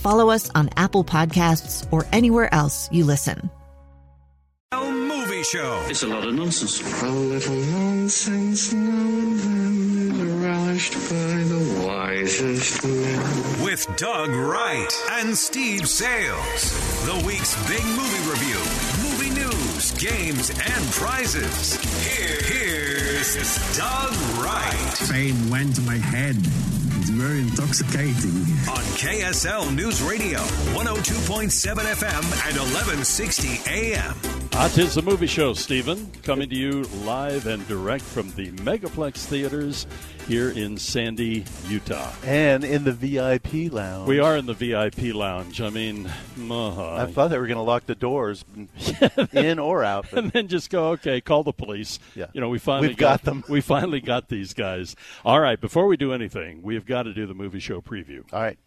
follow us on Apple Podcasts, or anywhere else you listen. Movie show. It's a lot of nonsense. A little nonsense now and then is relished by the wisest men. With Doug Wright and Steve Salles. The week's big movie review, movie news, games, and prizes. Here, here's Doug Wright. Fame went to my head. It's very intoxicating. On KSL News Radio, 102.7 FM and 1160 AM. Tis the movie show, Stephen, coming to you live and direct from the Megaplex Theaters here in Sandy, Utah. And in the VIP lounge. We are in the VIP lounge. I mean, uh, I thought they were going to lock the doors in or out. and then just go, okay, call the police. Yeah. You know, we finally We've got them. We finally got these guys. All right, before we do anything, we've got to do the movie show preview. All right.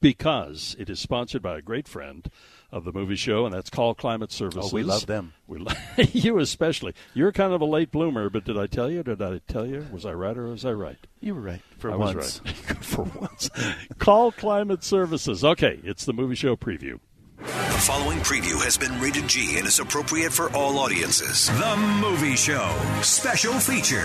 Because it is sponsored by a great friend of the movie show, and that's Call Climate Services. Oh, we love them. We lo- you especially. You're kind of a late bloomer, but did I tell you? Did I tell you? Was I right or was I right? You were right for I once. was right. for once. Call Climate Services. Okay, it's the movie show preview. The following preview has been rated G and is appropriate for all audiences. The Movie Show. Special feature.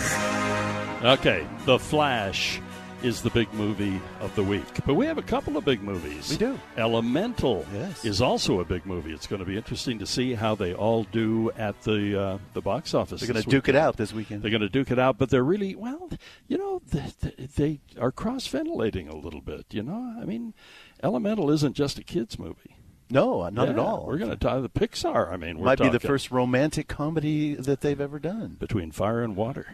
Okay, The Flash is the big movie of the week. But we have a couple of big movies. We do. Elemental Yes. is also a big movie. It's going to be interesting to see how they all do at the uh, the box office. They're going to duke it out this weekend. They're going to duke it out, but they're really well. You know, they, they are cross ventilating a little bit. You know, I mean, Elemental isn't just a kids movie. No, not at all. We're going to tie the Pixar. I mean, we're Might be the first romantic comedy that they've ever done. between fire and water.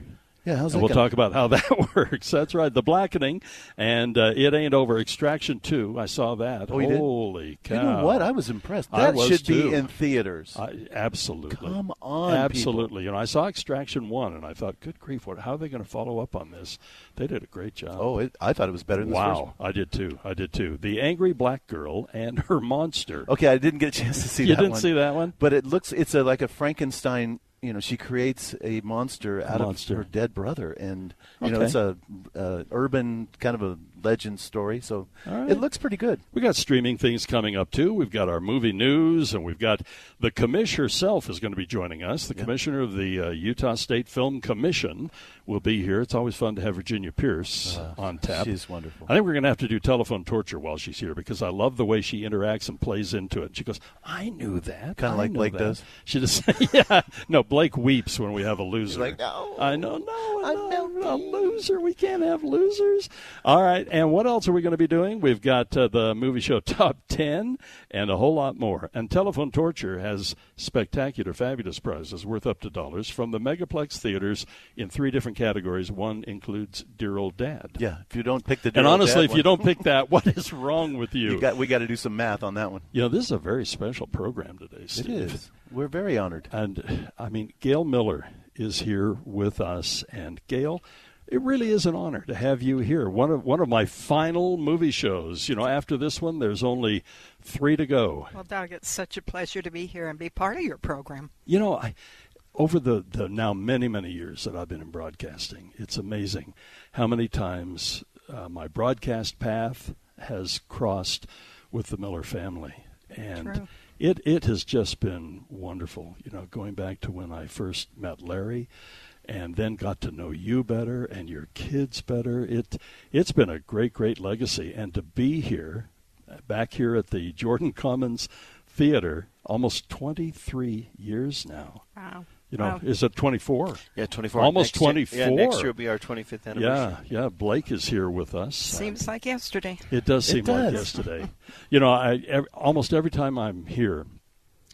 Yeah, how's And that we'll gonna- talk about how that works. That's right. The Blackening and uh, It Ain't Over. Extraction 2. I saw that. Oh, you did? Holy cow. You know what? I was impressed. That was should too. be in theaters. I, absolutely. Come on, Absolutely. You know, I saw Extraction 1 and I thought, good grief, what, how are they going to follow up on this? They did a great job. oh, it, I thought it was better than wow. I did too. I did too. The Angry Black Girl and Her Monster. Okay, I didn't get a chance to see You that didn't one. see that one? But it looks it's a like a Frankenstein. You know, she creates a monster out Monster. of her dead brother, and you know it's a uh, urban kind of a legend story. So right. it looks pretty good. We got streaming things coming up too. We've got our movie news, and we've got the commissioner herself is going to be joining us. The commissioner of the uh, Utah State Film Commission will be here. It's always fun to have Virginia Pearce on tap. Uh, she's wonderful. I think we're going to have to do telephone torture while she's here because I love the way she interacts and plays into it. She goes, "I knew that." Kinda like Blake that." does. She just, yeah. No, Blake weeps when we have a loser. like, "No, I know, no, I'm no, a loser. We can't have losers. All right, and what else are we going to be doing? We've got uh, the movie show top ten and a whole lot more. And Telephone Torture has spectacular, fabulous prizes worth up to dollars from the Megaplex theaters in three different categories. One includes Dear Old Dad. Yeah, if you don't pick the And Dear Old honestly, if you don't pick that, what is wrong with you? you got we got to do some math on that one. You know, this is a very special program today, Steve. It is. We're very honored. And I mean, Gail Miller is here with us, and Gail, it really is an honor to have you here. One of one of my final movie shows. You know, after this one, there's only three to go. Well, Doug, it's such a pleasure to be here and be part of your program. You know, I over the, the now many many years that I've been in broadcasting, it's amazing how many times uh, my broadcast path has crossed with the Miller family, and True. It it has just been wonderful. You know, going back to when I first met Larry. And then got to know you better and your kids better. It it's been a great, great legacy. And to be here, back here at the Jordan Commons Theater almost 23 years now. Wow. You know, Wow. is it 24? Yeah, 24. Almost Next year- 24. yeah, next year will be our 25th Yeah, anniversary. yeah. yeah. Blake is here with us. Seems like yesterday. It does It seem like yesterday. you know, I ev- almost every time I'm here,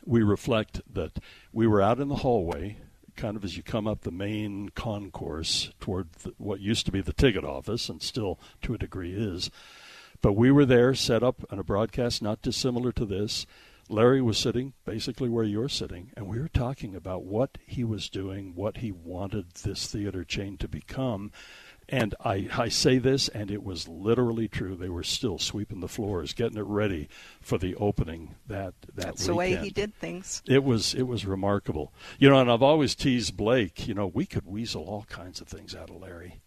we reflect that we were out in the hallway, kind of as you come up the main concourse toward the, what used to be the ticket office, and still to a degree is. But we were there, set up on a broadcast not dissimilar to this. Larry was sitting basically where you're sitting, and we were talking about what he was doing, what he wanted this theater chain to become. And I, I say this, and it was literally true. They were still sweeping the floors, getting it ready for the opening that that That's the way he did things. It was it was remarkable. You know, and I've always teased Blake. You know, we could weasel all kinds of things out of Larry.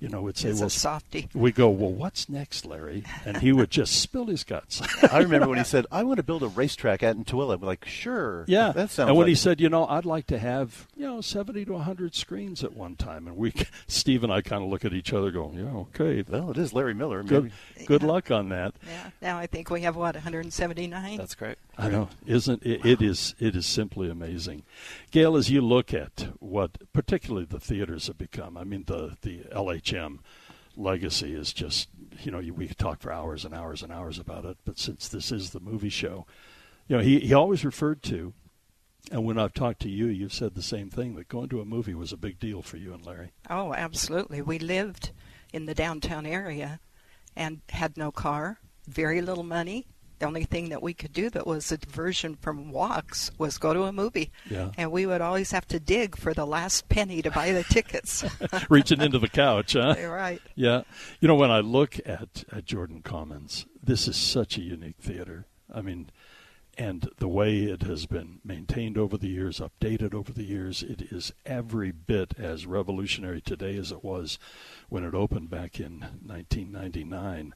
You know, would say, He's well, softy. we go, well, what's next, Larry? And he would just spill his guts. I remember when he said, "I want to build a racetrack at in Tooele." I'm like, "Sure." Yeah, that sounds. And when like he said, you know, I'd like to have you know seventy to hundred screens at one time, and we, Steve and I, kind of look at each other, going, yeah, okay, "Well, it is Larry Miller." good, Maybe. good Yeah. luck on that. Yeah. Now I think we have what 179. That's great. I know, isn't it? It is. It is simply amazing, Gail. As you look at what, particularly the theaters have become. I mean, the the LHM legacy is just. You know, we could talk for hours and hours and hours about it. But since this is the movie show, you know, he he always referred to, and when I've talked to you, you've said the same thing that going to a movie was a big deal for you and Larry. Oh, absolutely. We lived in the downtown area and had no car, very little money. The only thing that we could do that was a diversion from walks was go to a movie. Yeah. And we would always have to dig for the last penny to buy the tickets. Reaching into the couch, huh? You're right. Yeah. You know, when I look at, at Jordan Commons, this is such a unique theater. I mean, and the way it has been maintained over the years, updated over the years, it is every bit as revolutionary today as it was when it opened back in 1999.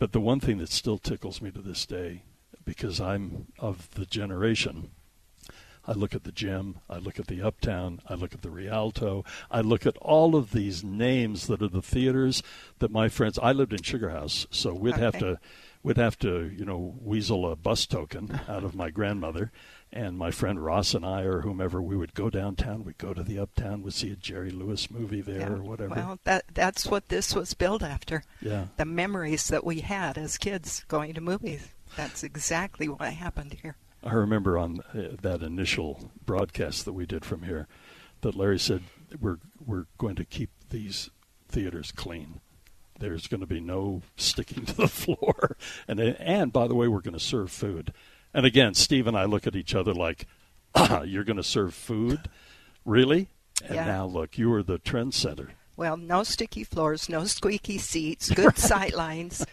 But the one thing that still tickles me to this day, because I'm of the generation I look at the gym, I look at the Uptown, I look at the Rialto, I look at all of these names that are the theaters that my friends. I lived in Sugar House, so we'd have to, we'd have to, you know, weasel a bus token out of my grandmother, and my friend Ross and I, or whomever, we would go downtown, we'd go to the Uptown, we'd see a Jerry Lewis movie there Yeah. or whatever. Well, that that's what this was built after. yeah, The memories that we had as kids going to movies. That's exactly what happened here. I remember on uh, that initial broadcast that we did from here that Larry said we're we're going to keep these theaters clean. There's going to be no sticking to the floor, and and by the way, we're going to serve food. And again, Steve and I look at each other like, ah, "You're going to serve food, really?" And Yeah. now look, you are the trendsetter. Well, no sticky floors, no squeaky seats, good sight lines,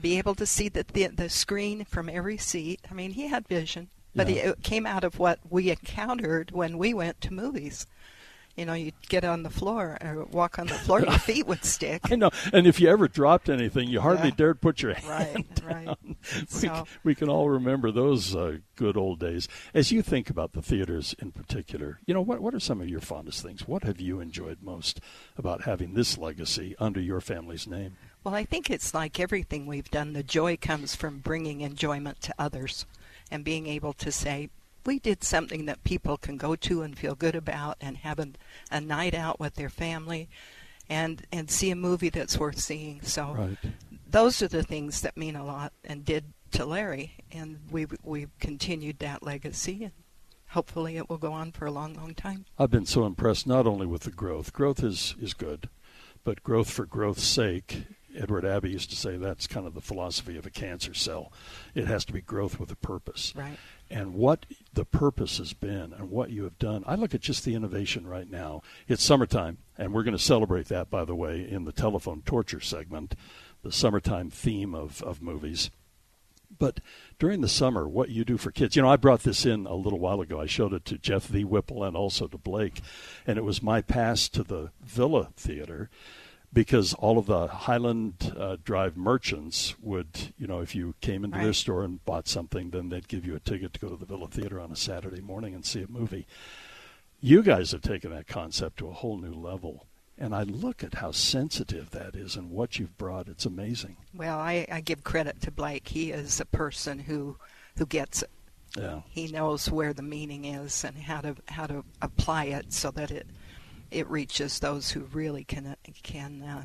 be able to see the, the the screen from every seat. I mean, he had vision, but Yeah. it came out of what we encountered when we went to movies. You know, you'd get on the floor or walk on the floor, your feet would stick. I know, and if you ever dropped anything, you hardly Yeah. dared put your Right, hand right. down. We, So- we can all remember those uh, good old days. As you think about the theaters in particular, you know what what are some of your fondest things? What have you enjoyed most about having this legacy under your family's name? Well, I think it's like everything we've done. The joy comes from bringing enjoyment to others and being able to say, we did something that people can go to and feel good about and have a, a night out with their family and, and see a movie that's worth seeing. So Right. those are the things that mean a lot and did to Larry. And we've, we've continued that legacy and hopefully it will go on for a long, long time. I've been so impressed not only with the growth. Growth is is good, but growth for growth's sake. Edward Abbey used to say that's kind of the philosophy of a cancer cell. It has to be growth with a purpose. Right. And what the purpose has been and what you have done. I look at just the innovation right now. It's summertime, and we're going to celebrate that, by the way, in the telephone torture segment, the summertime theme of, of movies. But during the summer, what you do for kids, you know, I brought this in a little while ago. I showed it to Jeff V. Whipple and also to Blake, and it was my pass to the Villa Theater because all of the Highland uh, Drive merchants would, you know, if you came into their store and bought something, then they'd give you a ticket to go to the Villa Theater on a Saturday morning and see a movie. You guys have taken that concept to a whole new level. And I look at how sensitive that is and what you've brought. It's amazing. Well, I, I give credit to Blake. He is a person who who gets it. Yeah. He knows where the meaning is and how to how to apply it so that it it reaches those who really can can uh,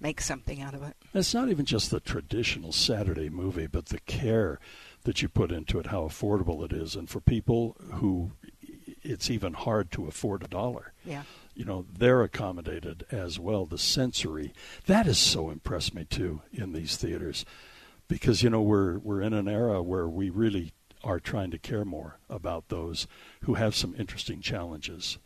make something out of it. It's not even just the traditional Saturday movie, but the care that you put into it, how affordable it is, and for people who it's even hard to afford a dollar. Yeah. You know, they're accommodated as well. The sensory that has so impressed me too in these theaters, because you know we're we're in an era where we really are trying to care more about those who have some interesting challenges,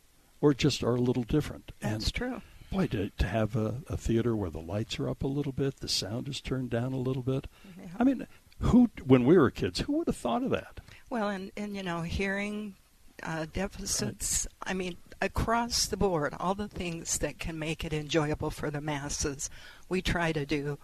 or just are a little different. That's and true. Boy, to, to have a, a theater where the lights are up a little bit, the sound is turned down a little bit. Yeah. I mean, who when we were kids, who would have thought of that? Well, and and you know, hearing uh, deficits. I mean, across the board, all the things that can make it enjoyable for the masses, we try to do.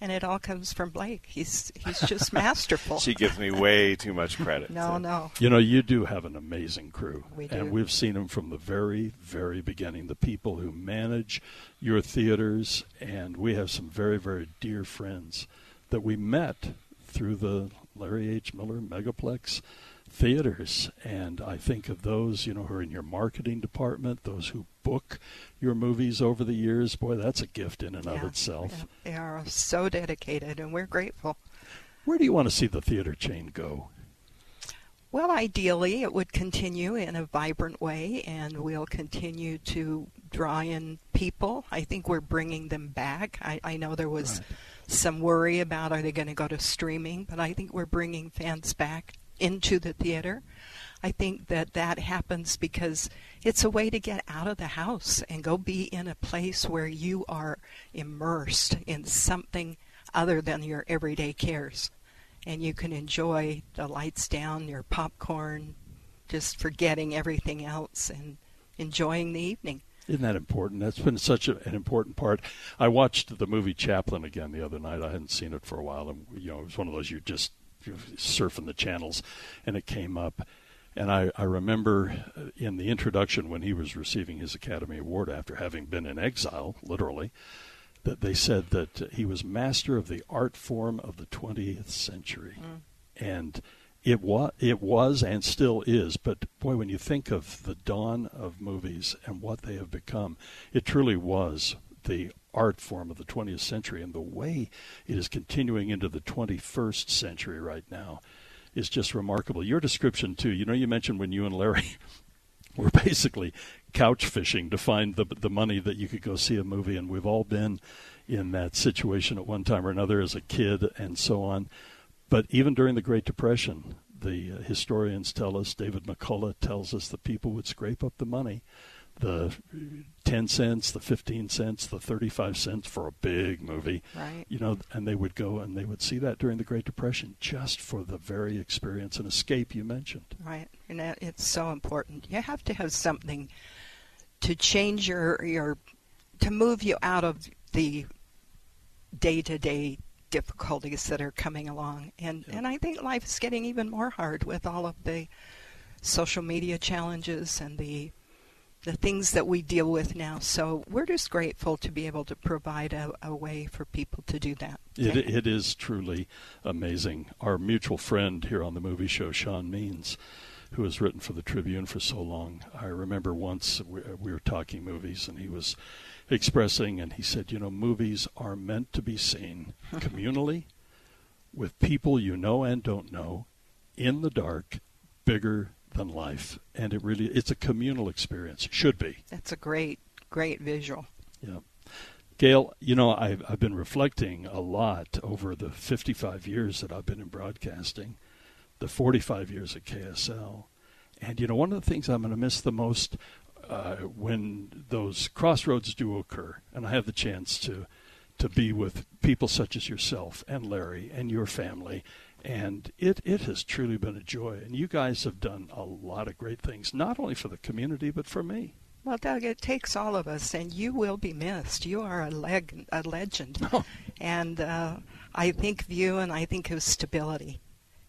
And it all comes from Blake. He's he's just masterful. She gives me way too much credit. No, so. no. You know, you do have an amazing crew. We do. And we've seen them from the very, very beginning. The people who manage your theaters, and we have some very, very dear friends that we met through the Larry H. Miller Megaplex theaters. And I think of those, you know, who are in your marketing department, those who book your movies over the years. Boy, that's a gift in and of itself. yeah. They are so dedicated, and we're grateful. Where do you want to see the theater chain go? Well, ideally, it would continue in a vibrant way, and we'll continue to draw in people. I think we're bringing them back. I, I know there was Right. some worry about are they going to go to streaming, but I think we're bringing fans back into the theater. I think that that happens because it's a way to get out of the house and go be in a place where you are immersed in something other than your everyday cares. And you can enjoy the lights down, your popcorn, just forgetting everything else and enjoying the evening. Isn't that important? That's been such a, an important part. I watched the movie Chaplin again the other night. I hadn't seen it for a while, and you know, it was one of those you just surfing the channels, and it came up. And I, I remember uh, in the introduction when he was receiving his Academy Award after having been in exile, literally, that they said that he was master of the art form of the 20th century. And it was, it was and still is. But boy, when you think of the dawn of movies and what they have become, it truly was the art form of the 20th century. And the way it is continuing into the 21st century right now is just remarkable. Your description, too, you know, you mentioned when you and Larry were basically couch fishing to find the the money that you could go see a movie, and we've all been in that situation at one time or another as a kid, and so on. But even during the Great Depression, the uh, historians tell us, David McCullough tells us that people would scrape up the money, the 10 cents, the 15 cents, the 35 cents for a big movie. Right. You know, and they would go and they would see that during the Great Depression just for the very experience and escape you mentioned. Right, and it's so important. You have to have something to change your your to move you out of the day to day difficulties that are coming along. And and I think life is getting even more hard with all of the social media challenges and the the things that we deal with now. So we're just grateful to be able to provide a, a way for people to do that. It, it is truly amazing. Our mutual friend here on the movie show, Sean Means, who has written for the Tribune for so long. I remember once we, we were talking movies, and he was expressing, and he said, You know, movies are meant to be seen communally with people you know and don't know in the dark, bigger than life. And it really, it's a communal experience. It should be. That's a great, great visual. Yeah. Gail, you know, I've, I've been reflecting a lot over the 55 years that I've been in broadcasting, the 45 years at KSL. And, you know, one of the things I'm going to miss the most uh, when those crossroads do occur, and I have the chance to, to be with people such as yourself and Larry and your family, and it, it has truly been a joy. And you guys have done a lot of great things, not only for the community, but for me. Well, Doug, it takes all of us, and you will be missed. You are a, leg- a legend. and uh, I think of you, and I think of stability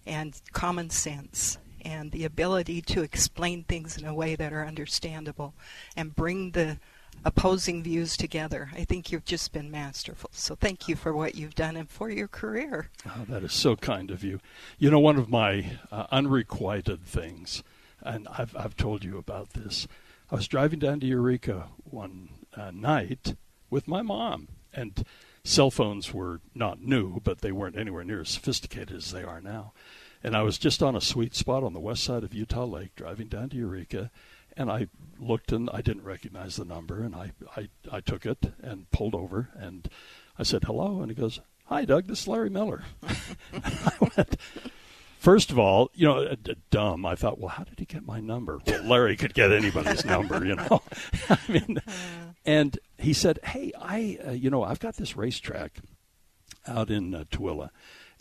and common sense and the ability to explain things in a way that are understandable and bring the opposing views together. I think you've just been masterful. So thank you for what you've done and for your career. Oh, that is so kind of you. You know, one of my uh, unrequited things, and I've, I've told you about this. I was driving down to Eureka one uh, night with my mom, and cell phones were not new, but they weren't anywhere near as sophisticated as they are now. And I was just on a sweet spot on the west side of Utah Lake, driving down to Eureka, and I looked and I didn't recognize the number, and I, I, I took it and pulled over, and I said hello, and he goes, "Hi, Doug, this is Larry Miller." I went. First of all, you know, d- dumb. I thought, well, how did he get my number? Well, Larry could get anybody's number, you know. I mean, and he said, "Hey, I, uh, you know, I've got this racetrack out in uh, Tooele,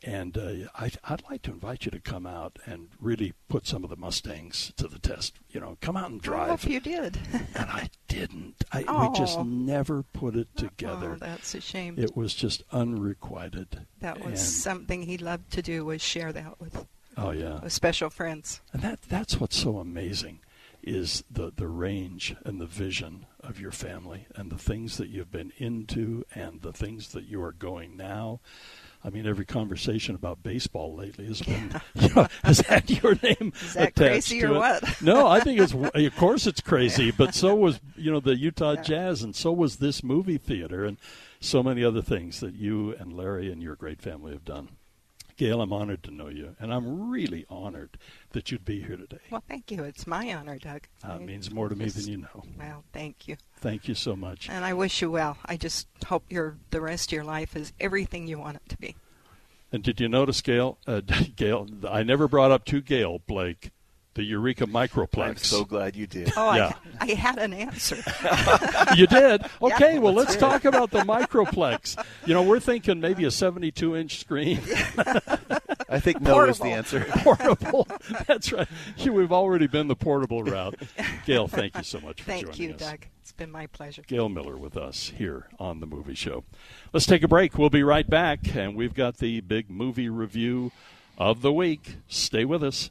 and uh, I, I'd like to invite you to come out and really put some of the Mustangs to the test. You know, come out and drive. I hope you did. and I didn't. I, Oh. We just never put it together. Oh, that's a shame. It was just unrequited. that was And- something he loved to do was share that with, oh yeah. with special friends. And that that's what's so amazing is the the range and the vision of your family and the things that you've been into and the things that you are going now. I mean, every conversation about baseball lately has been, you know, has had your name Is that attached crazy to or it. what? No, I think it's, of course, it's crazy, but so was, you know, the Utah Jazz, and so was this movie theater, and so many other things that you and Larry and your great family have done. Gail, I'm honored to know you, and I'm really honored that you'd be here today. Well, thank you. It's my honor, Doug. Uh, it means more to me just- than you know. Well, thank you. Thank you so much. And I wish you well. I just hope your the rest of your life is everything you want it to be. And did you notice, Gail? Uh, Gail, I never brought up to Gail Blake the Eureka Microplex. I'm so glad you did. Oh, Yeah. I, I had an answer. you did? Okay, well, let's let's talk about the Microplex. You know, we're thinking maybe a 72 inch screen. I think no is the answer. portable. That's right. We've already been the portable route. Gail, thank you so much for Thank joining you, us. Thank you, Doug. It's been my pleasure. Gail Miller with us here on the movie show. Let's take a break. We'll be right back, and we've got the big movie review of the week. Stay with us.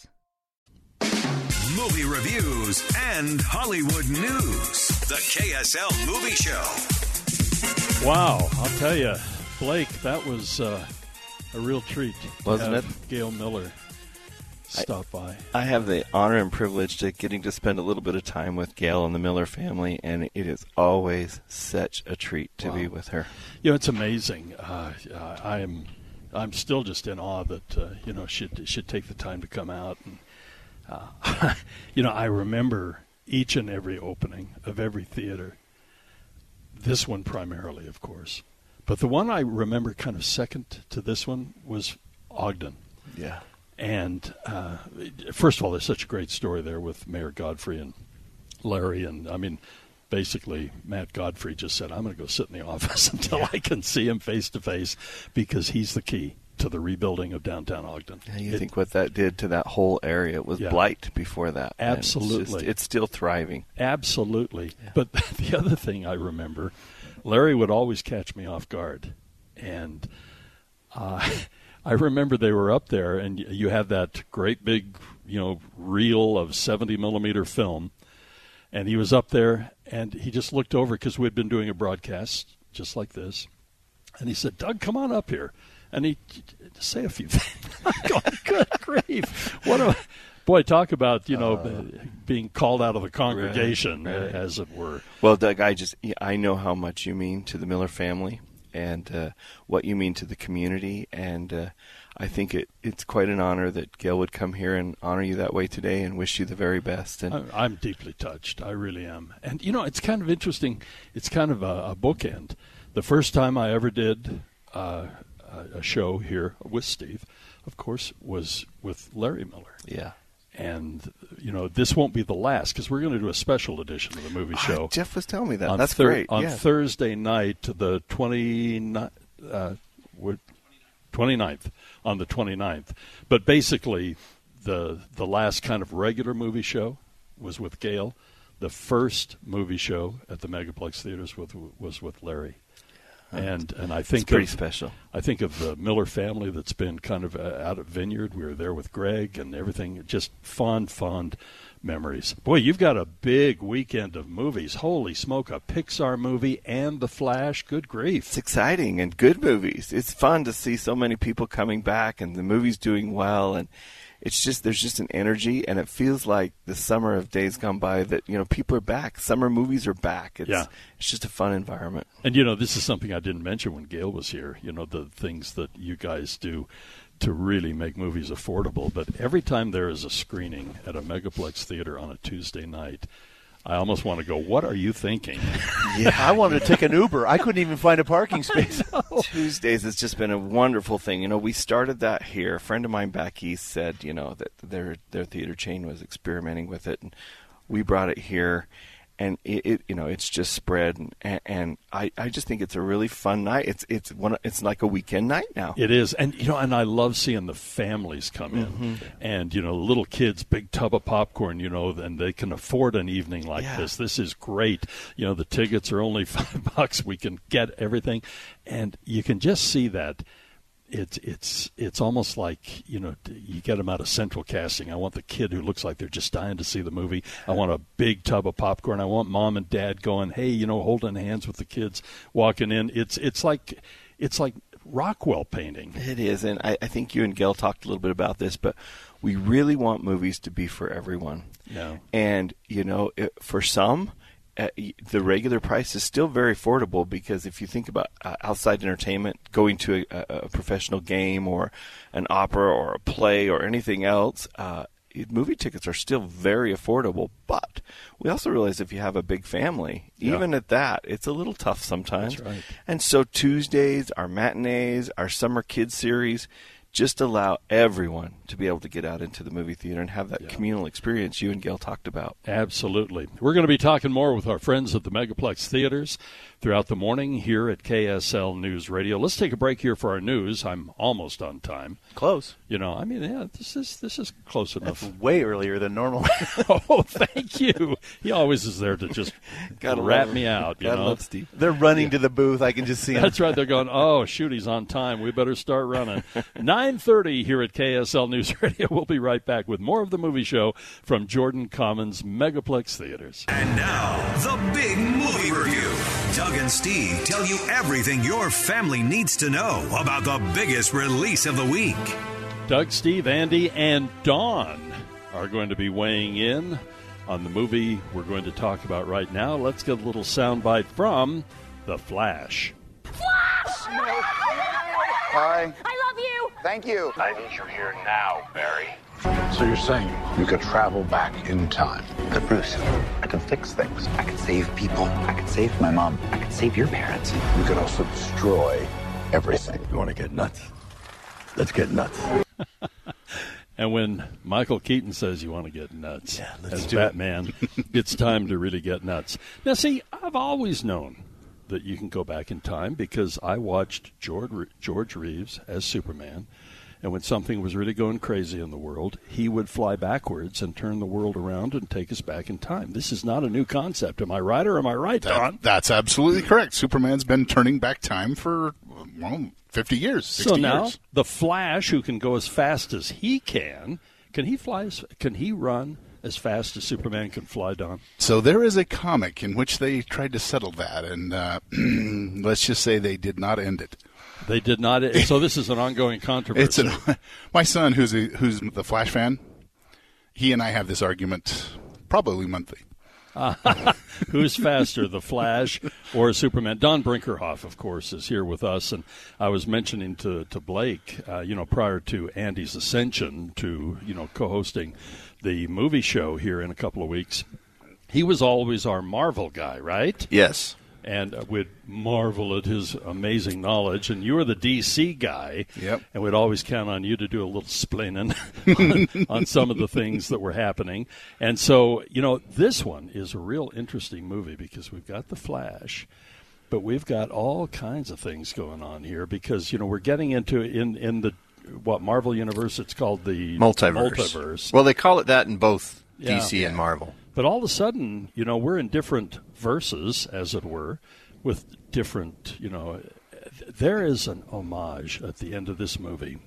And Hollywood news. The KSL Movie Show. Wow, I'll tell you, Blake, that was uh, a real treat. Wasn't have it? Gail Miller stop by. I have the honor and privilege to getting to spend a little bit of time with Gail and the Miller family, and it is always such a treat to be with her. You know, it's amazing. Uh, I am, I'm still just in awe that uh, you know should should take the time to come out. And uh, you know, I remember each and every opening of every theater. This one primarily, of course, but the one I remember kind of second to this one was Ogden. Yeah. And uh, first of all, there's such a great story there with Mayor Godfrey and Larry, and I mean, basically, Matt Godfrey just said, "I'm going to go sit in the office until I can see him face to face," because he's the key to the rebuilding of downtown Ogden. Yeah, you It- think what that did to that whole area it was Yeah. blight before that. and it's just- Absolutely. it's, still thriving. Absolutely. But the other thing I remember, Larry would always catch me off guard. And uh, I remember they were up there, and you had that great big, you know, reel of 70 millimeter film. And he was up there, and he just looked over because we had been doing a broadcast just like this. And he said, Doug, come on up here. And he say a few things. Going, good grief. What a boy, talk about, you know, being called out of the congregation, Right, right. as it were. Well, Doug, I just I know how much you mean to the Miller family and uh, what you mean to the community, and uh, I think it, it's quite an honor that Gail would come here and honor you that way today, and wish you the very best. And I'm, I'm deeply touched. I really am. And you know, it's kind of interesting. It's kind of a, a bookend. The first time I ever did uh, a- show here with Steve, of course, was with Larry Miller. Yeah. And you know, this won't be the last because we're going to do a special edition of the movie show. Jeff was telling me that. on That's Thur- great. On yeah. Thursday night, the 20, uh, 29th, on the 29th. But basically, the the last kind of regular movie show was with Gail. The first movie show at the Megaplex theaters with, was with Larry. And and I think pretty of, special. I think of the Miller family that's been kind of uh, out at Vineyard. We were there with Greg and everything. Just fond, fond memories. Boy, you've got a big weekend of movies. Holy smoke! A Pixar movie and The Flash. Good grief! It's exciting and good movies. It's fun to see so many people coming back and the movie's doing well and it's just there's just an energy and it feels like the summer of days gone by that you know people are back. Summer movies are back. It's Yeah. it's just a fun environment. And you know, this is something I didn't mention when Gail was here. You know, the things that you guys do to really make movies affordable. But every time there is a screening at a Megaplex theater on a Tuesday night, I almost want to go, "What are you thinking?" Yeah. I wanted to take an Uber. I couldn't even find a parking space. Tuesdays has just been a wonderful thing. You know, we started that here. A friend of mine back east said, you know, that their their theater chain was experimenting with it, and we brought it here, and it, it you know, it's just spread, and, and I, I just think it's a really fun night. It's it's one it's like a weekend night now. It is, and you know, and I love seeing the families come in, Mhm. and you know, little kids, big tub of popcorn, you know, and they can afford an evening like Yeah. this. This is great. You know, the tickets are only five bucks. We can get everything, and you can just see that. It's it's it's almost like you know you get them out of central casting. I want the kid who looks like they're just dying to see the movie. I want a big tub of popcorn. I want mom and dad going, hey, you know, holding hands with the kids walking in. It's it's like it's like Rockwell painting. It is, and I, I think you and Gail talked a little bit about this, but we really want movies to be for everyone. Yeah. And you know, it, for some, the regular price is still very affordable because if you think about uh, outside entertainment, going to a, a, professional game or an opera or a play or anything else. Uh, Movie tickets are still very affordable, but we also realize if you have a big family, Yeah. even at that, it's a little tough sometimes. That's right. And so Tuesdays, our matinees, our summer kids series, just allow everyone to be able to get out into the movie theater and have that communal experience you and Gail talked about. Absolutely. We're going to be talking more with our friends at the Megaplex Theaters throughout the morning here at KSL News Radio. Let's take a break here for our news. I'm almost on time. Close. You know, I mean, yeah, this is this is close enough. That's way earlier than normal. oh, thank you. He always is there to just Gotta rat love me out. You Gotta know? love Steve. They're running to the booth. I can just see 'em. That's right. They're going. Oh, shoot, he's on time. We better start running. Nine thirty here at KSL News Radio. We'll be right back with more of the movie show from Jordan Commons Megaplex Theaters. And now, the big movie review. Doug and Steve tell you everything your family needs to know about the biggest release of the week. Doug, Steve, Andy, and Don are going to be weighing in on the movie we're going to talk about right now. Let's get a little soundbite from The Flash. Hi. I love you. Thank you. I need you here now, Barry. So you're saying you could travel back in time? But Bruce, I can fix things. I can save people. I can save my mom. I can save your parents. You could also destroy everything. You want to get nuts? Let's get nuts. And when Michael Keaton says you want to get nuts let's as do it. Batman, it's time to really get nuts. Now, see, I've always known that you can go back in time because I watched George, George Reeves as Superman. And when something was really going crazy in the world, he would fly backwards and turn the world around and take us back in time. This is not a new concept. Am I right or am I right, Don? That's absolutely correct. Superman's been turning back time for well, fifty years. 60 So now years. the Flash, who can go as fast as he can, can he fly? As, can he run as fast as Superman can fly? Don. So there is a comic in which they tried to settle that, and uh, let's just say they did not end it. They did not. So this is an ongoing controversy. It's an, my son, who's a, who's the Flash fan. He and I have this argument probably monthly. Uh, who's faster, the Flash or Superman? Don Brinkerhoff, of course, is here with us, and I was mentioning to to Blake, uh, you know, prior to Andy's ascension to you know co-hosting the movie show here in a couple of weeks, he was always our Marvel guy, right? Yes. And uh, we'd marvel at his amazing knowledge. And you were the DC guy. Yep. And we'd always count on you to do a little splaining on, on some of the things that were happening. And so, you know, this one is a real interesting movie because we've got The Flash, but we've got all kinds of things going on here because, you know, we're getting into in, in the what Marvel universe it's called the Multiverse. multiverse. Well, they call it that in both Yeah. DC and Marvel. But all of a sudden, you know, we're in different verses, as it were, with different, you know, there is an homage at the end of this movie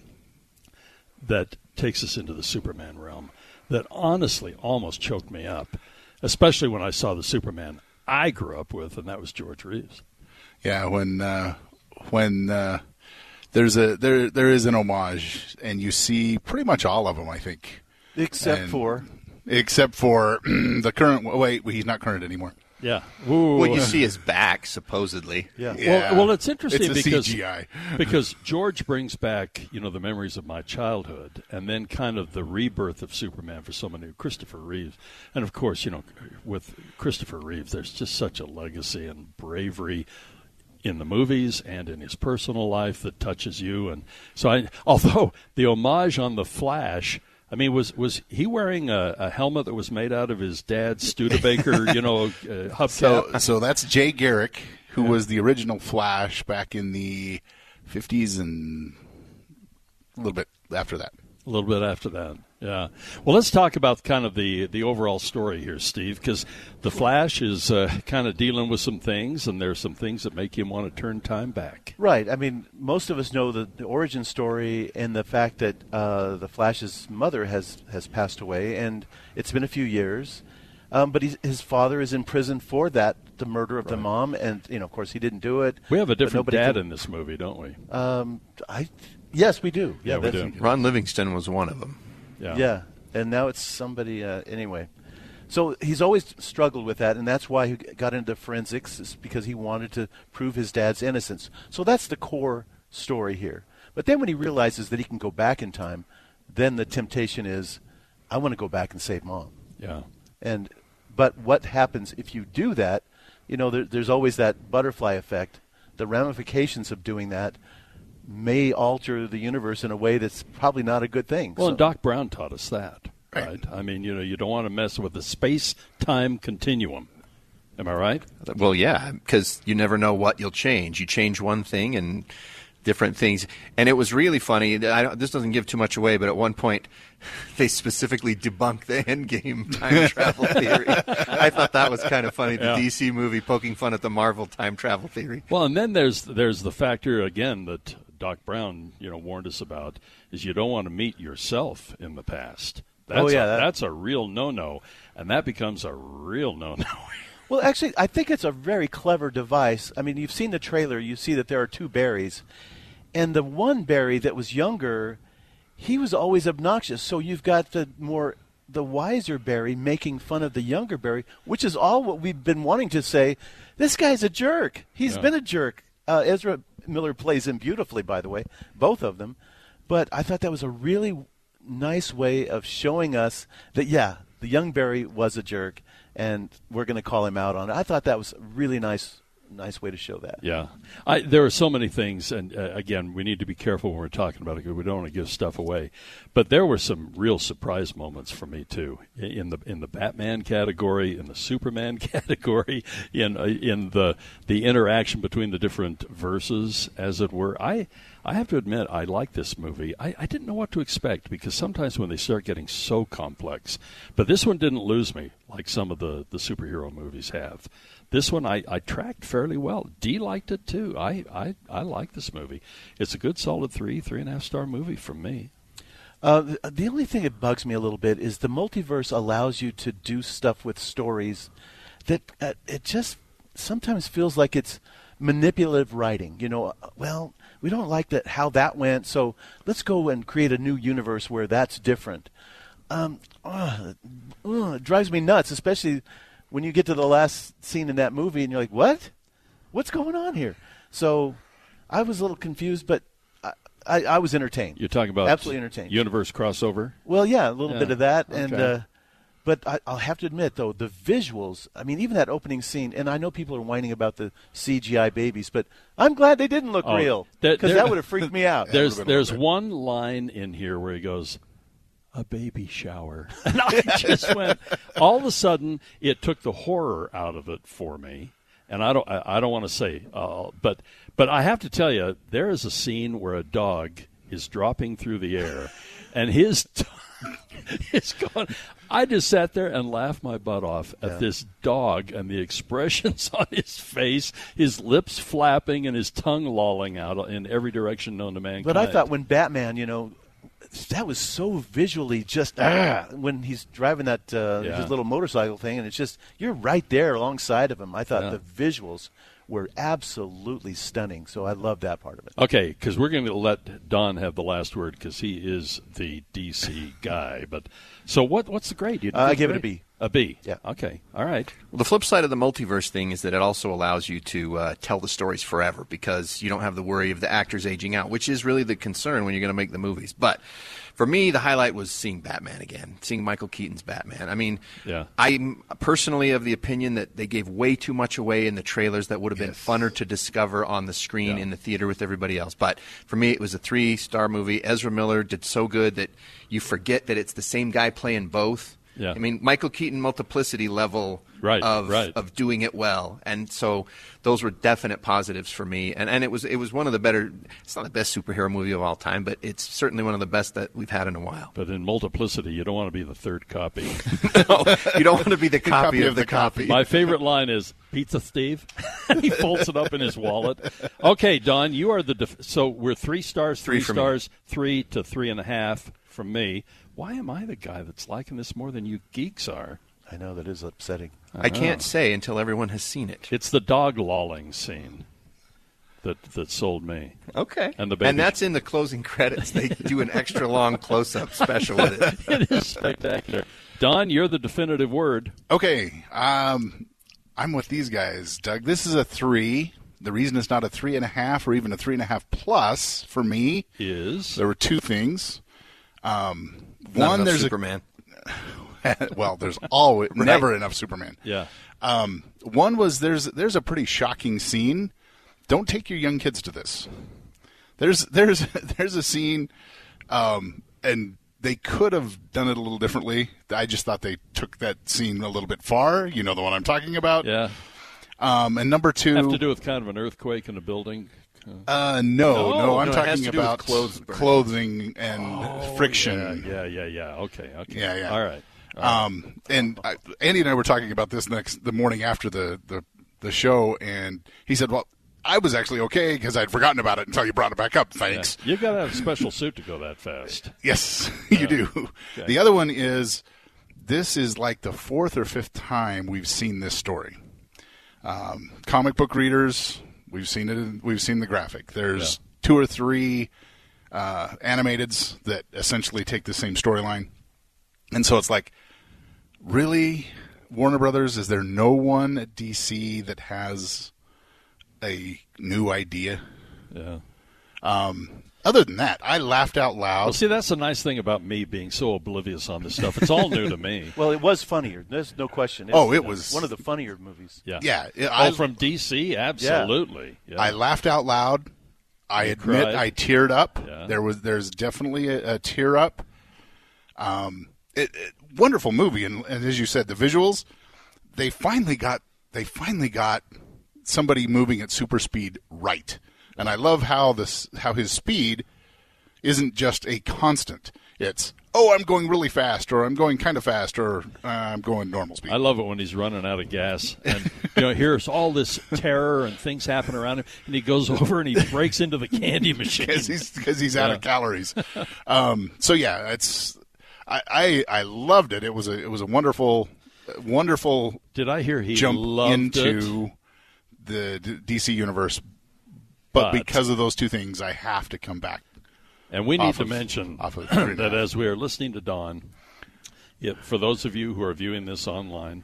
that takes us into the Superman realm that honestly almost choked me up, especially when I saw the Superman I grew up with, and that was George Reeves. Yeah, when uh, when uh, there's a there there is an homage, and you see pretty much all of them. I think, Except And- for except for the current. Wait, he's not current anymore. Yeah. Ooh. Well, you see his back, supposedly. Yeah. Well, well, it's interesting It's because CGI. because George brings back you know the memories of my childhood, and then kind of the rebirth of Superman for someone new, Christopher Reeves, and of course you know with Christopher Reeves, there's just such a legacy and bravery in the movies and in his personal life that touches you, and so I although the homage on the Flash. I mean, was was he wearing a, a helmet that was made out of his dad's Studebaker, you know, uh, hubcap? So so that's Jay Garrick, who was the original Flash back in the fifties and a little bit after that. A little bit after that, yeah. Well, let's talk about kind of the the overall story here, Steve, because the Flash is uh, kind of dealing with some things, and there's some things that make him want to turn time back. Right. I mean, most of us know the, the origin story and the fact that uh, the Flash's mother has has passed away, and it's been a few years. Um, but he's, his father is in prison for that, the murder of the mom, and you know, of course, he didn't do it. We have a but different nobody dad can- in this movie, don't we? Um, I, yes, we do. Yeah, we do. Ron Livingston was one of them. Yeah. Yeah, and now it's somebody uh, anyway. So he's always struggled with that, and that's why he got into forensics, is because he wanted to prove his dad's innocence. So that's the core story here. But then when he realizes that he can go back in time, then the temptation is, I want to go back and save mom. Yeah. And but what happens if you do that? You know, there, there's always that butterfly effect. The ramifications of doing that may alter the universe in a way that's probably not a good thing. Well, So- and Doc Brown taught us that, right? I mean, you know, you don't want to mess with the space time continuum. Am I right? Well, yeah, because you never know what you'll change. You change one thing and different things. And it was really funny. I don't, this doesn't give too much away, but at one point, they specifically debunk the Endgame time travel theory. I thought that was kind of funny. The Yeah. DC movie poking fun at the Marvel time travel theory. Well, and then there's there's the factor again that Doc Brown, you know, warned us about is you don't want to meet yourself in the past. That's Oh, yeah, a, that- that's a real no-no, and that becomes a real no-no. Well, actually, I think it's a very clever device. I mean, you've seen the trailer. You see that there are two Barrys, and the one Barry that was younger, he was always obnoxious. So you've got the more the wiser Barry making fun of the younger Barry, which is all what we've been wanting to say. This guy's a jerk. He's Yeah. been a jerk. Uh, Ezra Miller plays him beautifully, by the way, both of them. But I thought that was a really nice way of showing us that yeah, the young Barry was a jerk, and we're going to call him out on it. I thought that was really nice, nice way to show that. Yeah, I, there are so many things, and uh, again, we need to be careful when we're talking about it because we don't want to give stuff away. But there were some real surprise moments for me too, in the in the Batman category, in the Superman category, in uh, in the the interaction between the different verses, as it were. I I have to admit, I like this movie. I, I didn't know what to expect because sometimes when they start getting so complex, but this one didn't lose me like some of the the superhero movies have. This one I, I tracked fairly well. Dee liked it too. I, I, I like this movie. It's a good solid three, three and a half star movie from me. Uh, the, only thing that bugs me a little bit is the multiverse allows you to do stuff with stories that uh, it just sometimes feels like it's manipulative writing. You know, uh, well, we don't like that how that went, so let's go and create a new universe where that's different. um, uh, it drives me nuts, especially when you get to the last scene in that movie and you're like, "What? What's going on here?" So, I was a little confused, but I, I, I was entertained. You're talking about absolutely entertained. Universe crossover. Well, yeah, a little Yeah. bit of that, and uh, but I, I'll have to admit though the visuals. I mean, even that opening scene, and I know people are whining about the CGI babies, but I'm glad they didn't look Oh, real because that would have freaked me out. There's there's one line in here where he goes, "A baby shower," and I just went. All of a sudden, it took the horror out of it for me, and I don't I, I don't want to say, uh, but but I have to tell you, there is a scene where a dog is dropping through the air, and his. is going. I just sat there and laughed my butt off at Yeah. this dog and the expressions on his face, his lips flapping and his tongue lolling out in every direction known to mankind. But I thought when Batman, you know, that was so visually just ah, when he's driving that uh, Yeah. his little motorcycle thing, and it's just you're right there alongside of him. I thought Yeah. the visuals were absolutely stunning, so I love that part of it. Okay, because we're going to let Don have the last word because he is the DC guy. But so what? What's the grade? You Uh, I give give it a grade? B. A B. Yeah. Okay. All right. Well, the flip side of the multiverse thing is that it also allows you to uh, tell the stories forever because you don't have the worry of the actors aging out, which is really the concern when you're going to make the movies. But for me, the highlight was seeing Batman again, seeing Michael Keaton's Batman. I mean, Yeah. I'm personally of the opinion that they gave way too much away in the trailers that would have been funner to discover on the screen in the theater with everybody else. But for me, it was a three star movie. Ezra Miller did so good that you forget that it's the same guy playing both. Yeah. I mean, Michael Keaton multiplicity level Right, of right. of doing it well, and so those were definite positives for me. And and it was it was one of the better. It's not the best superhero movie of all time, but it's certainly one of the best that we've had in a while. But in multiplicity, you don't want to be the third copy. no, you don't want to be the copy, of, the copy. My favorite line is "Pizza, Steve," and he folds it up in his wallet. Okay, Don, you are the def- so we're three stars, three, Three for me. stars, three to three and a half from me. Why am I the guy that's liking this more than you geeks are? I know that is upsetting. I can't say until everyone has seen it. It's the dog lolling scene that that sold me. Okay, and the baby and that's in the closing credits. They do an extra long close up special with it. it is spectacular. Don, you're the definitive word. Okay, um, I'm with these guys, Doug. This is a three. The reason it's not a three and a half or even a three and a half plus for me is there were two things. Um, Not one, there's Superman. A, well, there's always Right. never enough Superman. Yeah. Um, one was there's there's a pretty shocking scene. Don't take your young kids to this. There's there's there's a scene, um, and they could have done it a little differently. I just thought they took that scene a little bit far. You know the one I'm talking about. Yeah. Um, and number two, Have to do with kind of an earthquake in a building. Uh, no, No, no, I'm no, talking to do with about clothes clothing and friction. Yeah, yeah, yeah, yeah. Okay, okay. Yeah, yeah. All right. All right. Um, and I, Andy and I were talking about this next the morning after the the, the show, and he said, "Well, I was actually okay because I'd forgotten about it until you brought it back up. Thanks." You've got to have a special suit to go that fast. Yes, you do. Okay. The other one is this is like the fourth or fifth time we've seen this story. Um, comic book readers, we've seen it. in- We've seen the graphic. There's two or three uh, animateds that essentially take the same storyline, and so it's like, really, Warner Brothers? Is there no one at DC that has a new idea? Yeah. Um, other than that, I laughed out loud. Well, see, that's the nice thing about me being so oblivious on this stuff. It's all new to me. Well, it was funnier. There's no question. Oh, it was- one of the funnier movies. Yeah. Yeah, it- oh, I- from DC, absolutely. Yeah. I laughed out loud. I You admit cried? I teared up. Yeah. There was there's definitely a, a tear up. Um, it, it- wonderful movie, and, and as you said, the visuals. They finally got they finally got somebody moving at super speed right, and I love how this how his speed isn't just a constant. It's oh I'm going really fast, or I'm going kind of fast, or uh, I'm going normal speed. I love it when he's running out of gas, and you know, here's all this terror and things happen around him, and he goes over and he breaks into the candy machine because he's because he's out of calories. Um, so yeah, it's I, I I loved it. It was a it was a wonderful wonderful. Did I hear he jump loved into the D- DC universe? But, But- because of those two things, I have to come back. And we need off to of- mention of three and a that as we are listening to Don, Yeah, for those of you who are viewing this online,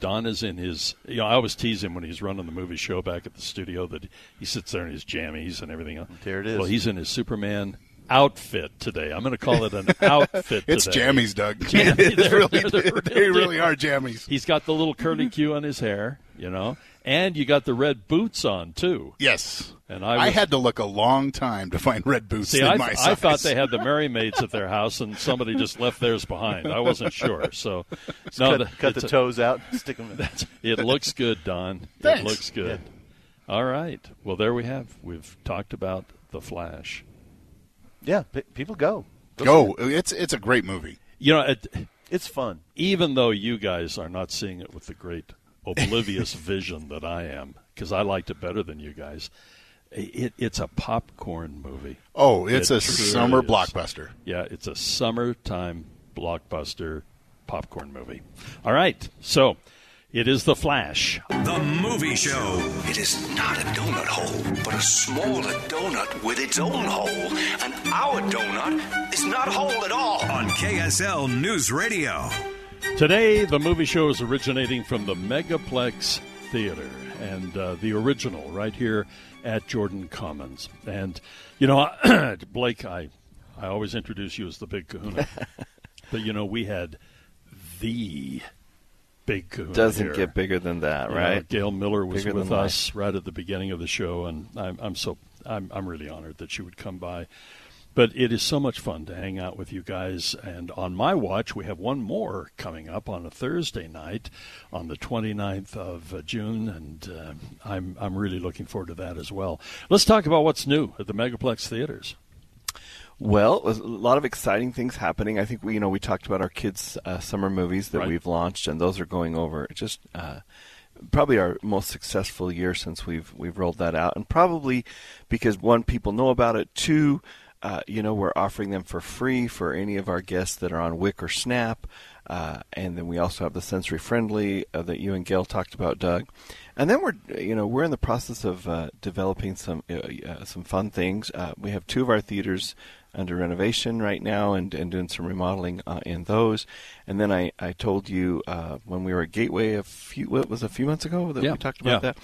Don is in his. You know, I always tease him when he's running the movie show back at the studio that he sits there in his jammies and everything else. There it is. Well, he's in his Superman outfit today. I'm going to call it an outfit. It's today. jammies, Doug. Jammies. It's They're- really- they're the they really are jammies. He's got the little curly cue on his hair, you know, and you got the red boots on too. Yes. And I, I, had to look a long time to find red boots See, in I, my I thought they had the Merry Maids at their house, and somebody just left theirs behind. I wasn't sure, so Just no, cut- the- cut it's the a- toes out, stick them. in. that's- It looks good, Don. It looks good. All right. Well, there we have. We've talked about the Flash. Yeah, pe- people go. Go. It's it's a great movie. You know, it, it's fun. Even though you guys are not seeing it with the great oblivious vision that I am, because I liked it better than you guys. It, it's a popcorn movie. Oh, it's It a summer is. blockbuster. Yeah, it's a summertime blockbuster popcorn movie. All right, so it is The Flash. The movie show. It is not a donut hole, but a smaller donut with its own hole. And our donut is not whole at all. On KSL News Radio. Today, the movie show is originating from the Megaplex Theater and uh, the original right here at Jordan Commons. And, you know, Blake, I, I always introduce you as the big kahuna. but, you know, we had the big kahuna. Doesn't here. get bigger than that, You know, right? Gail Miller was Bigger with than life. us right at the beginning of the show, and I'm, I'm so I'm, I'm really honored that she would come by. But it is so much fun to hang out with you guys. And on my watch, we have one more coming up on a Thursday night on the 29th of uh, June, and uh, I'm I'm really looking forward to that as well. Let's talk about what's new at the Megaplex theaters. Well, a lot of exciting things happening. I think we, you know, we talked about our kids' uh, summer movies that Right. we've launched, and those are going over just uh, probably our most successful year since we've we've rolled that out, and probably because one, people know about it. Two, uh, you know, we're offering them for free for any of our guests that are on WIC or Snap, uh, and then we also have the sensory friendly uh, that you and Gail talked about, Doug. And then we're, you know, we're in the process of uh, developing some uh, uh, some fun things. Uh, we have two of our theaters under renovation right now, and, and doing some remodeling uh, in those. And then I, I told you uh, when we were at Gateway a few what was a few months ago that Yeah, we talked about yeah. that.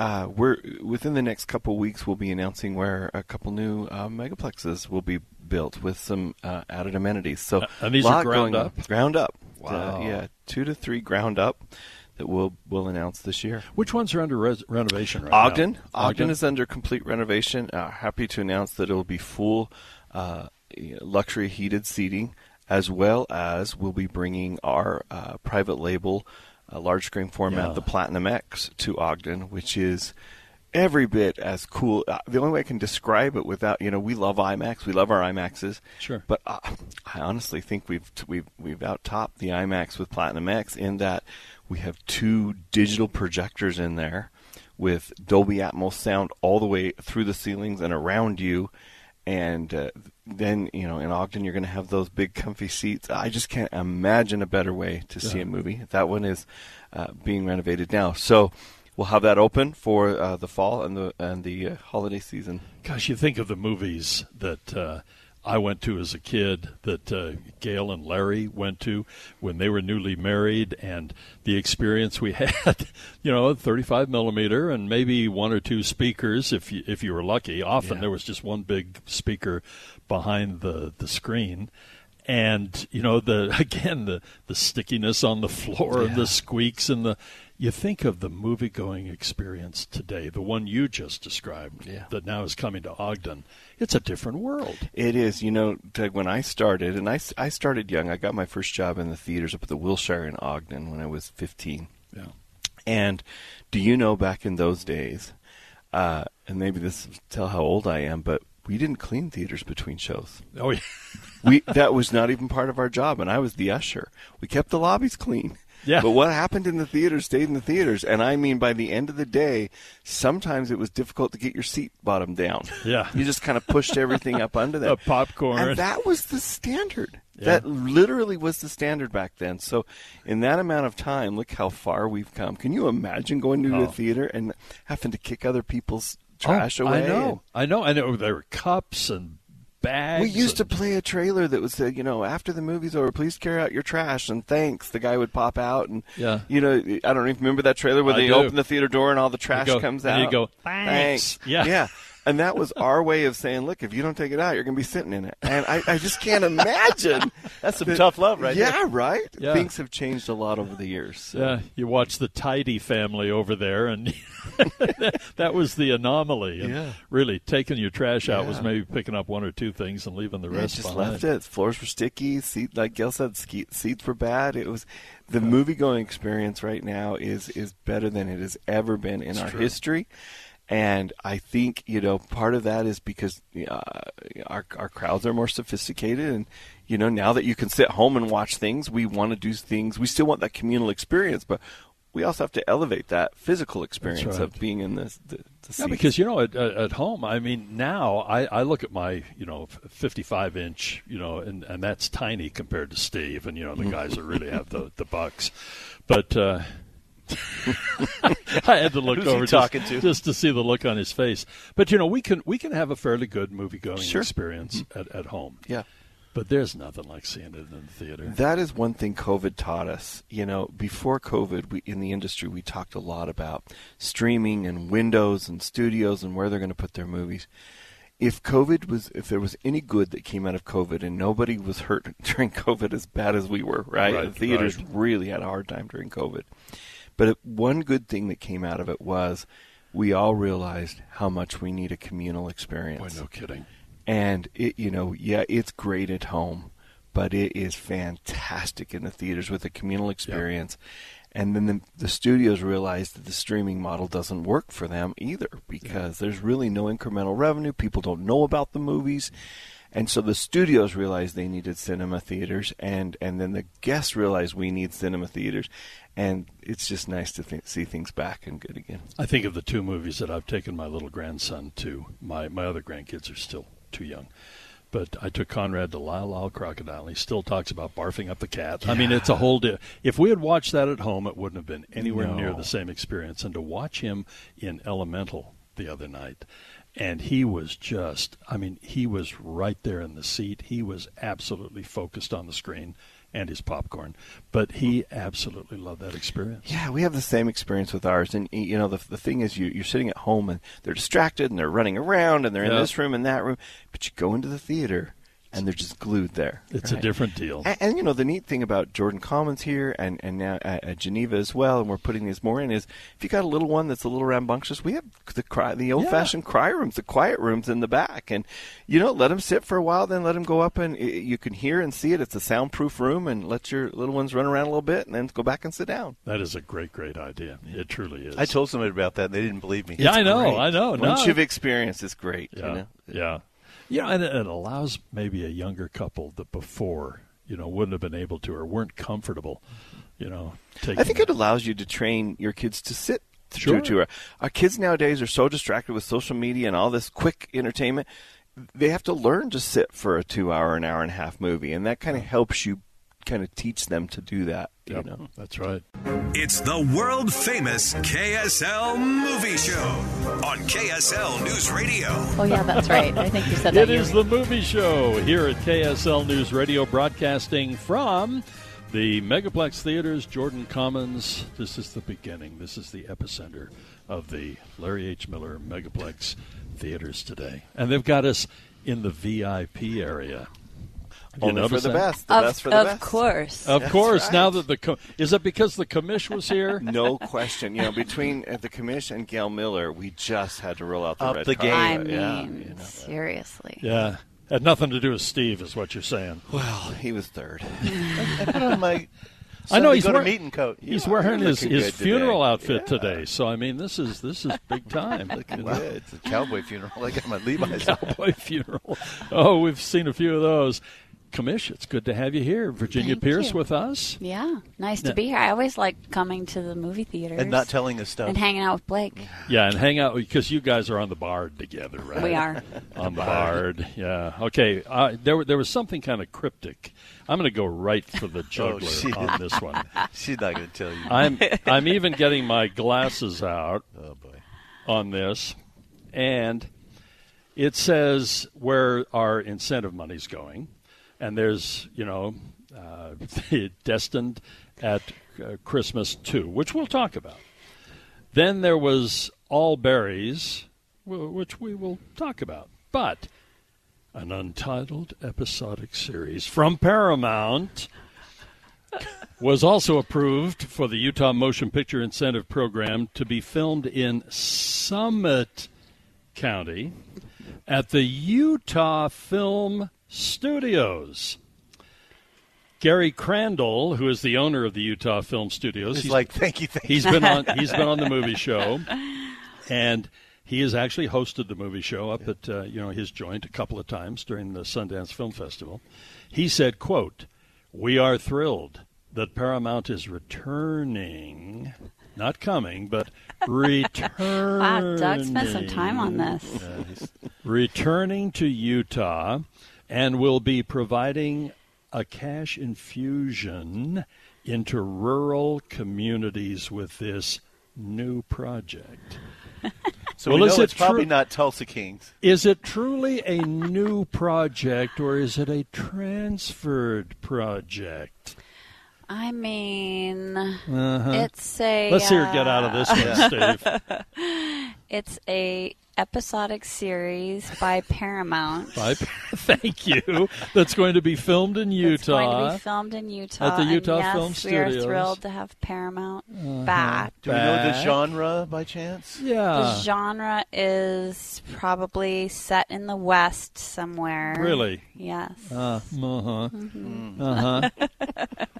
Uh, we're within the next couple weeks. We'll be announcing where a couple new uh, megaplexes will be built with some uh, added amenities. So Uh, and these are lot ground going on. up? Ground up. Wow. Uh, yeah, two to three ground up that we'll we'll announce this year. Which ones are under res- renovation right Ogden. now? Ogden is under complete renovation. Uh, happy to announce that it'll be full uh, luxury heated seating, as well as we'll be bringing our uh, private label, uh, large screen format, Yeah. the Platinum X, to Ogden, which is every bit as cool. Uh, the only way I can describe it without, you know, we love IMAX, we love our IMAXs. Sure. But uh, I honestly think we've we've we've out topped the IMAX with Platinum X in that we have two digital projectors in there with Dolby Atmos sound all the way through the ceilings and around you. And uh, then, you know, in Ogden, you're going to have those big, comfy seats. I just can't imagine a better way to see Yeah. a movie. That one is uh, being renovated now. So we'll have that open for uh, the fall and the and the uh, holiday season. Gosh, you think of the movies that uh, I went to as a kid, that uh, Gail and Larry went to when they were newly married, and the experience we had. You know, 35 millimeter and maybe one or two speakers if you, if you were lucky. Often Yeah. there was just one big speaker behind the the screen. And you know the again the the stickiness on the floor and the squeaks and the you think of the movie going experience today, the one you just described Yeah. that now is coming to Ogden. It's a different world. It is, you know, Doug, when I started, and I, I started young, I got my first job in the theaters up at the Wilshire in Ogden when I was 15. Yeah. And do you know back in those days, uh, and maybe this will tell how old I am, but we didn't clean theaters between shows. Oh yeah. we that was not even part of our job, and I was the usher. We kept the lobbies clean. Yeah. But what happened in the theaters stayed in the theaters, and I mean, by the end of the day, sometimes it was difficult to get your seat bottom down. Yeah. You just kind of pushed everything up under The that popcorn. and that was the standard. Yeah. That literally was the standard back then. So, in that amount of time, look how far we've come. Can you imagine going to Oh. a theater and having to kick other people's oh, trash Oh, away? I know. I know. I know. There were cups and bags. We used to play a trailer that would say, you know, after the movie's over, please carry out your trash and thanks. The guy would pop out and, Yeah. you know, I don't even remember that trailer where I they do. open the theater door and all the trash go- comes and out. you go, "Thanks." Yeah. yeah. And that was our way of saying, look, if you don't take it out, you're going to be sitting in it. And I, I just can't imagine. That's some that- tough love right yeah, there. right? Yeah. Things have changed a lot over the years. so. Yeah, you watch the tidy family over there, and that was the anomaly. And Yeah. really, taking your trash out was maybe picking up one or two things and leaving the Yeah, rest just behind. left it. Floors were sticky. Seat, like Gail said, seats were bad. It was the movie going experience right now is is better than it has ever been in It's our true. history. And I think you know part of that is because uh, our our crowds are more sophisticated, and you know now that you can sit home and watch things, we want to do things. We still want that communal experience, but we also have to elevate that physical experience right. of being in the the, the Yeah, because you know, at, at at home, I mean, now I, I look at my you know 55 inch, you know, and and that's tiny compared to Steve, and you know the guys that really have the the bucks, but. uh I had to look Who's over just, talking to? just to see the look on his face. But you know, we can we can have a fairly good movie going Sure. experience mm-hmm. at, at home. Yeah. But there's nothing like seeing it in the theater. That is one thing COVID taught us. You know, before COVID, we in the industry we talked a lot about streaming and windows and studios and where they're going to put their movies. If COVID was, if there was any good that came out of COVID, and nobody was hurt during COVID as bad as we were, right? Right, the theaters right. really had a hard time during COVID. But it, one good thing that came out of it was we all realized how much we need a communal experience. Boy, no kidding. And it, you know, yeah, it's great at home, but it is fantastic in the theaters with a communal experience. And then the, the studios realized that the streaming model doesn't work for them either because there's really no incremental revenue. People don't know about the movies. And so the studios realized they needed cinema theaters, and, and then the guests realized we need cinema theaters. And it's just nice to th- see things back and good again. I think of the two movies that I've taken my little grandson to. My my other grandkids are still too young. But I took Conrad to Lyle Lyle Crocodile. and He still talks about barfing up the cat. I mean, it's a whole. Di- if we had watched that at home, it wouldn't have been anywhere No. near the same experience. And to watch him in Elemental the other night, and he was just. I mean, he was right there in the seat. He was absolutely focused on the screen and his popcorn. But he absolutely loved that experience. Yeah, we have the same experience with ours, and you know the the thing is you you're sitting at home and they're distracted and they're running around and they're in Yeah. this room and that room, but you go into the theater and they're just glued there. It's a different deal. And, and you know the neat thing about Jordan Commons here and and now at, at Geneva as well, and we're putting these more in is if you got a little one that's a little rambunctious, we have the cry, the old fashioned cry rooms, the quiet rooms in the back, and you know let them sit for a while, then let them go up and i you can hear and see it. It's a soundproof room, and let your little ones run around a little bit, and then go back and sit down. That is a great, great idea. It truly is. I told somebody about that, and they didn't believe me. Yeah, I know. great. I know. Once no. you've experienced, it's great. yeah, You know? yeah, yeah, and it, allows maybe a younger couple that before you know wouldn't have been able to or weren't comfortable, you know. Taking I think it allows you to train your kids to sit Sure. through to Our kids nowadays are so distracted with social media and all this quick entertainment. They have to learn to sit for a two-hour, an hour and a half movie, and that kind of helps you kind of teach them to do that. Yep, You know, that's right. It's the world famous KSL Movie Show on KSL News Radio. Oh yeah, that's right. I think you said that. It is the movie show here at KSL News Radio, broadcasting from the Megaplex Theaters, Jordan Commons. This is the beginning. This is the epicenter of the Larry H. Miller Megaplex Theaters today, and they've got us in the VIP area. Have you Only for the that? best. The Of, best for the of best. course. Of That's course. right. Now that the co- is it because the commish was here? No question. You know, between uh, the commission and Gail Miller, we just had to roll out the Up red the game. I carpet. mean, Yeah, you know. seriously. Yeah, had nothing to do with Steve, is what you're saying. Well, he was third. I put on my. I know Sunday he's go to wearing meeting coat. He's Yeah, wearing his, his good today. funeral outfit Yeah. today, so I mean this is this is big time. Looking you good. It's a cowboy funeral. I got my Levi's. Cowboy funeral. Oh, we've seen a few of those. Commish, it's good to have you here. Virginia Thank Pearce you. with us. Yeah, nice Yeah. to be here. I always like coming to the movie theater and not telling us stuff. and hanging out with Blake. Yeah, and hang out because you guys are on the Bard together, right? We are. on the Bard. Yeah. Okay. Uh, there there was something kind of cryptic. I'm going to go right for the juggler Oh, she- on this one. She's not going to tell you. I'm I'm even getting my glasses out oh boy. on this, and it says where our incentive money's going, and there's you know uh, destined at uh, Christmas too, which we'll talk about. Then there was all berries, wh- which we will talk about, but an untitled episodic series from Paramount was also approved for the Utah Motion Picture Incentive Program to be filmed in Summit County at the Utah Film Studios. Gary Crandall, who is the owner of the Utah Film Studios, He's like, "Thank you, thank he's you." been on he's been on the movie show, and he has actually hosted the movie show up at uh, you know his joint a couple of times during the Sundance Film Festival. He said, "quote We are thrilled that Paramount is returning." Not coming, but returning. Wow, Doug spent some time on this. returning to Utah and will be providing a cash infusion into rural communities with this new project. So we is know it it's probably not Tulsa Kings. Is it truly a new project or is it a transferred project? I mean, Uh-huh. it's a. Let's hear it get out of this one, uh, Steve. it's a episodic series by Paramount. By- Thank you. That's going to be filmed in Utah. It's going to be filmed in Utah. At the and Utah yes, Film We are thrilled to have Paramount Uh-huh. back. Do we know the genre by chance? Yeah. The genre is probably set in the West somewhere. Really? Yes. Uh, uh-huh. Mhm. Uh-huh.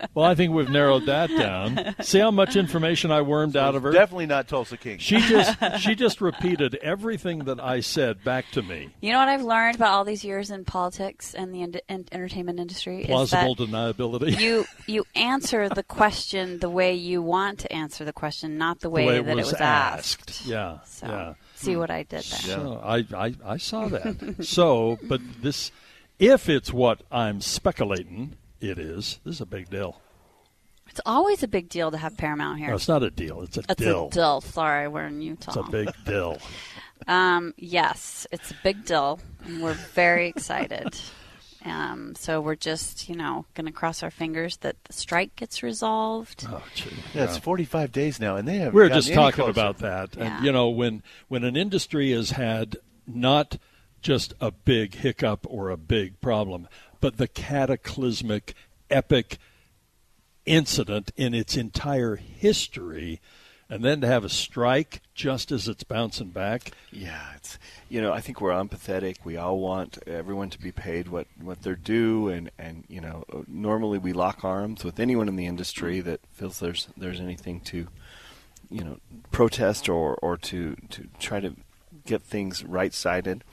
well, I think we've narrowed that down. See how much information I wormed out of her? Definitely not Tulsa King. She just she just repeated everything that I said back to me. You know what I've learned about all these years in politics and the en- en- entertainment industry Plausible deniability. you you answer the question the way you want to answer the question, not the The way, way that was it was asked. asked. Yeah. So, yeah. see what I did there. So I, I I saw that. so, but this, if it's what I'm speculating, it is. This is a big deal. It's always a big deal to have Paramount here. No, it's not a deal. It's a It's dill. a dill. Sorry, we're in Utah. It's a big dill. Um, yes, it's a big deal, and we're very excited. Um, so we're just, you know, going to cross our fingers that the strike gets resolved. Oh, gee. Yeah, it's 45 days now, and they haven't. We We're just any talking closer. about that, Yeah. and you know, when when an industry has had not just a big hiccup or a big problem, but the cataclysmic, epic incident in its entire history, and then to have a strike just as it's bouncing back. Yeah, it's you know I think we're empathetic. We all want everyone to be paid what what they're due, and and you know normally we lock arms with anyone in the industry that feels there's there's anything to you know protest or or to to try to get things right sided.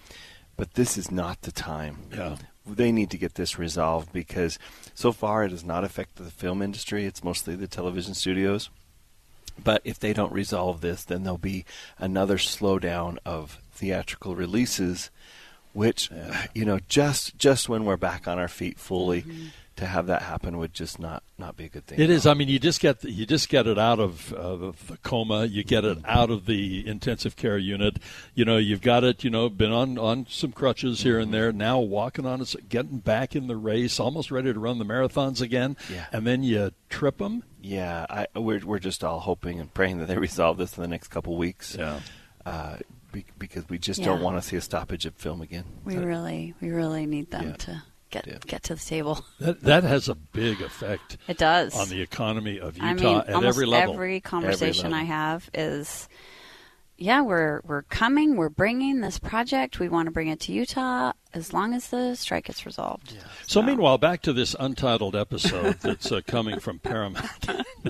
But this is not the time. Yeah. They need to get this resolved because so far it has not affected the film industry. It's mostly the television studios. But if they don't resolve this, then there'll be another slowdown of theatrical releases, which, you know, just just when we're back on our feet fully, mm-hmm. To have that happen would just not not be a good thing. It is. I mean, you just get the, you just get it out of, of the coma. You get it out of the intensive care unit. You know, you've got it. You know, been on on some crutches here and there. Now walking on it, getting back in the race, almost ready to run the marathons again. Yeah. And then you trip them. Yeah, I, we're we're just all hoping and praying that they resolve this in the next couple weeks. Yeah. Uh, because we just Yeah. don't want to see a stoppage of film again. We really, we really need them Yeah. to get get to the table. That that has a big effect. It does on the economy of Utah I mean, at every level. Every conversation Every I have is, yeah, we're we're coming. We're bringing this project. We want to bring it to Utah as long as the strike gets resolved. So, meanwhile, back to this untitled episode that's uh, coming from Paramount.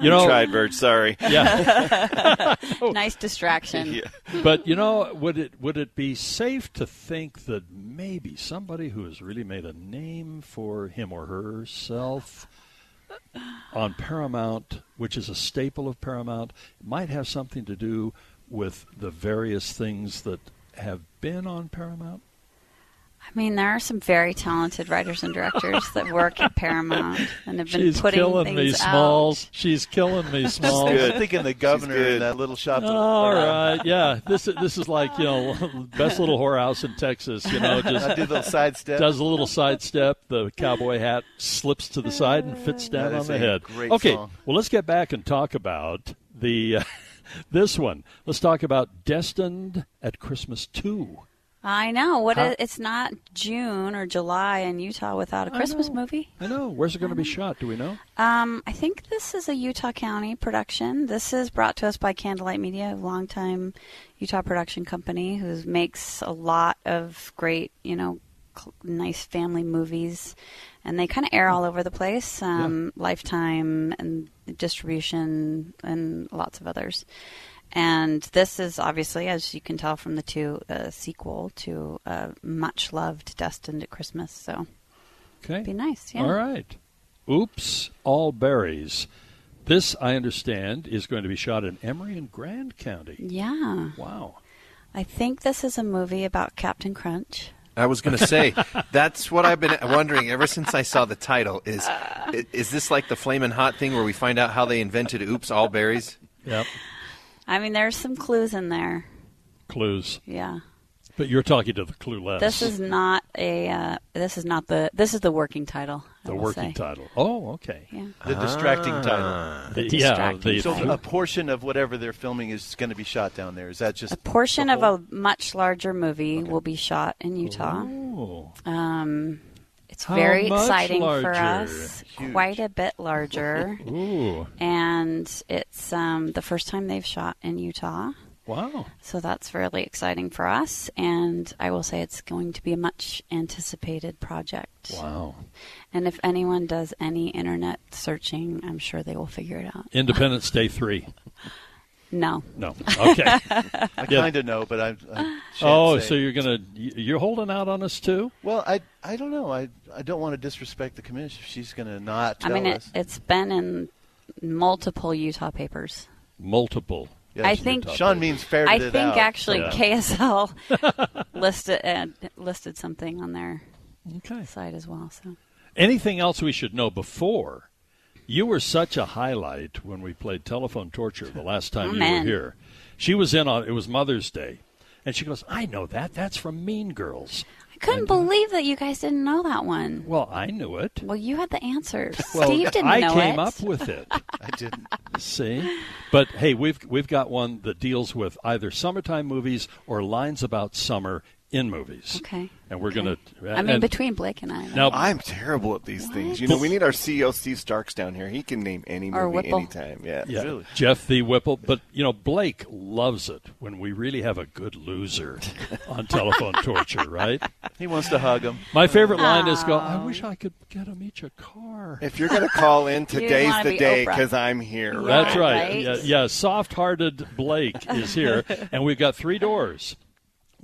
you know, tried, Bird. Sorry. Yeah. nice distraction. But you know, would it would it be safe to think that maybe somebody who has really made a name for him or herself on Paramount, which is a staple of Paramount, might have something to do with the various things that have been on Paramount? I mean, there are some very talented writers and directors that work at Paramount and have been She's putting killing things me, out. Smalls. She's killing me, Smalls. I'm thinking the governor in that little shop. All right, yeah. This is this is like you know, best little whorehouse in Texas. You know, just I do the sidestep. Does a little sidestep. The cowboy hat slips to the side and fits down That on is the a head. great okay, song. well, let's get back and talk about the uh, this one. Let's talk about Destined at Christmas two. I know. What is, it's not June or July in Utah without a Christmas know. movie. I know. Where's it going to be shot? Do we know? Um, I think this is a Utah County production. This is brought to us by Candlelight Media, a longtime Utah production company who makes a lot of great, you know, cl- nice family movies, and they kind of air all over the place. Um, Lifetime and distribution and lots of others. And this is obviously, as you can tell from the two, a sequel to a much loved Destined at Christmas. So, Okay. be nice. Yeah. All right. Oops, all berries. This, I understand, is going to be shot in Emery and Grand County. Yeah. Wow. I think this is a movie about Captain Crunch. I was going to say that's what I've been wondering ever since I saw the title. Is is this like the flamin' hot thing where we find out how they invented "Oops, all berries"? Yep. I mean, there's some clues in there. Clues. Yeah. But you're talking to the clueless. This is not a. Uh, this is not the. This is the working title. I the working say. title. Oh, okay. Yeah. The distracting Ah. title. The yeah, distracting the, So a portion of whatever they're filming is going to be shot down there. Is that just A portion of a much larger movie will be shot in Utah. Oh. Um, it's How very exciting for larger? us. Quite a bit larger. Ooh. and it's um, the first time they've shot in Utah. Wow. So that's really exciting for us, and I will say it's going to be a much anticipated project. Wow. And if anyone does any internet searching, I'm sure they will figure it out. Independence Day 3. No. No. Okay. I Yeah. kind of know, but I. I Oh, say. so you're going to you're holding out on us too? Well, I I don't know. I I don't want to disrespect the commission. She's going to not I tell mean, it, us. it's been in multiple Utah papers. Multiple. Yes, I think Sean means fair. I think out. actually Yeah. KSL listed uh, listed something on their Okay. site as well. So Anything else we should know before? You were such a highlight when we played Telephone Torture the last time Oh, you man. were here. She was in on it was Mother's Day. And she goes, I know that. That's from Mean Girls. I couldn't believe that you guys didn't know that one. Well, I knew it. Well, you had the answers. Well, Steve didn't I know came it. up with it. I didn't. See, but hey, we've we've got one that deals with either summertime movies or lines about summer in movies. Okay. and we're gonna. I mean, between Blake and I. Now, I'm terrible at these things. You know, we need our CEO Steve Starks down here. He can name any Or movie Whipple. anytime. Yeah, Yeah, Jeff the Whipple. But you know, Blake loves it when we really have a good loser on telephone torture, right? He wants to hug him. My favorite line is, "Go, I wish I could get him each a car." If you're going to call in, today's the be day because I'm here. That's right. right. Yeah, yeah, soft-hearted Blake is here, and we've got three doors.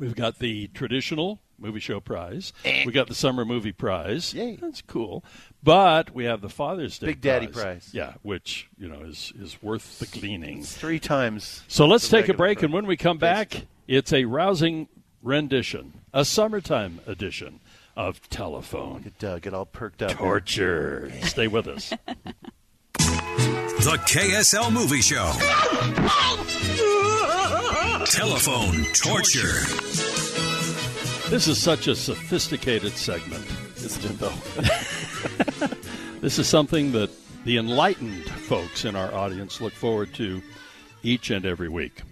We've got the traditional movie show prize. We got the summer movie prize. Yay. That's cool. But we have the Father's Day Big Daddy prize. Yeah, which you know is is worth the gleaning. Three times. So let's take a break, price. and when we come back, it's a rousing rendition, a summertime edition of Telephone Get, uh, get all perked up. Torture. Stay with us. The KSL Movie Show. Telephone torture. This is such a sophisticated segment. Isn't it, though? This is something that the enlightened folks in our audience look forward to each and every week.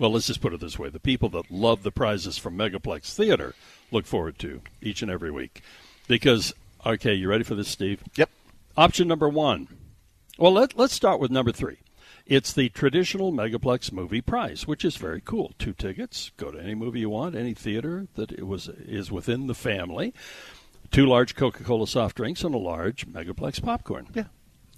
Well, let's just put it this way the people that love the prizes from Megaplex Theater look forward to each and every week. Because, okay, you ready for this, Steve? Yep. Option number one. Well, let, let's start with number three. It's the traditional Megaplex movie price, which is very cool. Two tickets, go to any movie you want, any theater that it was is within the family. Two large Coca-Cola soft drinks and a large Megaplex popcorn. Yeah.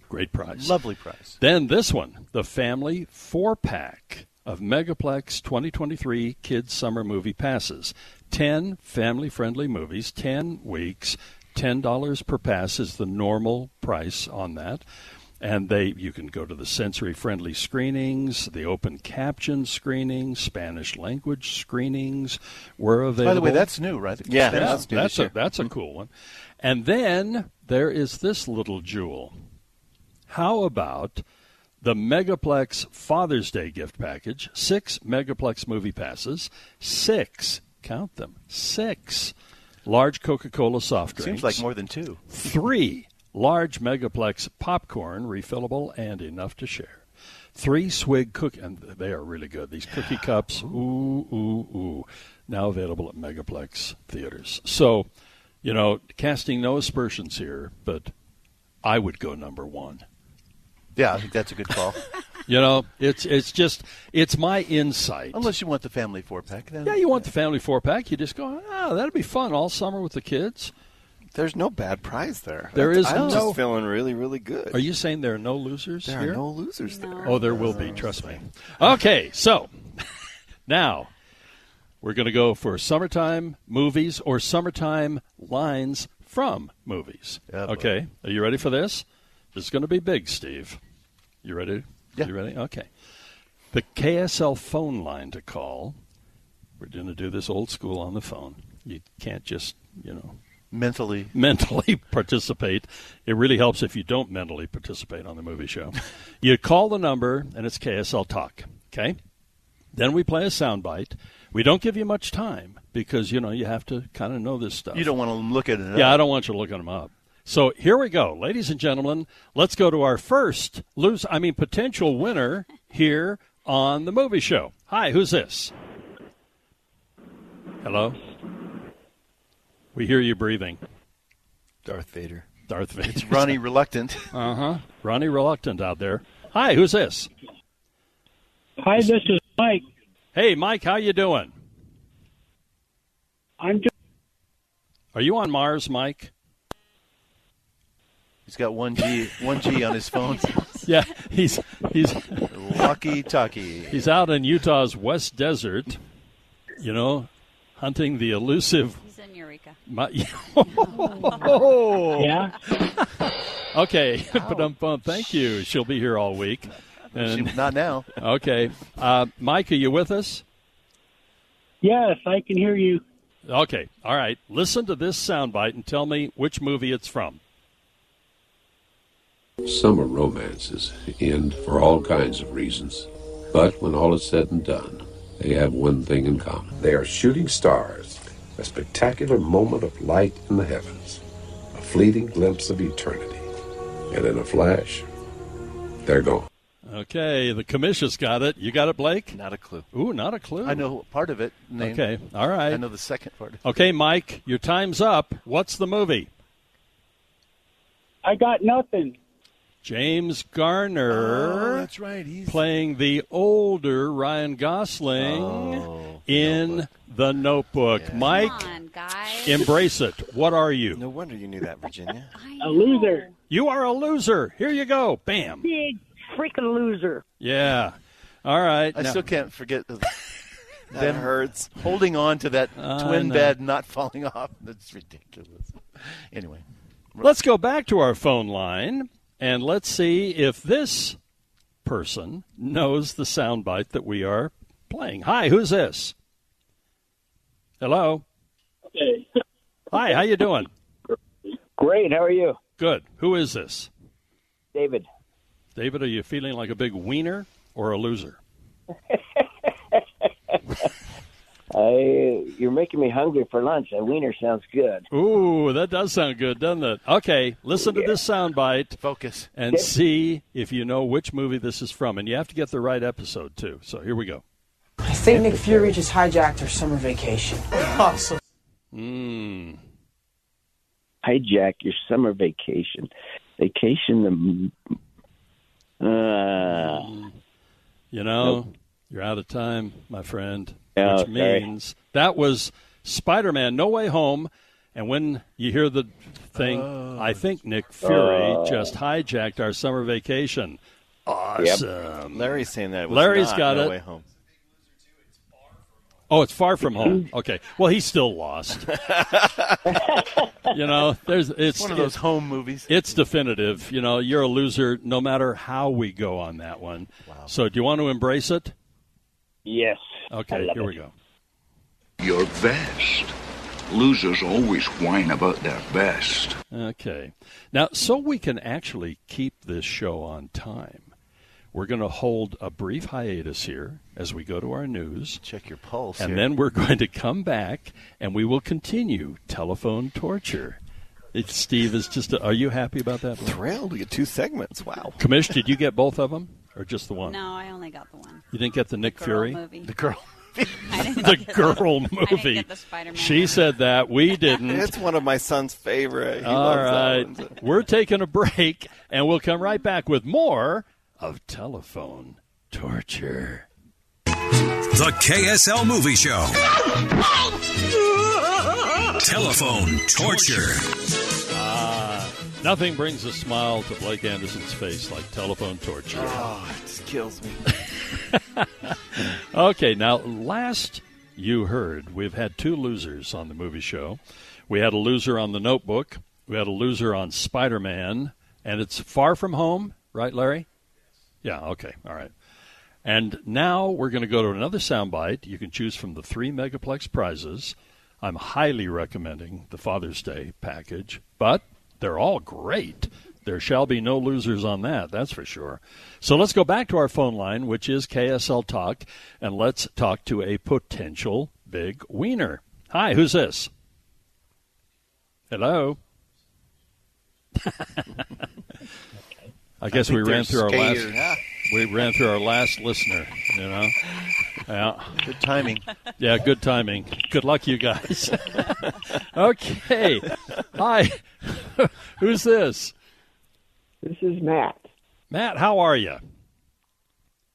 Great price. Lovely price. Then this one, the family four pack of Megaplex 2023 Kids Summer Movie Passes. 10 family friendly movies, 10 weeks, $10 per pass is the normal price on that. And they you can go to the sensory friendly screenings, the open caption screenings, Spanish language screenings were available. By the way, that's new, right? Yeah, Yeah, that's new that's a year. that's a mm-hmm. cool one. And then there is this little jewel. How about the Megaplex Father's Day gift package? Six Megaplex movie passes, six, count them, six large Coca Cola soft drinks. Seems like more than two. Three large Megaplex popcorn, refillable and enough to share. Three swig cookie, and they are really good. These cookie cups, ooh, ooh, ooh, now available at Megaplex theaters. So, you know, casting no aspersions here, but I would go number one. Yeah, I think that's a good call. You know, it's it's just it's my insight. Unless you want the family four pack, then Yeah, you want the family four pack, you just go, ah, that'd be fun all summer with the kids. There's no bad prize there. There That's- is I'm no- just feeling really, really good. Are you saying there are no losers There here? are no losers there. Oh, there will be. Trust me. Okay, so now we're going to go for summertime movies or summertime lines from movies. Yeah, boy. okay, are you ready for this? This is going to be big, Steve. You ready? Yeah. You ready? Okay. The KSL phone line to call. We're going to do this old school on the phone. You can't just, you know, mentally. mentally participate. It really helps if you don't mentally participate on the movie show. you call the number, and it's KSL Talk. Okay. Then we play a soundbite. We don't give you much time because you know you have to kind of know this stuff. You don't want to look at it. Yeah, up. I don't want you looking them up. So here we go, ladies and gentlemen. Let's go to our first lose. I mean, potential winner here on the movie show. Hi, who's this? Hello. We hear you breathing. Darth Vader. Darth Vader. It's Ronnie Reluctant. Uh huh. Ronnie Reluctant out there. Hi, who's this? Hi, this is Mike. Hey, Mike, how you doing? I'm just Are you on Mars, Mike? He's got one G, one G on his phone. Yeah, he's he's Walkie talkie. he's out in Utah's West Desert. You know, hunting the elusive. He's in Eureka. My, Yeah. Okay, but um, um, thank you. She'll be here all week. And, Not now. okay, uh, Mike, are you with us? Yes, I can hear you. Okay, all right. Listen to this soundbite and tell me which movie it's from. Summer romances end for all kinds of reasons. But when all is said and done, they have one thing in common. They are shooting stars, a spectacular moment of light in the heavens, a fleeting glimpse of eternity. And in a flash, they're gone. Okay, the commission's got it. You got it, Blake? Not a clue. Ooh, not a clue. I know part of it. Name. Okay, all right. I know the second part. Okay, Mike, your time's up. What's the movie? I got nothing. James Garner. Oh, that's right. He's playing the older Ryan Gosling Oh, in The Notebook. Mike, Come on, guys. embrace it. What are you? No wonder you knew that, Virginia. A loser. You are a loser. Here you go. Bam. Big freaking loser. Yeah. All right. I Now- still can't forget the, That them hurts. holding on to that I twin know. bed not falling off. That's ridiculous. Anyway, Let's go back to our phone line and let's see if this person knows the soundbite that we are playing. Hi, who's this? Hello. Okay. Hi, how you doing? Great. How are you, Good. Who is this? David? David, are you feeling like a big wiener or a loser? I, you're making me hungry for lunch. A wiener sounds good. Ooh, that does sound good, doesn't it? Okay, listen to this soundbite focus. and see if you know which movie this is from. And you have to get the right episode, too. So here we go. I think Nick Fury just hijacked our summer vacation. Awesome. Mm. Hijack your summer vacation. Vacation the. Uh, You know, Nope. you're out of time, my friend. Yeah, which sorry. means that was Spider Man No Way Home. And when you hear the thing, I think Nick Fury Oh. just hijacked our summer vacation. Awesome. Larry's saying that. It was Larry's not got no it. Way home. Oh, it's far from home. Okay. Well, he's still lost. you know, there's it's one of those home movies. It's definitive. You know, you're a loser no matter how we go on that one. Wow. So, do you want to embrace it? Yes. Okay, here we go. Your best. Losers always whine about their best. Okay. Now, so we can actually keep this show on time, we're going to hold a brief hiatus here as we go to our news. Check your pulse. And here. then we're going to come back and we will continue telephone torture. It, Steve is just. are you happy about that? Thrilled. We get two segments. Wow. Commish, did you get both of them or just the one? No, I only got the one. You didn't get the Nick Girl Fury? movie. The girl. the girl I didn't movie. get the Spider-Man She one. said that. We didn't. It's one of my son's favorite. He All loves right. that one. We're taking a break, and we'll come right back with more of telephone torture. The KSL Movie Show. Telephone torture. Ah, nothing brings a smile to Blake Anderson's face like telephone torture. Oh, it just kills me. Okay, now last you heard, we've had two losers on the movie show. We had a loser on The Notebook. We had a loser on Spider Man, and it's Far From Home, right, Larry? Yeah. Okay. All right. And now we're going to go to another soundbite. You can choose from the three Megaplex prizes. I'm highly recommending the Father's Day package, but they're all great. There shall be no losers on that, that's for sure. So let's go back to our phone line, which is KSL Talk, and let's talk to a potential big wiener. Hi, who's this? Hello? I guess we ran they're through our last. Yeah. we ran through our last listener, you know. Yeah. Good timing. Yeah, good timing. Good luck, you guys. okay. Hi. Who's this? This is Matt. Matt, how are you?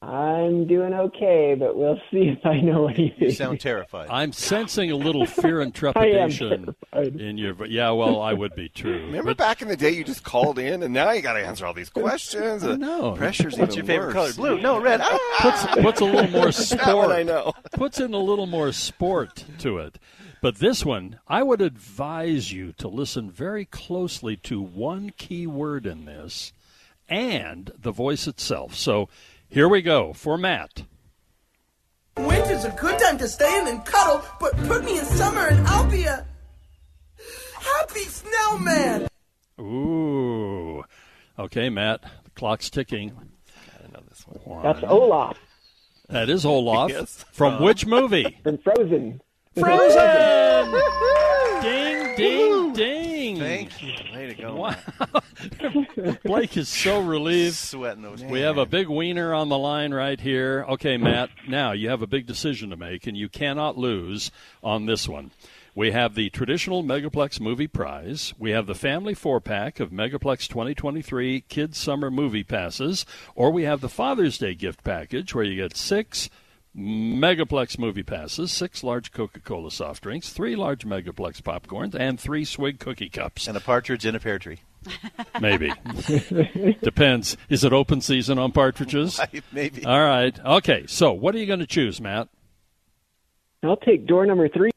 I'm doing okay, but we'll see if I know anything. You sound terrified. I'm sensing a little fear and trepidation in your. Yeah, well, I would be true. Remember back in the day, you just called in, and now you got to answer all these questions. I know. Pressure's What's even your favorite worse. color? Blue? No, red. Ah! puts puts a little more sport. I know. Puts in a little more sport to it. But this one, I would advise you to listen very closely to one key word in this and the voice itself. So here we go for Matt. Winter's a good time to stay in and cuddle, but put me in summer and I'll be a happy snowman. Ooh. Okay, Matt. The clock's ticking. I know this one. That's Olaf That is Olaf. Yes. From which movie? from Frozen. Frozen! ding, ding, ding. Thank you. Way to go. Wow. Blake is so relieved. Sweating those. We have a big wiener on the line right here. Okay, Matt, now you have a big decision to make, and you cannot lose on this one. We have the traditional Megaplex Movie Prize. We have the Family Four Pack of Megaplex 2023 Kids Summer Movie Passes. Or we have the Father's Day gift package where you get six Megaplex Movie Passes, six large Coca Cola soft drinks, three large Megaplex popcorns, and three Swig cookie cups. And a partridge in a pear tree. Maybe. Depends. Is it open season on partridges? Maybe. All right. Okay. So, what are you going to choose, Matt? I'll take door number three.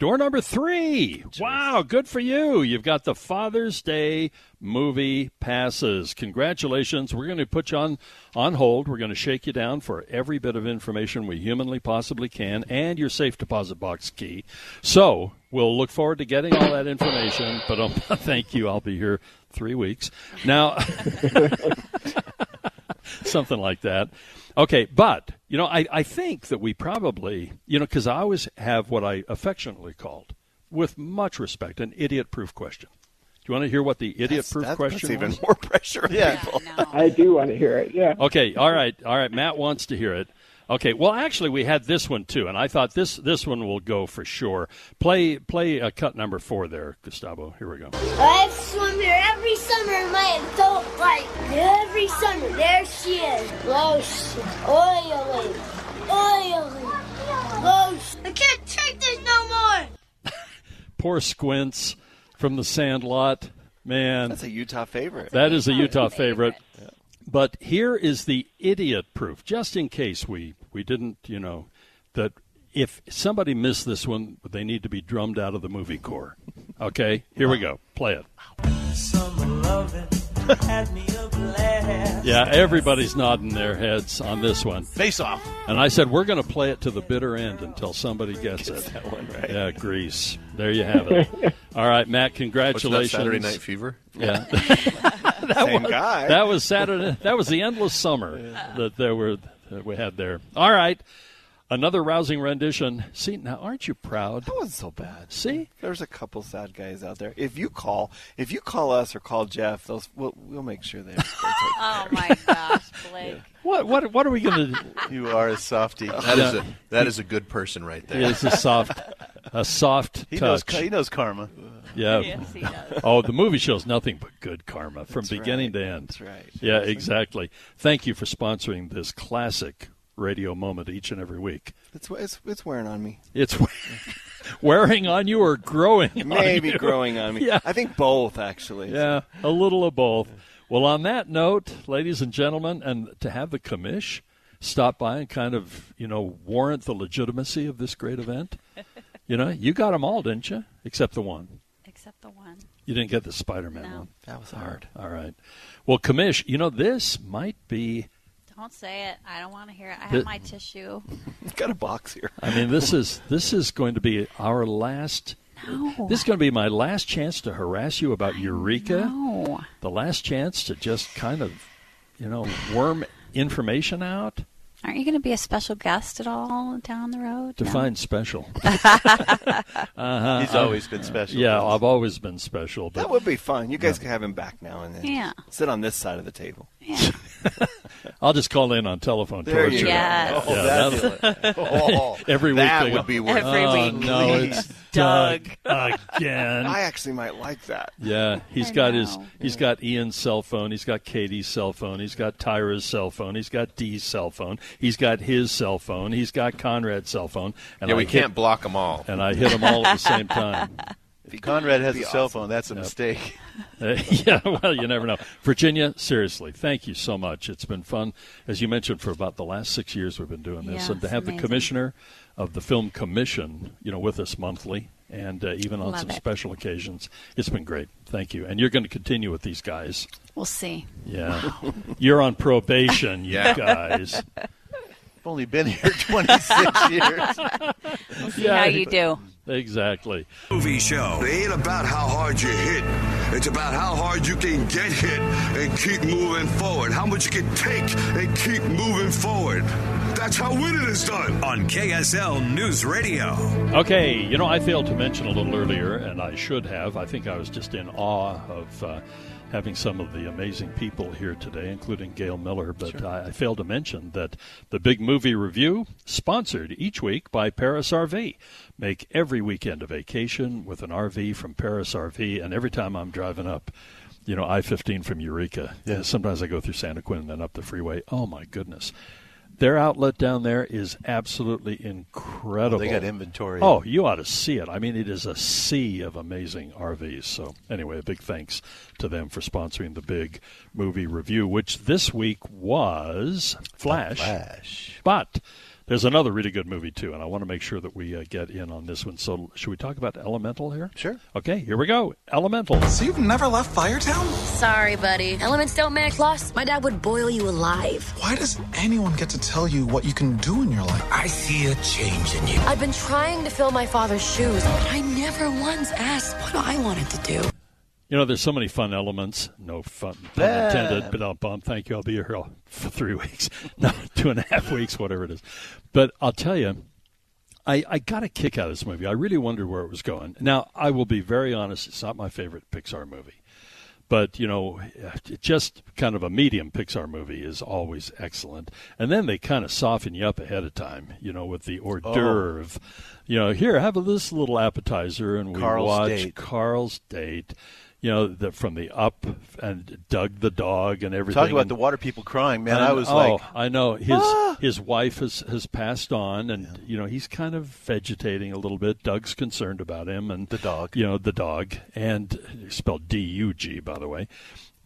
Door number three. Wow, good for you. You've got the Father's Day movie passes. Congratulations. We're going to put you on, on hold. We're going to shake you down for every bit of information we humanly possibly can and your safe deposit box key. So we'll look forward to getting all that information. But um, thank you. I'll be here three weeks. Now, something like that. Okay, but you know, I, I think that we probably, you know, because I always have what I affectionately called, with much respect, an idiot-proof question. Do you want to hear what the idiot-proof That's- question that's even was? more pressure on Yeah. people. I do want to hear it. Yeah. Okay, all right, all right. Matt wants to hear it. Okay, well, actually, we had this one too, and I thought this this one will go for sure. Play play uh, cut number four there, Gustavo. Here we go. I swim here every summer in my adult life. Every summer, there she is. Lotion, oily, oily, lotion. I can't take this no more. Poor Squints from the Sandlot, man. That's a Utah favorite. That is a Utah favorite. But here is the idiot proof, just in case we, we didn't, you know, that if somebody missed this one, they need to be drummed out of the movie core. Okay, here we go. Play it. Summer loving had me a blast. Yeah, everybody's nodding their heads on this one. Face off. And I said we're going to play it to the bitter end until somebody gets it. that one right. Yeah, Grease. There you have it. All right, Matt. Congratulations. Saturday Night Fever? Yeah. that Same was, guy. That was Saturday. That was the endless summer that there were that we had there. All right. Another rousing rendition. See, now aren't you proud? That wasn't so bad. See, there's a couple sad guys out there. If you call, if you call us or call Jeff, those we'll, we'll make sure they. Oh my gosh, Blake. What what what are we going to? do? You are a softie. That is a that is a good person right there. It's a soft, a soft He knows. touch. He knows karma. Yeah. Yes, he does. Oh, the movie shows nothing but good karma from That's beginning right. to end. That's right. Yeah, exactly. Thank you for sponsoring this classic radio moment each and every week. It's it's it's wearing on me. It's wearing on you or growing on Maybe you? growing on me. Yeah. I think both actually. Yeah, a little of both. Well, on that note, ladies and gentlemen, and to have the commish stop by and kind of, you know, warrant the legitimacy of this great event, you know, you got them all, didn't you? Except the one. Except the one. You didn't get the Spider-Man No. one. That was hard. All right. Well, commish, you know, this might be. Don't say it. I don't want to hear it. I The- have my tissue. Got a box here. I mean, this is this is going to be our last. No. This is going to be my last chance to harass you about Eureka. No. The last chance to just kind of, you know, worm information out. Aren't you going to be a special guest at all down the road? No. Define special. uh-huh. He's always been special. Yeah, I've always been special. But That would be fun. You guys can have him back now and then. Yeah. Sit on this side of the table. I'll just call in on telephone There torture. you go. Yes. Yeah, Oh, that'll- that's Oh, every week that would be worth Every oh, week. no, it's Doug again. I actually might like that. Yeah, he's I got his he's got Ian's cell phone, he's got Katie's cell phone, he's got Tyra's cell phone, he's got Dee's cell phone, he's got his cell phone, he's got Conrad's cell phone, and yeah, I we hit- can't block them all. and I hit them all at the same time. If Conrad has Be a cell phone, that's a mistake. Uh, yeah, well, you never know. Virginia, seriously, thank you so much. It's been fun, as you mentioned, for about the last six years we've been doing this, Yeah, and to it's have the commissioner of the film commission, you know, with us monthly, and uh, even on Love some it. special occasions, it's been great. Thank you, and you're going to continue with these guys. We'll see. Yeah, you're on probation, you Yeah. guys. I've only been here 26 years. We'll see how you do. Exactly. Movie show. It ain't about how hard you hit. It's about how hard you can get hit and keep moving forward. How much you can take and keep moving forward. That's how winning is done. On KSL News Radio. Okay, you know, I failed to mention a little earlier, and I should have. I think I was just in awe of uh, having some of the amazing people here today, including Gail Miller. But I, I failed to mention that the Big Movie Review, sponsored each week by Paris RV. Make every weekend a vacation with an RV from Paris RV, and every time I'm driving up, you know, I 15 from Eureka. Yeah. Sometimes I go through Santaquin and then up the freeway. Oh, my goodness. Their outlet down there is absolutely incredible. They got inventory. Oh, you ought to see it. I mean, it is a sea of amazing RVs. So, anyway, a big thanks to them for sponsoring the big movie review, which this week was Flash. Flash. But there's another really good movie, too, and I want to make sure that we uh, get in on this one. So, should we talk about Elemental here? Sure. Okay, here we go. Elemental. So you've never left Firetown? Sorry, buddy. Elements don't make Plus, my dad would boil you alive. Why does anyone get to tell you what you can do in your life? I see a change in you. I've been trying to fill my father's shoes, but I never once asked what I wanted to do. You know, there's so many fun elements. No fun, pun Yeah. intended. But I'll bum. Thank you. I'll be here all- for three weeks. not two and a half weeks, whatever it is. But I'll tell you, I, I got a kick out of this movie. I really wondered where it was going. Now, I will be very honest. It's not my favorite Pixar movie. But, you know, just kind of a medium Pixar movie is always excellent. And then they kind of soften you up ahead of time, you know, with the hors Oh. d'oeuvre. You know, here, have this little appetizer, and we Carl's watch Date. Carl's Date. You know, the, from the Up and Doug the dog and everything. Talk about And- the water people crying, man. I was oh, like, I know his "Ah!" his wife has has passed on, and you know he's kind of vegetating a little bit. Doug's concerned about him, and The dog. you know, the dog, and spelled D U G, by the way.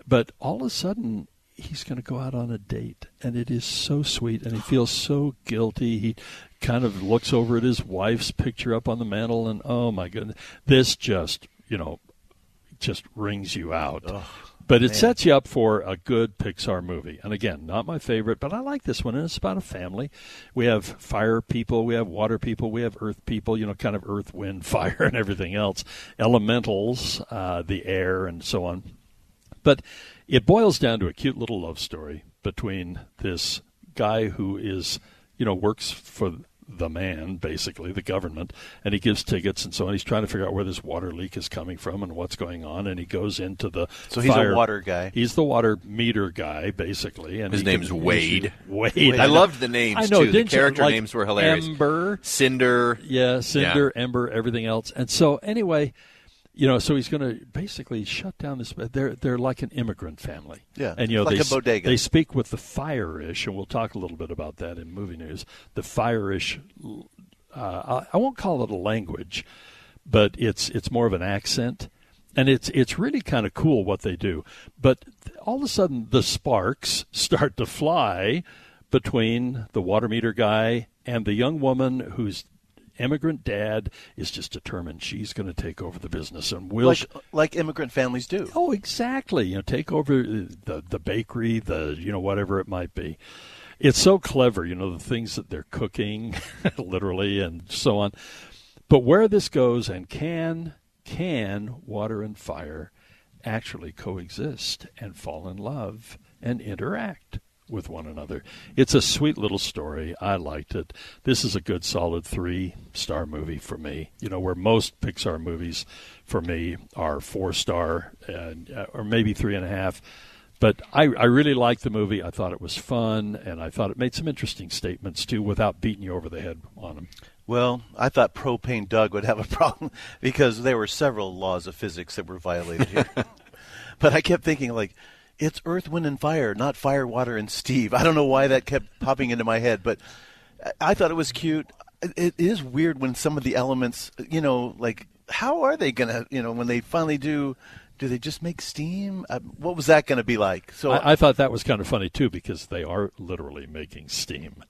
But all of a sudden, he's going to go out on a date, and it is so sweet, and he feels so guilty. He kind of looks over at his wife's picture up on the mantle, and oh my goodness, this just you know just rings you out. but it man. sets you up for a good Pixar movie. And again, not my favorite, but I like this one. And it's about a family. We have fire people, we have water people, we have earth people. You know, kind of earth, wind, fire, and everything else. Elementals, uh, the air, and so on. But it boils down to a cute little love story between this guy who is, you know, works for the man, basically, the government, and he gives tickets and so on. He's trying to figure out where this water leak is coming from and what's going on, and he goes into the So he's a water guy. He's the water meter guy, basically. And His name's can Wade. Wade. I loved the names I know, too. The didn't you? character Like names were hilarious. Ember, Cinder. yeah, Cinder, Ember, everything else. And so anyway, you know, so he's going to basically shut down this. They're they're like an immigrant family. Yeah, and you know like they a bodega. they speak with the fire-ish, and we'll talk a little bit about that in movie news. The fire-ish. Uh, I, I won't call it a language, but it's it's more of an accent, and it's it's really kind of cool what they do. But all of a sudden, the sparks start to fly between the water meter guy and the young woman whose immigrant dad is just determined she's going to take over the business and will like like immigrant families do. Oh, exactly. You know, take over uh, the the bakery, the you know whatever it might be. It's so clever, you know, the things that they're cooking, literally, and so on. But where this goes, and can can water and fire actually coexist and fall in love and interact with one another? It's a sweet little story. I liked it. This is a good, solid three star movie for me. You know, where most Pixar movies for me are four star and uh, or maybe three and a half. But I, I really liked the movie. I thought it was fun, and I thought it made some interesting statements too, without beating you over the head on them. Well, I thought Propane Doug would have a problem because there were several laws of physics that were violated here. but I kept thinking, like, it's Earth, Wind, and Fire, not Fire, Water, and Steve. I don't know why that kept popping into my head, but I- thought it was cute. It- is weird when some of the elements, you know, like, how are they to, you know, when they finally do, do they just make steam? Uh, what was that going to be like? So I, I thought that was kind of funny too because they are literally making steam,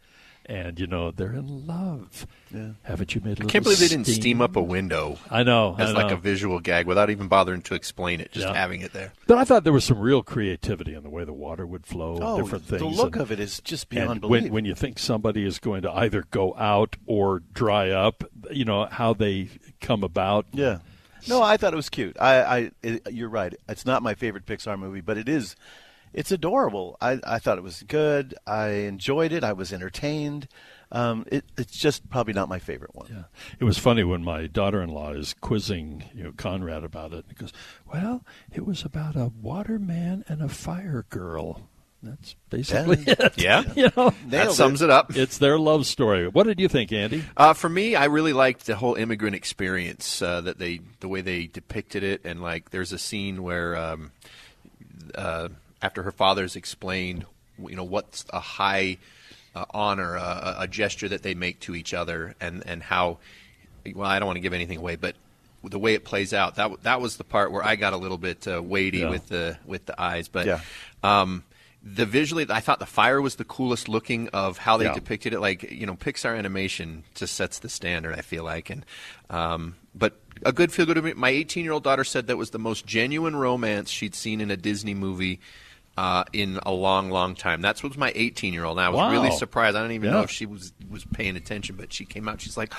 and you know they're in love. Yeah. Haven't you made? a I can't believe they didn't steam? steam up a window. I know, as I like a visual gag without even bothering to explain it, just Yeah. having it there. But I thought there was some real creativity in the way the water would flow, Oh, different things. the look and- of it is just and beyond when, belief. when you think somebody is going to either go out or dry up, you know how they come about. Yeah. No, I thought it was cute. I, I it, you're right. It's not my favorite Pixar movie, but it is. It's adorable. I, I thought it was good. I enjoyed it. I was entertained. Um, it, it's just probably not my favorite one. Yeah. It was funny when my daughter-in-law is quizzing, you know, Conrad about it. He goes, "Well, it was about a waterman and a fire girl." That's basically Yeah. it. Yeah. you know, That sums it up. It's their love story. What did you think, Andy? Uh, for me, I really liked the whole immigrant experience uh, that they, the way they depicted it, and like, there's a scene where, um, uh, after her father's explained, you know, what's a high uh, honor, uh, a gesture that they make to each other, and and how, well, I don't want to give anything away, but the way it plays out, that that was the part where I got a little bit uh, weighty Yeah. with the with the eyes, but. Yeah. Um, the visually, I thought the fire was the coolest looking of how they Yeah. depicted it. Like you know, Pixar animation just sets the standard. I feel like, and um, but a good feel good. My 18 year old daughter said that was the most genuine romance she'd seen in a Disney movie. Uh, in a long, long time. That's was my 18 year old. I was Wow. really surprised. I don't even know if she was was paying attention, but she came out. She's like,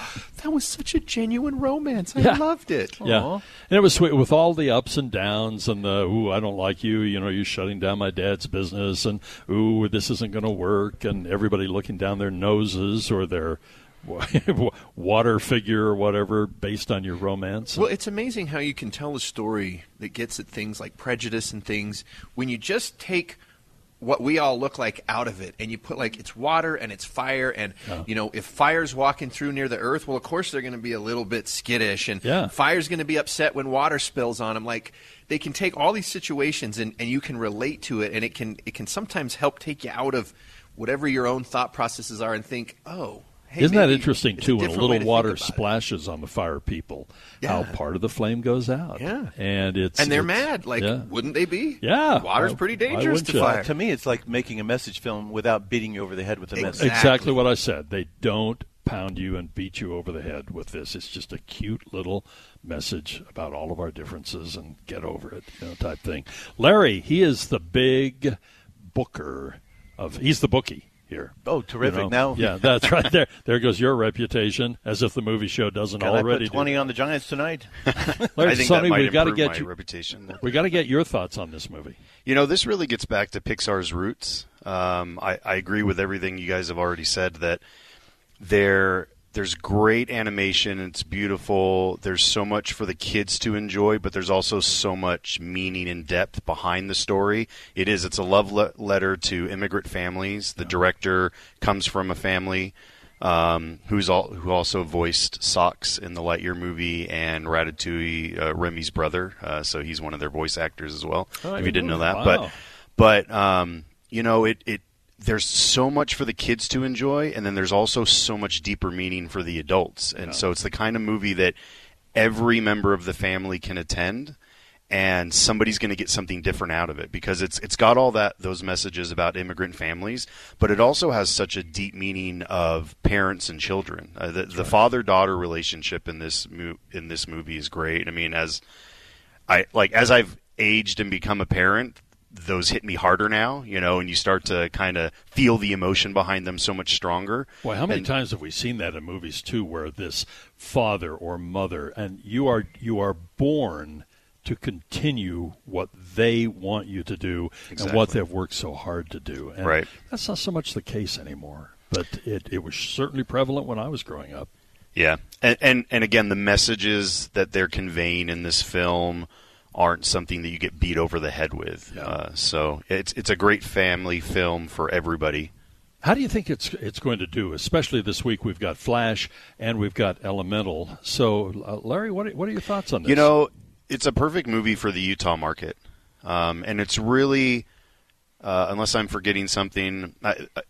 "That was such a genuine romance. I Yeah. loved it." Yeah, and it was sweet with all the ups and downs and the ooh, I don't like you. You know, you're shutting down my dad's business, and ooh, this isn't going to work, and everybody looking down their noses or their water figure or whatever based on your romance. Well, it's amazing how you can tell a story that gets at things like prejudice and things when you just take what we all look like out of it and you put like it's water and it's fire and you know if fire's walking through near the earth well of course they're going to be a little bit skittish and Yeah. fire's going to be upset when water spills on them like they can take all these situations and, and you can relate to it and it can it can sometimes help take you out of whatever your own thought processes are and think oh hey, Isn't that interesting too? When a little water about it. splashes on the fire people, how part of the flame goes out. Yeah. and it's and they're it's- mad like yeah. wouldn't they be Yeah. water's Why- pretty dangerous to you? fire To me, it's like making a message film without beating you over the head with a message. exactly what I said. They don't pound you and beat you over the head with this. It's just a cute little message about all of our differences and get over it, you know, type thing. Larry, he is the big booker of. He's the bookie here. Oh, terrific! You know? Now, yeah, that's right. There, there goes your reputation. As if the movie show doesn't Can already I put twenty on the Giants tonight? Larry, I think Sonny, that might we've got to get my you, reputation. We got to get your thoughts on this movie. You know, this really gets back to Pixar's roots. Um, I, I agree with everything you guys have already said. That there, there's great animation. It's beautiful. There's so much for the kids to enjoy, but there's also so much meaning and depth behind the story. It is. It's a love le- letter to immigrant families. The director comes from a family. Um, who's all, who also voiced Sox in the Lightyear movie and Ratatouille, uh, Remy's brother. Uh, so he's one of their voice actors as well. Oh, if you didn't know that, that. but but um, you know it, it there's so much for the kids to enjoy and then there's also so much deeper meaning for the adults. And so it's the kind of movie that every member of the family can attend and somebody's going to get something different out of it because it's it's got all that those messages about immigrant families but it also has such a deep meaning of parents and children. Uh, the, the father daughter relationship in this mo- in this movie is great. I mean as I like as I've aged and become a parent, those hit me harder now, you know, and you start to kind of feel the emotion behind them so much stronger. Well, how many And- times have we seen that in movies too, where this father or mother, and you are you are born to continue what they want you to do and what they've worked so hard to do. And Right. That's not so much the case anymore, but it, it was certainly prevalent when I was growing up. Yeah, and, and and again, the messages that they're conveying in this film aren't something that you get beat over the head with. Uh, so it's it's a great family film for everybody. How do you think it's it's going to do? Especially this week, we've got Flash and we've got Elemental. So, uh, Larry, what are, what are your thoughts on this? You know, it's a perfect movie for the Utah market, um, and it's really, uh, unless I'm forgetting something,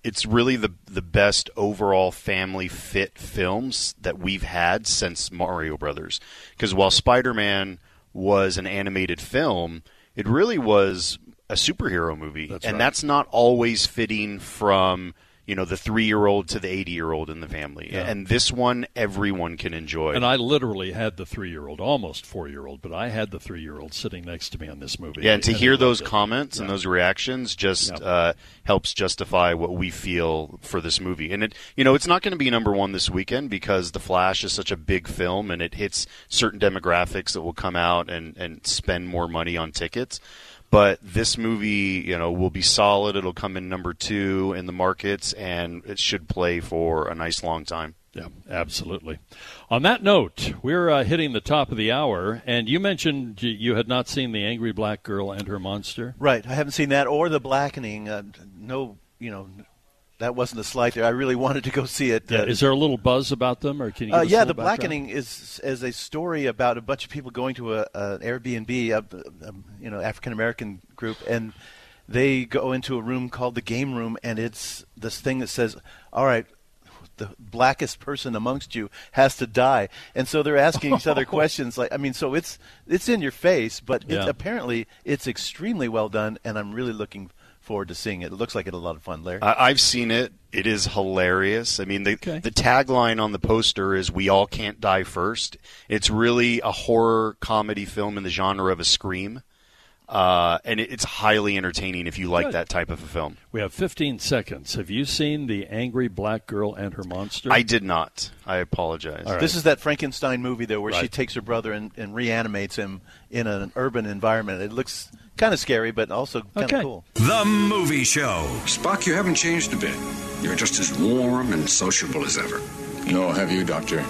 it's really the the best overall family fit films that we've had since Mario Brothers. Because while Spider-Man was an animated film, it really was a superhero movie, That's and right. that's not always fitting from. You know, the three-year-old to the eighty-year-old in the family, Yeah. and this one everyone can enjoy. And I literally had the three year old, almost four year old, but I had the three year old sitting next to me on this movie. Yeah, and to I hear those comments and those reactions just uh, helps justify what we feel for this movie. And it, you know, it's not going to be number one this weekend because The Flash is such a big film and it hits certain demographics that will come out and and spend more money on tickets. But this movie, you know, will be solid. It'll come in number two in the markets, and it should play for a nice long time. Yeah, absolutely. On that note, we're uh, hitting the top of the hour, and you mentioned you- you had not seen The Angry Black Girl and Her Monster. Right. I haven't seen that or the blackening. Uh, no, you know, that wasn't a slight there. I really wanted to go see it. Yeah, Uh, is there a little buzz about them, or can you? Uh, yeah, the background? blackening is is a story about a bunch of people going to a, an Airbnb, a, a, you know, African American group, and they go into a room called the game room, and it's this thing that says, "All right." The blackest person amongst you has to die, and so they're asking each other questions. Like, I mean, so it's it's in your face, but Yeah. it's, apparently it's extremely well done, and I'm really looking forward to seeing it. It looks like it's a lot of fun, Larry. I, I've seen it. It is hilarious. I mean, the the tagline on the poster is "We all can't die first. It's really a horror comedy film in the genre of a scream, uh, and it, it's highly entertaining if you like Good. that type of a film. We have 15 seconds. Have you seen The Angry Black Girl and Her Monster? I did not. I apologize. This is that Frankenstein movie though, where she takes her brother and, and reanimates him in an urban environment. It looks kind of scary, but also kind of cool. The Movie Show. Spock, you haven't changed a bit. You're just as warm and sociable as ever. Nor have you, Doctor.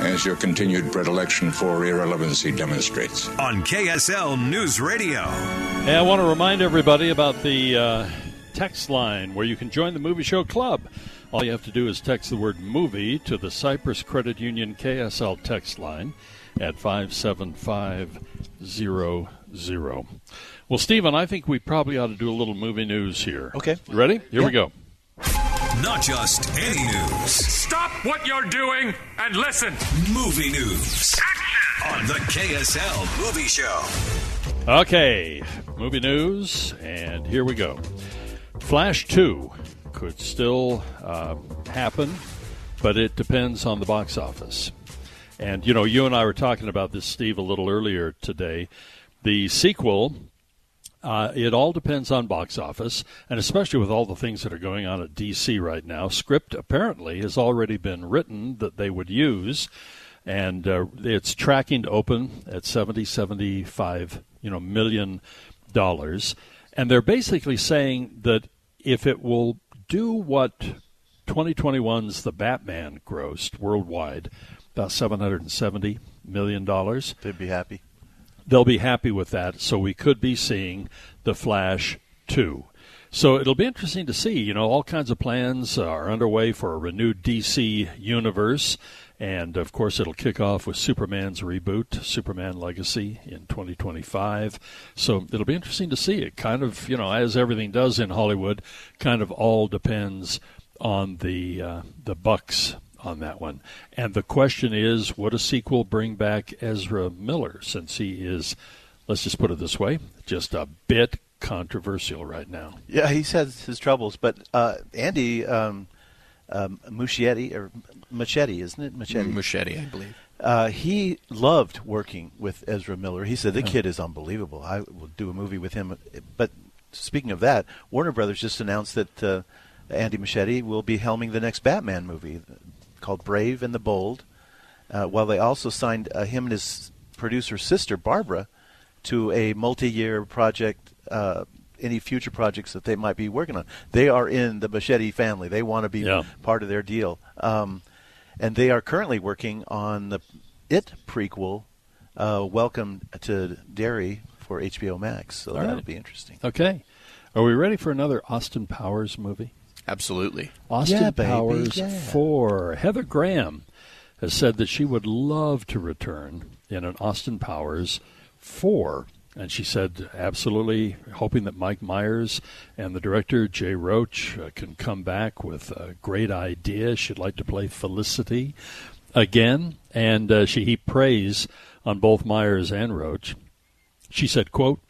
As your continued predilection for irrelevancy demonstrates. On KSL News Radio. Hey, I want to remind everybody about the uh, text line where you can join the Movie Show Club. All you have to do is text the word movie to the Cyprus Credit Union KSL text line at 57500. Well, Stephen, I think we probably ought to do a little movie news here. Okay. You ready? Here we go. Not just any news. Stop what you're doing and listen. Movie news. On the KSL Movie Show. Okay, movie news, and here we go. Flash 2 could still uh, happen but it depends on the box office. And you know, you and I were talking about this, Steve, a little earlier today. The sequel uh, it all depends on box office, and especially with all the things that are going on at DC right now. Script apparently has already been written that they would use, and uh, it's tracking to open at 70, 75, you know, million dollars. And they're basically saying that if it will do what 2021's The Batman grossed worldwide, about 770 million dollars, They'd be happy. They'll be happy with that. So we could be seeing The Flash 2. So it'll be interesting to see. You know, all kinds of plans are underway for a renewed DC universe. And of course, it'll kick off with Superman's reboot, Superman Legacy, in 2025. So it'll be interesting to see. It kind of, you know, as everything does in Hollywood, kind of all depends on the uh, the bucks on that one. And the question is, would a sequel bring back Ezra Miller since he is, let's just put it this way, just a bit controversial right now. Yeah, he's had his troubles, but uh, Andy um, um, Muschietti or Machete, isn't it? Machete. Muschietti, I believe. Uh, he loved working with Ezra Miller. He said the Yeah. kid is unbelievable. I will do a movie with him. But speaking of that, Warner Brothers just announced that uh, Andy Machete will be helming the next Batman movie called Brave and the Bold. Uh, while they also signed uh, him and his producer sister Barbara to a multi-year project. Uh, any future projects that they might be working on, they are in the Machete family. They want to be Yeah. part of their deal, um, and they are currently working on the It prequel, uh, Welcome to Derry for HBO Max. So All that'll right. be interesting. Okay. Are we ready for another Austin Powers movie? Absolutely. Austin Yeah, Powers yeah. 4. Heather Graham has said that she would love to return in an Austin Powers 4. And she said, absolutely, hoping that Mike Myers and the director, Jay Roach, uh, can come back with a great idea. She'd like to play Felicity again. And uh, she heaped praise on both Myers and Roach. She said, quote,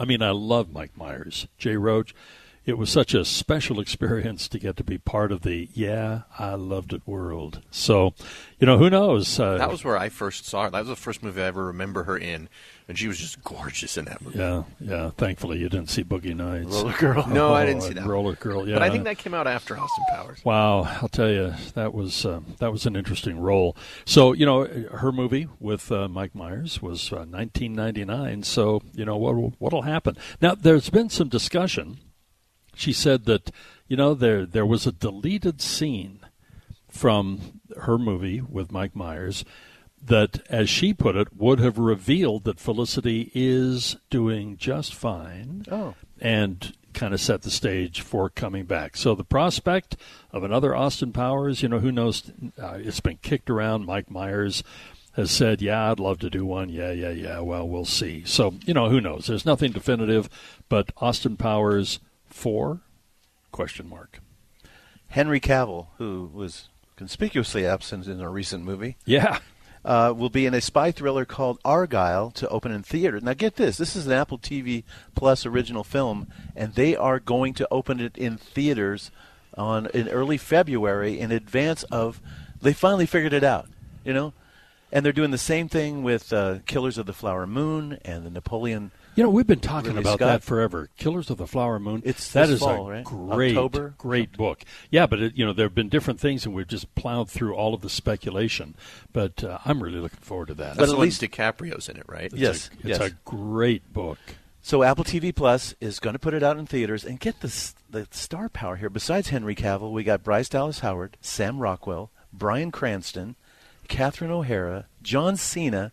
I mean, I love Mike Myers. Jay Roach, it was such a special experience to get to be part of the Yeah, I Loved It world. So, you know, who knows? Uh, That was where I first saw her. That was the first movie I ever remember her in, and she was just gorgeous in that movie. Yeah, yeah. Thankfully, you didn't see Boogie Nights. Roller Girl. No, I didn't Oh, see that. Roller Girl, yeah. But I think that came out after Austin Powers. Wow, I'll tell you, that was uh, that was an interesting role. So you know, her movie with uh, Mike Myers was uh, 1999. So you know what what'll happen now? There's been some discussion. She said that you know there there was a deleted scene from her movie with Mike Myers that, as she put it, would have revealed that Felicity is doing just fine Oh. and kind of set the stage for coming back. So the prospect of another Austin Powers, you know, who knows? Uh, it's been kicked around. Mike Myers has said, "Yeah, I'd love to do one." Yeah, yeah, yeah. Well, we'll see. So you know, who knows? There's nothing definitive, but Austin Powers four? Question mark. Henry Cavill, who was conspicuously absent in a recent movie, Yeah. uh, will be in a spy thriller called Argylle to open in theater. Now, get this: this is an Apple TV Plus original film, and they are going to open it in theaters on in early February in advance of. They finally figured it out, you know, and they're doing the same thing with uh, Killers of the Flower Moon and the Napoleon. You know, we've been talking Ridley about Scott. that forever. Killers of the Flower Moon. It's that this is fall, a right? great, October? great book. Yeah, but it, you know there have been different things, and we've just plowed through all of the speculation. But uh, I'm really looking forward to that. But the at one least- DiCaprio's in it, right? It's Yes, a, it's yes. a great book. So Apple TV Plus is going to put it out in theaters and get the the star power here. Besides Henry Cavill, we got Bryce Dallas Howard, Sam Rockwell, Bryan Cranston, Catherine O'Hara, John Cena,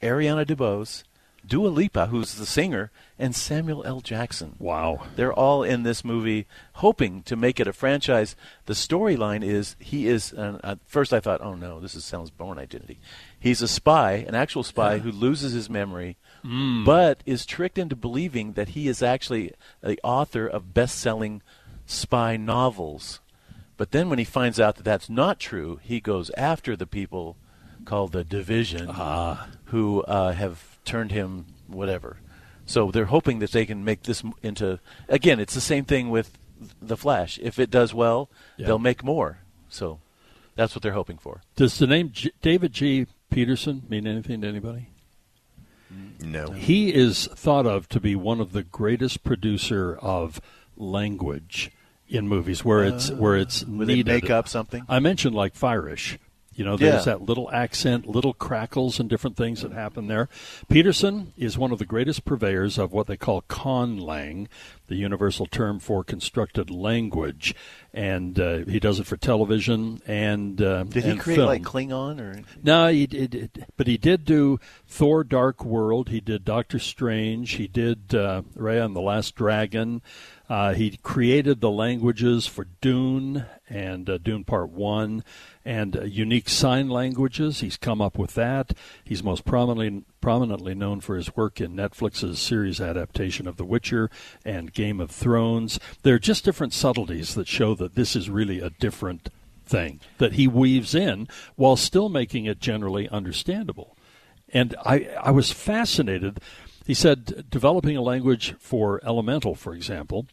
Ariana DeBose, Dua Lipa, who's the singer, and Samuel L. Jackson. Wow. They're all in this movie, hoping to make it a franchise. The storyline is he is. Uh, at first, I thought, oh no, this is sounds Bourne Identity. He's a spy, an actual spy who loses his memory, Mm. but is tricked into believing that he is actually the author of best-selling spy novels. But then, when he finds out that that's not true, he goes after the people called the Division, who uh, have turned him whatever. So they're hoping that they can make this into again. It's the same thing with the Flash. If it does well, Yeah. they'll make more. So That's what they're hoping for. Does the name G- David G. Peterson mean anything to anybody? No. He is thought of to be one of the greatest producer of language in movies where it's Uh, where it's where they needed. make up something? I mentioned like Firish. You know, there's Yeah. that little accent, little crackles, and different things that happen there. Peterson is one of the greatest purveyors of what they call conlang, the universal term for constructed language, and uh, he does it for television and uh, Did he and create film. like Klingon or? No, he did, but he did do Thor: Dark World. He did Doctor Strange. He did uh, Raya and the Last Dragon. Uh, he created the languages for Dune and uh, Dune Part One, and uh, unique sign languages. He's come up with that. He's most prominently prominently known for his work in Netflix's series adaptation of The Witcher and Game of Thrones. There are just different subtleties that show that this is really a different thing that he weaves in while still making it generally understandable. And I, I was fascinated. He said developing a language for Elemental, for example,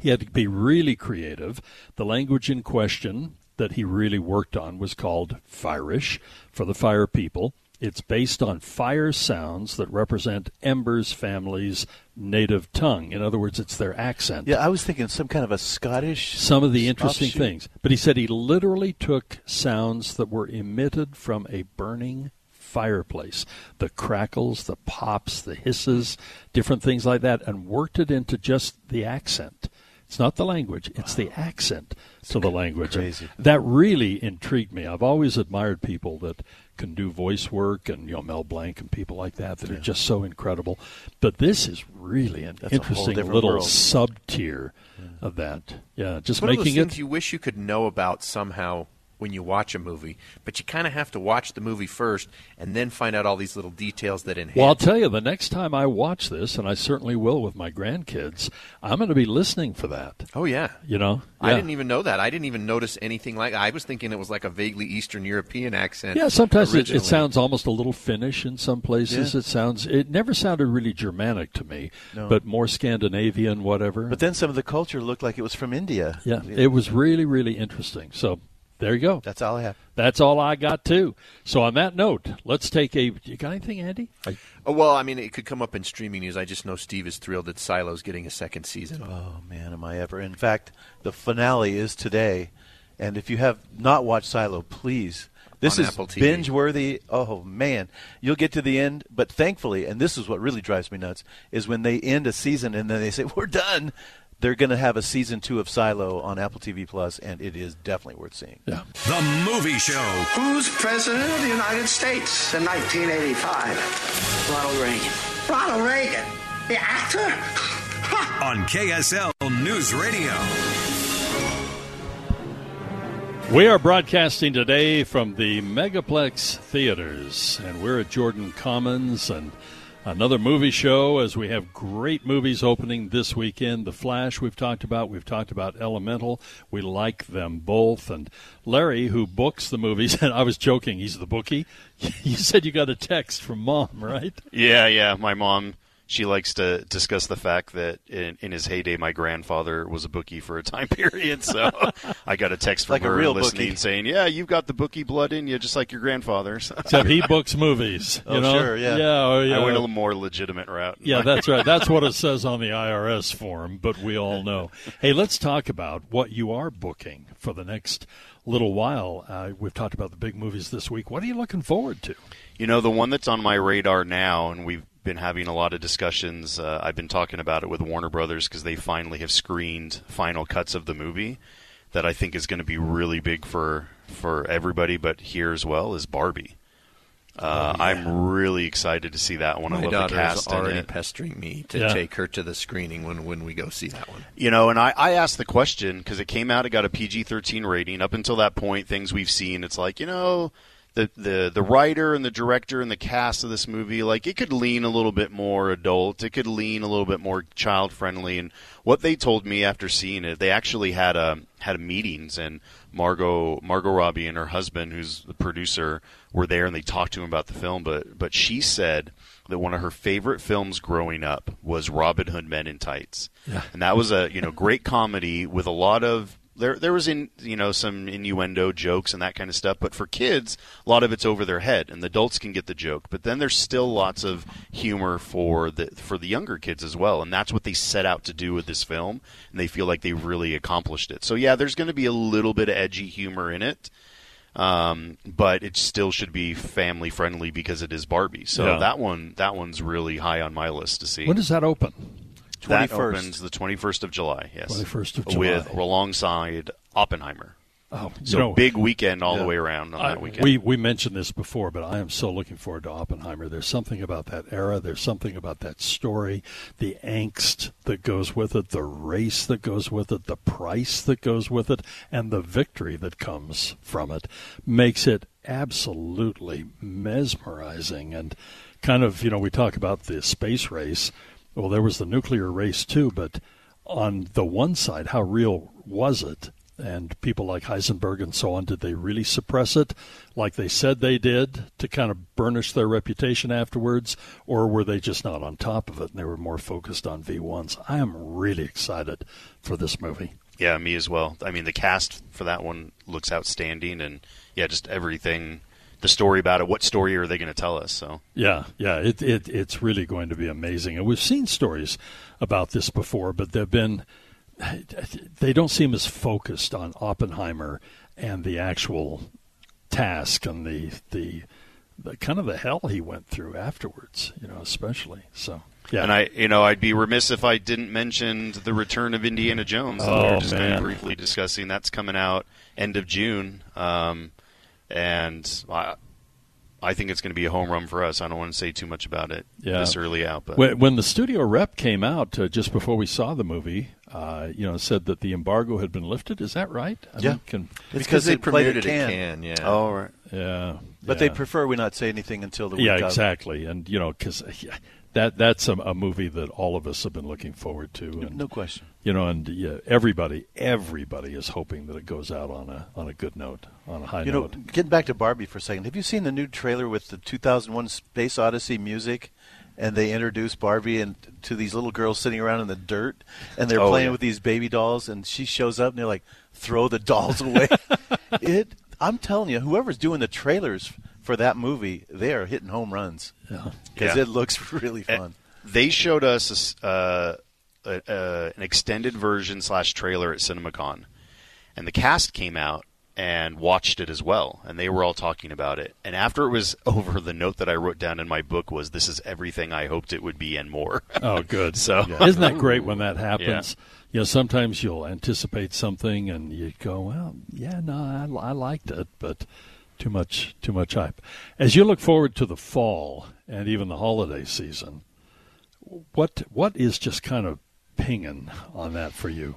he had to be really creative. The language in question that he really worked on was called Firish for the fire people. It's based on fire sounds that represent Ember's family's native tongue. In other words, it's their accent Yeah, I was thinking some kind of a Scottish. some of the interesting offshoot. things. But he said he literally took sounds that were emitted from a burning fireplace the crackles, the pops, the hisses, different things like that, and worked it into just the accent. It's not the language, it's the accent to the language. And Crazy. That really intrigued me. I've always admired people that can do voice work and you know Mel Blanc and people like that that are just so incredible. But this is really an That's interesting little sub tier of that. Yeah, just One of those making things it you wish you could know about somehow when you watch a movie, but you kind of have to watch the movie first and then find out all these little details that enhance. Well, I'll tell you, the next time I watch this, and I certainly will with my grandkids, I'm going to be listening for that. Oh yeah, You know, I didn't even know that. I didn't even notice anything like. I was thinking it was like a vaguely Eastern European accent. Yeah, sometimes it, it sounds almost a little Finnish in some places. Yeah. It sounds. It never sounded really Germanic to me, No. but more Scandinavian, whatever. But then some of the culture looked like it was from India. yeah, it was really, really interesting. So there you go. That's all I have. That's all I got too. So on that note, let's take a. You got anything, Andy? I, Oh, well, I mean, it could come up in streaming news. I just know Steve is thrilled that Silo's getting a second season. Oh man, am I ever? In fact, the finale is today, and if you have not watched Silo, please. This is binge worthy. Oh man, you'll get to the end, but thankfully, and this is what really drives me nuts, is when they end a season and then they say we're done. They're going to have a season two of Silo on Apple TV Plus, and it is definitely worth seeing. Yeah. The Movie Show. Who's president of the United States in 1985? Ronald Reagan. Ronald Reagan? The actor? On KSL News Radio. We are broadcasting today from the Megaplex Theaters, and we're at Jordan Commons and another movie show as we have great movies opening this weekend. The Flash, we've talked about. We've talked about Elemental. We like them both. And Larry, who books the movies, and I was joking, he's the bookie. You said you got a text from mom, right? Yeah, yeah. My mom, she likes to discuss the fact that in, in his heyday, my grandfather was a bookie for a time period. So I got a text from Like a her real listening bookie. saying, "Yeah, you've got the bookie blood in you, just like your grandfather." So- Except he books movies. You Oh, know? sure, yeah. Yeah, oh, yeah. I went a little more legitimate route. Yeah, that's right. That's what it says on the IRS form, but we all know. Hey, let's talk about what you are booking for the next little while. Uh, we've talked about the big movies this week. What are you looking forward to? You know, the one that's on my radar now, and we've been having a lot of discussions. Uh, I've been talking about it with Warner Brothers because they finally have screened final cuts of the movie that I think is going to be really big for for everybody, but here as well is Barbie. Uh, I'm really excited to see that one. I My love daughter the is cast in already it. pestering me to Yeah. take her to the screening when, when we go see that one. You know, and I, I asked the question because it came out, it got a PG 13 rating. Up until that point, things we've seen, it's like, you know, the, the, the writer and the director and the cast of this movie, like, it could lean a little bit more adult. It could lean a little bit more child friendly. And what they told me after seeing it, they actually had a, had meetings and Margot, Margot Robbie and her husband, who's the producer, were there and they talked to him about the film. But, but she said, that one of her favorite films growing up was Robin Hood Men in Tights. Yeah. And that was a you know great comedy with a lot of there there was in you know some innuendo jokes and that kind of stuff, but for kids, a lot of it's over their head, and the adults can get the joke. But then there's still lots of humor for the for the younger kids as well, and that's what they set out to do with this film, and they feel like they really accomplished it. So yeah, there's going to be a little bit of edgy humor in it. Um, but it still should be family friendly because it is Barbie. So Yeah. that one, that one's really high on my list to see. When does that open? That 21st. opens the 21st of July, yes. 21st of With alongside Oppenheimer. Oh, so know- big weekend all Yeah. the way around on I- that weekend. We we mentioned this before, but I am so looking forward to Oppenheimer. There's something about that era. There's something about that story, the angst that goes with it, the race that goes with it, the price that goes with it, and the victory that comes from it makes it absolutely mesmerizing and kind of you know we talk about the space race. Well, there was the nuclear race too, but on the one side, how real was it? And people like Heisenberg and so on, did they really suppress it like they said they did to kind of burnish their reputation afterwards? Or were they just not on top of it and they were more focused on V1s? I am really excited for this movie. Yeah, me as well. I mean, the cast for that one looks outstanding, and yeah, just everything. The story about it. What story are they going to tell us? So Yeah, yeah, it, it it's really going to be amazing. And we've seen stories about this before, but they've been they don't seem as focused on Oppenheimer and the actual task and the the, the kind of the hell he went through afterwards, you know, especially. So yeah. And I, you know, I'd be remiss if I didn't mention the return of Indiana Jones. that we Oh, were just kind man. of briefly discussing. That's coming out end of June, um, and I, I think it's going to be a home run for us. I don't want to say too much about it yeah. this early out, but when, when the studio rep came out uh, just before we saw the movie, uh, you know, said that the embargo had been lifted. Is that right? I Yeah. mean, can, It's because they played at Cannes. yeah. Oh, right. Yeah, But they prefer we not say anything until the week yeah, of. exactly. And you know, because that that's a, a movie that all of us have been looking forward to. And, No question. You know, and yeah, everybody, everybody is hoping that it goes out on a on a good note, on a high note. You know, getting back to Barbie for a second, have you seen the new trailer with the 2001 Space Odyssey music? And they introduce Barbie and to these little girls sitting around in the dirt, and they're Oh, playing yeah. with these baby dolls. And she shows up, and they're like, "Throw the dolls away." it, I'm telling you, whoever's doing the trailers for that movie, they are hitting home runs. Because Yeah. it looks really Eh, fun. They showed us a s- uh, a, a, an extended version slash trailer at CinemaCon, and the cast came out and watched it as well, and they were all talking about it. And after it was over, the note that I wrote down in my book was, "This is everything I hoped it would be and more." Oh, good. so Yeah. Isn't that great when that happens? You know, sometimes you'll anticipate something and you go, "Well, yeah, no, I, I liked it, but too much, too much hype." As you look forward to the fall and even the holiday season, what what is just kind of pinging on that for you?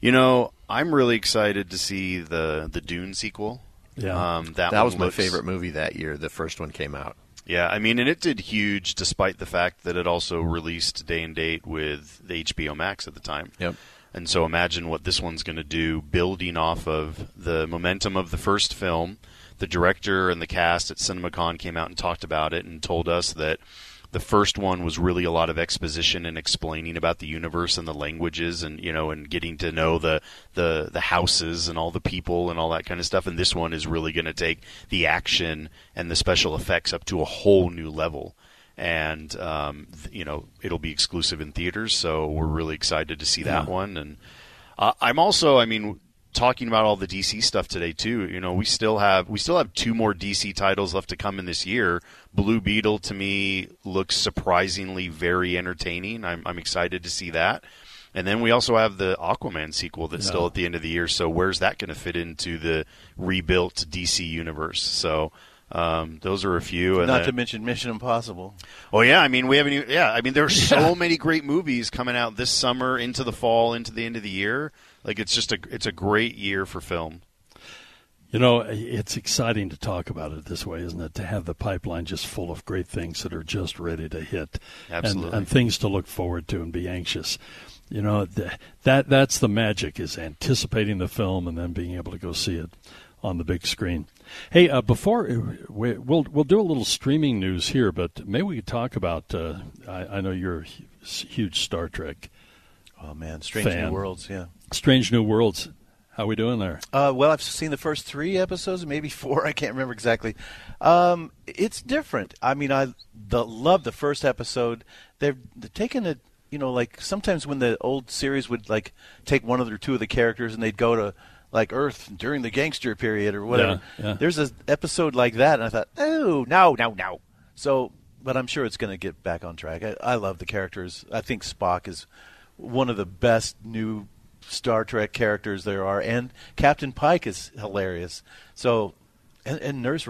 You know, I'm really excited to see the the Dune sequel. Yeah. um, that, That, one was my favorite movie that year. The first one came out. Yeah, I mean, and it did huge, despite the fact that it also released day and date with the HBO Max at the time. Yep. And so imagine what this one's going to do, building off of the momentum of the first film. The director and the cast at CinemaCon came out and talked about it and told us that the first one was really a lot of exposition and explaining about the universe and the languages and you know and getting to know the the the houses and all the people and all that kind of stuff. And this one is really going to take the action and the special effects up to a whole new level. And um, th- you know it'll be exclusive in theaters so we're really excited to see that Yeah. one. And uh, I'm also I mean talking about all the DC stuff today too. You know, we still have we still have two more DC titles left to come in this year. Blue Beetle to me looks surprisingly very entertaining. I'm I'm excited to see that. And then we also have the Aquaman sequel that's still at the end of the year. So where's that going to fit into the rebuilt DC universe? So um, those are a few. And Not then- to mention Mission Impossible. Oh yeah, I mean we haven't. Even, yeah, I mean there are so many great movies coming out this summer, into the fall, into the end of the year. Like it's just a it's a great year for film. You know, it's exciting to talk about it this way, isn't it? To have the pipeline just full of great things that are just ready to hit, and, Absolutely. and things to look forward to and be anxious. You know, th- that that's the magic is anticipating the film and then being able to go see it on the big screen. Hey, uh, before we, we'll we'll do a little streaming news here, but maybe we could talk about. Uh, I, I know you're a huge Star Trek Oh man, Strange fan. New Worlds. Yeah. Strange New Worlds. How we doing there? Uh, well, I've seen the first three episodes, maybe four. I can't remember exactly. Um, it's different. I mean, I the, love the first episode. They've, they're taking it. You know, like sometimes when the old series would like take one of or two of the characters and they'd go to like Earth during the gangster period or whatever. Yeah, yeah. There's an episode like that, and I thought, oh no, no, no. So, but I'm sure it's going to get back on track. I, I love the characters. I think Spock is one of the best new Star Trek characters there are, and Captain Pike is hilarious. So, and, and Nurse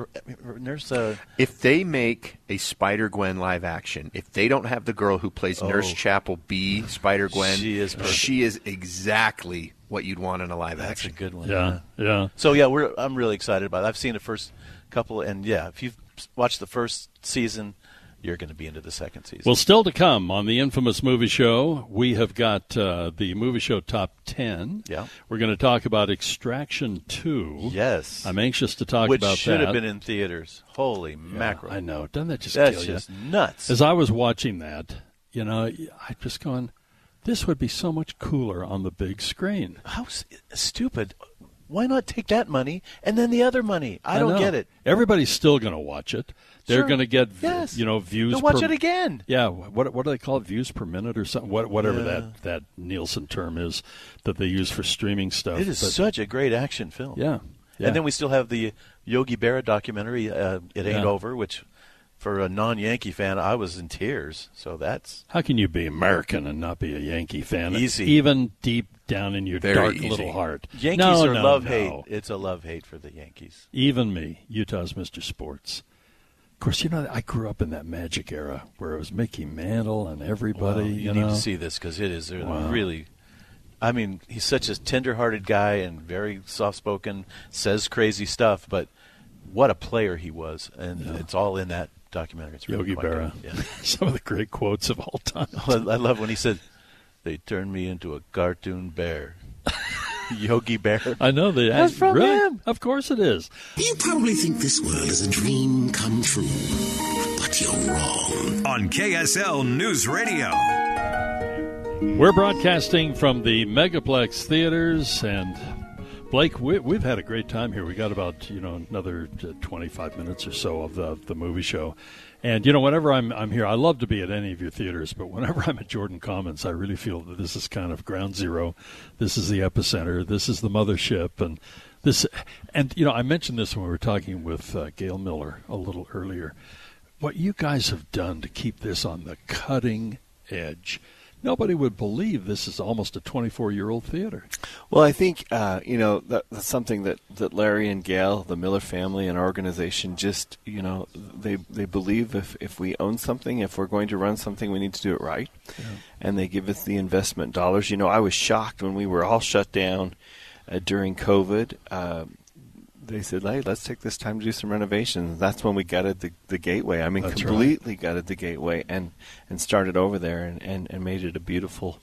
Nurse. Uh, If they make a Spider Gwen live action, if they don't have the girl who plays Nurse Oh. Chapel be Spider Gwen, She is perfect. she is exactly what you'd want in a live That's action. a good one. Yeah, yeah. So yeah, we're I'm really excited about it. I've seen the first couple, and yeah, if you've watched the first season, you're going to be into the second season. Well, still to come on the infamous movie show, we have got uh, the movie show top 10. Yeah. We're going to talk about Extraction 2. Yes. I'm anxious to talk Which about should that. have been in theaters. Holy mackerel! I know. Doesn't that just That's kill you? just nuts. As I was watching that, you know, I just going, this would be so much cooler on the big screen. How stupid! Why not take that money and then the other money? I, don't know. get it. Everybody's still going to watch it. They're Sure. going to get, Yes. you know, views. They'll watch per- it again. Yeah. What what do they call it? Views per minute or something? What, whatever Yeah. that that Nielsen term is that they use for streaming stuff. It is But- such a great action film. Yeah. Yeah. And then we still have the Yogi Berra documentary, uh, "It Ain't Yeah. Over," which, for a non-Yankee fan, I was in tears. So that's How can you be American and not be a Yankee fan? Easy. Even deep down in your Very dark easy. little heart. Yankees no, are no, love no. hate. It's a love hate for the Yankees. Even me, Utah's Mr. Sports. Of course, you know I grew up in that magic era where it was Mickey Mantle and everybody. Well, you, you need know? to see this because it is really- Wow. really. I mean, he's such a tender-hearted guy and very soft-spoken. Says crazy stuff, but what a player he was, and it's all in that documentary. It's really Yogi Berra. good. Yeah. Some of the great quotes of all time. I love when he said, "They turned me into a cartoon bear." Yogi Bear. I know the That's from really? him. Of course it is. You probably think this world is a dream come true, but you're wrong. On KSL News Radio. We're broadcasting from the Megaplex theaters, and Blake, we, we've had a great time here. We got about you know another uh, twenty-five minutes or so of the, of the movie show, and you know whenever I'm I'm here, I love to be at any of your theaters, but whenever I'm at Jordan Commons, I really feel that this is kind of ground zero. This is the epicenter. This is the mothership, and this and you know I mentioned this when we were talking with uh, Gail Miller a little earlier. What you guys have done to keep this on the cutting edge nobody would believe this is almost a 24 year old theater. Well, I think uh, you know that, that's something that, that Larry and Gail, the Miller family and our organization, just you know they they believe if if we own something, if we're going to run something, we need to do it right, and they give us the investment dollars. You know, I was shocked when we were all shut down uh, during COVID. Uh, they said, "Hey, let's take this time to do some renovations." That's when we gutted the, the gateway. I mean, That's right. completely gutted the gateway and and started over there and, and, and made it a beautiful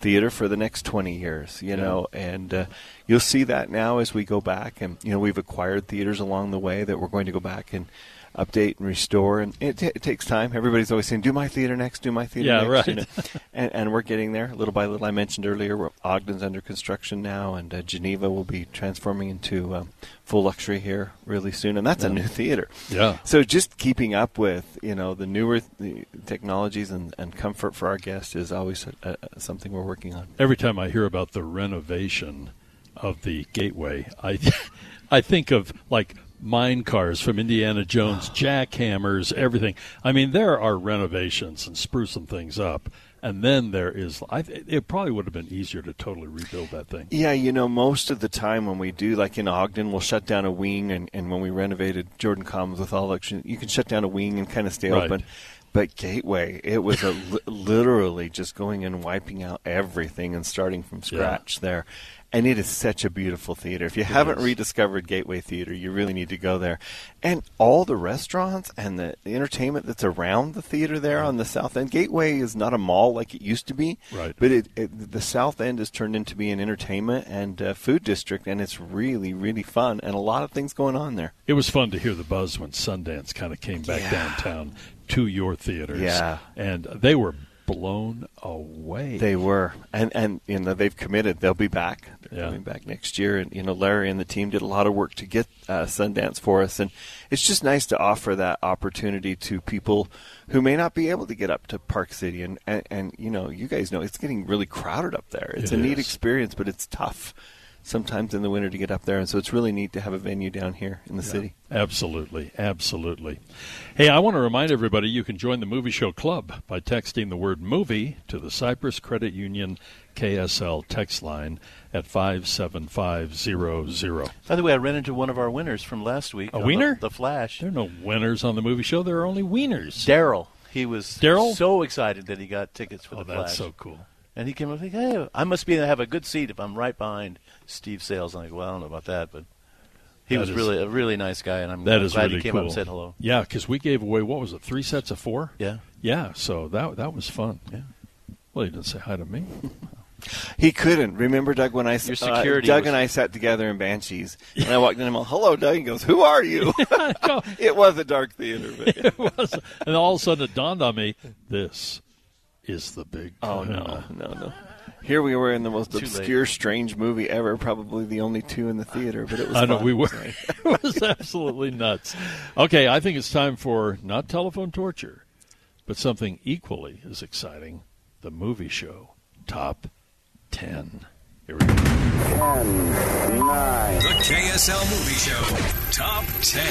theater for the next 20 years you Yeah. know and uh, you'll see that now as we go back and you know we've acquired theaters along the way that we're going to go back and update and restore and it, t- it takes time everybody's always saying do my theater next do my theater Yeah, next you right. know. and, and we're getting there little by little i mentioned earlier ogden's under construction now and uh, geneva will be transforming into um, full luxury here really soon and that's a new theater Yeah. so just keeping up with you know the newer the technologies and, and comfort for our guests is always uh uh something we're working on. Every time I hear about the renovation of the gateway, I I think of like mine cars from Indiana Jones, jackhammers, everything. I mean, there are renovations and sprucing things up, and then there is. I, it probably would have been easier to totally rebuild that thing. Yeah, you know, most of the time when we do, like in Ogden, we'll shut down a wing, and, and when we renovated Jordan Commons with all election, you can shut down a wing and kind of stay Right. open. But Gateway, it was a literally just going and wiping out everything and starting from scratch there. And it is such a beautiful theater. If you haven't is. rediscovered Gateway Theater, you really need to go there. And all the restaurants and the, entertainment that's around the theater there on the south end. Gateway is not a mall like it used to be, Right. but it, it the south end has turned into be an entertainment and uh, food district, and it's really really fun and a lot of things going on there. It was fun to hear the buzz when Sundance kind of came back Yeah. downtown to your theaters. Yeah. And they were blown away. They were, and and you know they've committed. They'll be back. They're Yeah. coming back next year, and you know Larry and the team did a lot of work to get uh, Sundance for us, and it's just nice to offer that opportunity to people who may not be able to get up to Park City, and and, and you know you guys know it's getting really crowded up there. It's It a neat experience, but it's tough sometimes in the winter to get up there, and so it's really neat to have a venue down here in the Yeah, city. Absolutely, absolutely. Hey, I want to remind everybody you can join the Movie Show Club by texting the word movie to the Cyprus Credit Union KSL text line at 57500. By the way, I ran into one of our winners from last week. A on the- wiener? The, Flash. There are no winners on the movie show. There are only wieners. Daryl. He was Daryl? so excited that he got tickets for Oh, the that's Flash. so cool. And he came up and said, hey, I must be have a good seat if I'm right behind Steve Salles. I'm like, well, I don't know about that, but he That was is- really a really nice guy, and I'm That I'm is glad really he came cool. up and said hello. Yeah, because we gave away what was it, three sets of four? Yeah. yeah. So that that was fun. Yeah. Well, he didn't say hi to me. He couldn't. Remember, Doug, when I Your uh, security Doug was- and I sat together in Banshees, and I walked in and I'm like, "Hello, Doug." He goes, "Who are you?" it was a dark theater, but it was, and all of a sudden it dawned on me: this is the big. Oh no, uh, no, no! Here we were in the most Too late. obscure, strange movie ever. Probably the only two in the theater, but it was. I know we were. it was absolutely nuts. Okay, I think it's time for not telephone torture, but something equally as exciting: the movie show top ten. Here we go. Ten, nine. The KSL Movie Show Top 10.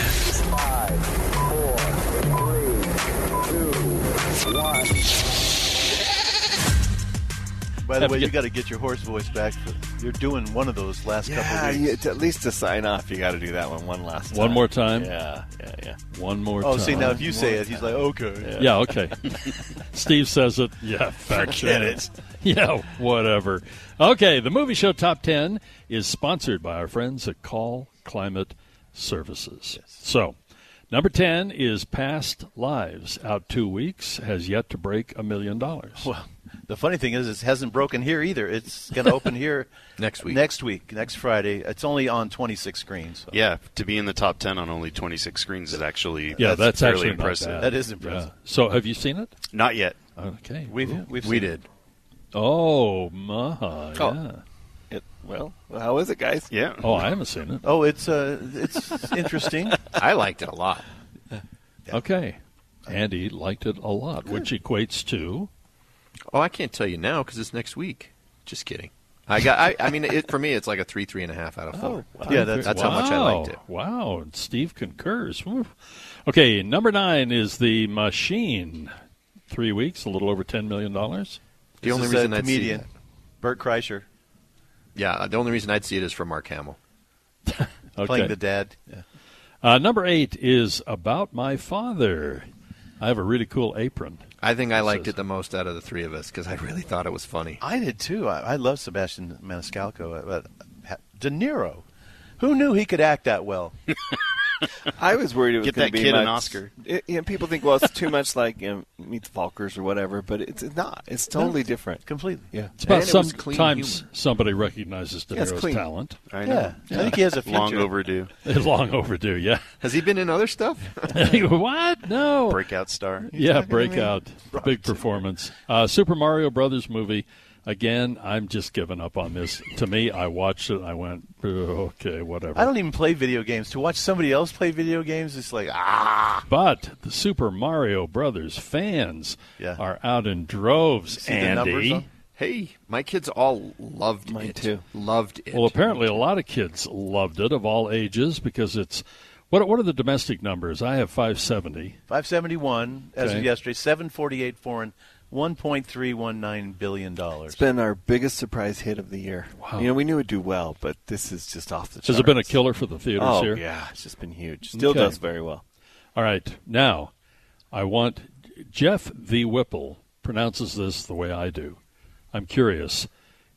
By the way, you- you got to get your horse voice back. You're doing one of those last Yeah, couple of you, weeks. at least to sign off, you got to do that one one last time. One more time? Yeah, yeah, yeah. One more time. Oh, time. see, now if you One say more it, he's like, okay. Yeah, okay. Steve says it. Yeah, back Forget it. Yeah, whatever. Okay, the movie show top 10 is sponsored by our friends at Call Climate Services. So, number 10 is Past Lives. Out two weeks, has yet to break a million dollars. Well, the funny thing is, it hasn't broken here either. It's going to open here Next week. Next week, next Friday. It's only on 26 screens. so. Yeah, to be in the top 10 on only 26 screens is actually Yeah, that's, fairly actually not impressive. bad. That is impressive. Yeah. So, have you seen it? Not yet. Okay. We've Ooh. we've We seen did. Oh, my. Oh. Yeah. It, well, how is it, guys? Yeah. Oh, I haven't seen it. Oh, it's uh, it's interesting. I liked it a lot. Okay. Andy liked it a lot, which equates to. Oh, I can't tell you now because it's next week. Just kidding. I got. I, I mean, it, for me, it's like a three, three and a half out of four. wow. Yeah, that's- that's how much I liked it. Wow, and Steve concurs. Woo. Okay, number nine is the Machine. Three weeks, a little over ten million dollars. The This only is reason a I'd see comedian, that. Bert Kreischer, Yeah, the only reason I'd see it is for Mark Hamill. Okay. playing the dad. Yeah. Uh, number eight is about my father. I have a really cool apron. I think I liked Says- it the most out of the three of us because I really thought it was funny. I did too. I, I love Sebastian Maniscalco, but uh, De Niro. Who knew he could act that well? I was worried it was Get gonna be kid an Oscar. It, you know, people think, well, it's too much like you know, Meet the Fockers or whatever, but it's not. It's totally different. Completely. Yeah. It's about And it sometimes humor. somebody recognizes De Yeah, Niro's clean. talent. I know. Yeah. I think he has a future. Long overdue. It's long overdue. Yeah. Has he been in other stuff? what? No. Breakout star. Yeah, breakout, big performance. Uh, Super Mario Brothers movie. Again, I'm just giving up on this. To me, I watched it. and I went, "Oh, okay, whatever. I don't even play video games. To watch somebody else play video games, it's like ah. But the Super Mario Brothers fans Yeah. are out in droves. See Andy. on- Hey, my kids all loved Mine it. too. Loved it. Well, apparently, a lot of kids loved it of all ages because it's. What, what are the domestic numbers? I have 570. 571 as Okay. of yesterday. 748 foreign. 1.319 billion dollars. It's been our biggest surprise hit of the year. Wow. You know, we knew it'd do well, but this is just off the charts. Has it been a killer for the theaters oh, here? yeah, it's just been huge. Still Okay. does very well. All right. Now, I want Jeff the Whipple pronounces this the way I do. I'm curious.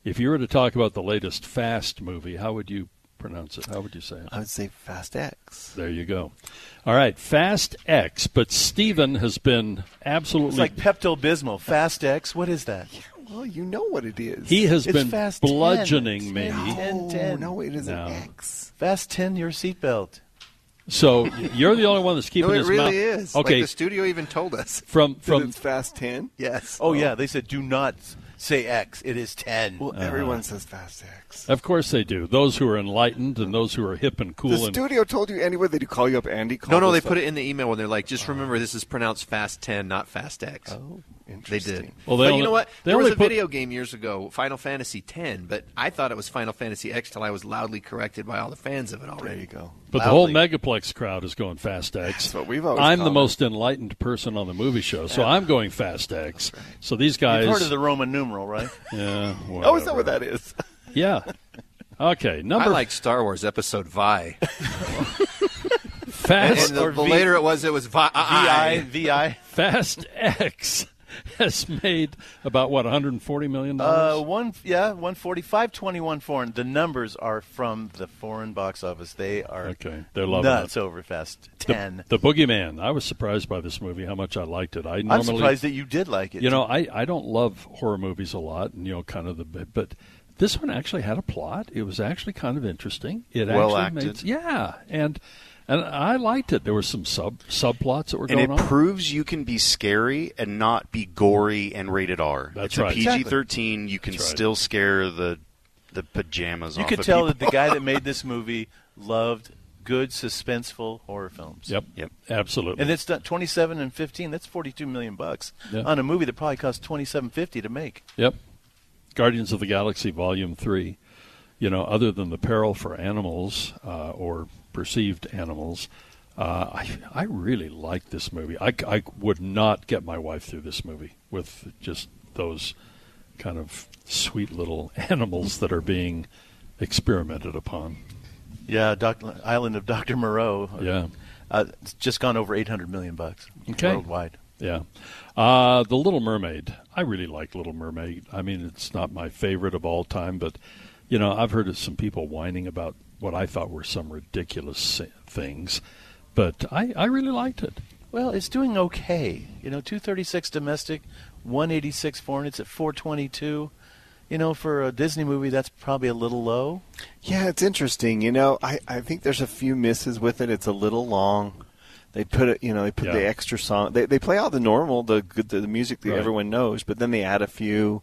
If you were to talk about the latest Fast movie, how would you pronounce it? How would you say it? I would say Fast X. There you go. All right, Fast X. But Steven has been absolutely. It's like Pepto Bismol. Fast X. What is that? Yeah, Well, you know what it is. he has It's been Fast 10. bludgeoning me. 10, Oh, 10. no, it is No. an X. Fast 10 your seatbelt. So you're the only one that's keeping no, it his really mouth. is. Okay, Like the studio even told us. from from it's Fast Ten. Yes. Oh, yeah, they said do not say X. It is ten. Well, Uh-huh. everyone says Fast X. Of course they do. Those who are enlightened and those who are hip and cool The and studio told you anyway. They call you up, Andy. Call No, no, this they put it in the email when they're like, just remember this is pronounced Fast 10, not Fast X. Oh, They did. Well, they but only- you know what? There was a put- video game years ago, Final Fantasy X, but I thought it was Final Fantasy X till I was loudly corrected by all the fans of it already. There you go. But the whole Megaplex crowd is going Fast X. That's what we've always I'm the it. most enlightened person on the movie show, so I'm going Fast X. So these guys. You've heard of the Roman numeral, right? Yeah. Oh, is that what that is? Yeah. Okay. Number. I Number like Star Wars Episode Vi. Fast and the, or the V- later it was, it was Vi. VI, VI. Fast X has made about what 140 million dollars. Uh, one, yeah, one forty-five, twenty-one foreign. The numbers are from the foreign box office. They are okay, they're loving nuts it. over Fast The, Ten. the Boogeyman. I was surprised by this movie. How much I liked it. I I'm surprised that you did like it. You know, I, I don't love horror movies a lot, and you know, kind of the but this one actually had a plot. It was actually kind of interesting. It Well actually acted. made yeah, and and I liked it. There were some sub subplots that were going on. and it on. proves you can be scary and not be gory and rated R. That's it's right. a PG thirteen. You can right. still scare the the pajamas you off could of tell people. that the guy that made this movie loved good suspenseful horror films. Yep, Yep. absolutely. And it's done 27 and 15. That's 42 million bucks Yeah. on a movie that probably cost 27.50 to make. Yep. Guardians of the Galaxy Volume 3. You know, other than the peril for animals uh, or perceived animals, uh, I, I really like this movie. I, I would not get my wife through this movie with just those kind of sweet little animals that are being experimented upon. Yeah, Doc, Island of Dr. Moreau. Yeah. Uh, it's just gone over 800 million bucks Okay. worldwide. Yeah. Uh, the Little Mermaid. I really like Little Mermaid. I mean, it's not my favorite of all time, but, you know, I've heard of some people whining about what I thought were some ridiculous things, but I, I really liked it. Well, it's doing okay. You know, 236 domestic, 186 foreign. It's at 422. You know, for a Disney movie, that's probably a little low. Yeah, it's interesting. You know, I, I think there's a few misses with it. It's a little long. They put it, you know, they put Yeah. the extra song. They they play all the normal, the good, the, music that Right. everyone knows, but then they add a few.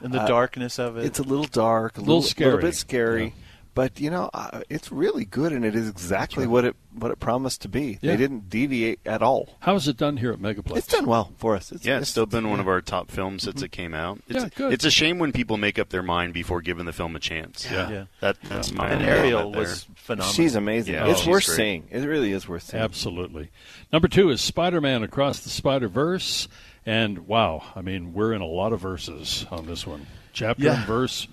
And the Uh, darkness of it. It's a little dark, a Little little, scary. little bit scary. Yeah. But you know, uh, it's really good, and it is exactly what it what it promised to be. Yeah. They didn't deviate at all. How is it done here at Megaplex? It's done well for us. It's, yeah, it's still been one of our top films since it came out. It's, Yeah, good. it's a shame when people make up their mind before giving the film a chance. Yeah. Yeah. That, that's my and Ariel was phenomenal. She's amazing. Yeah, it's she's worth great. seeing. It really is worth seeing. Absolutely. Number two is Spider Man Across the Spider Verse. And wow, I mean, we're in a lot of verses on this one. Chapter Yeah. and verse.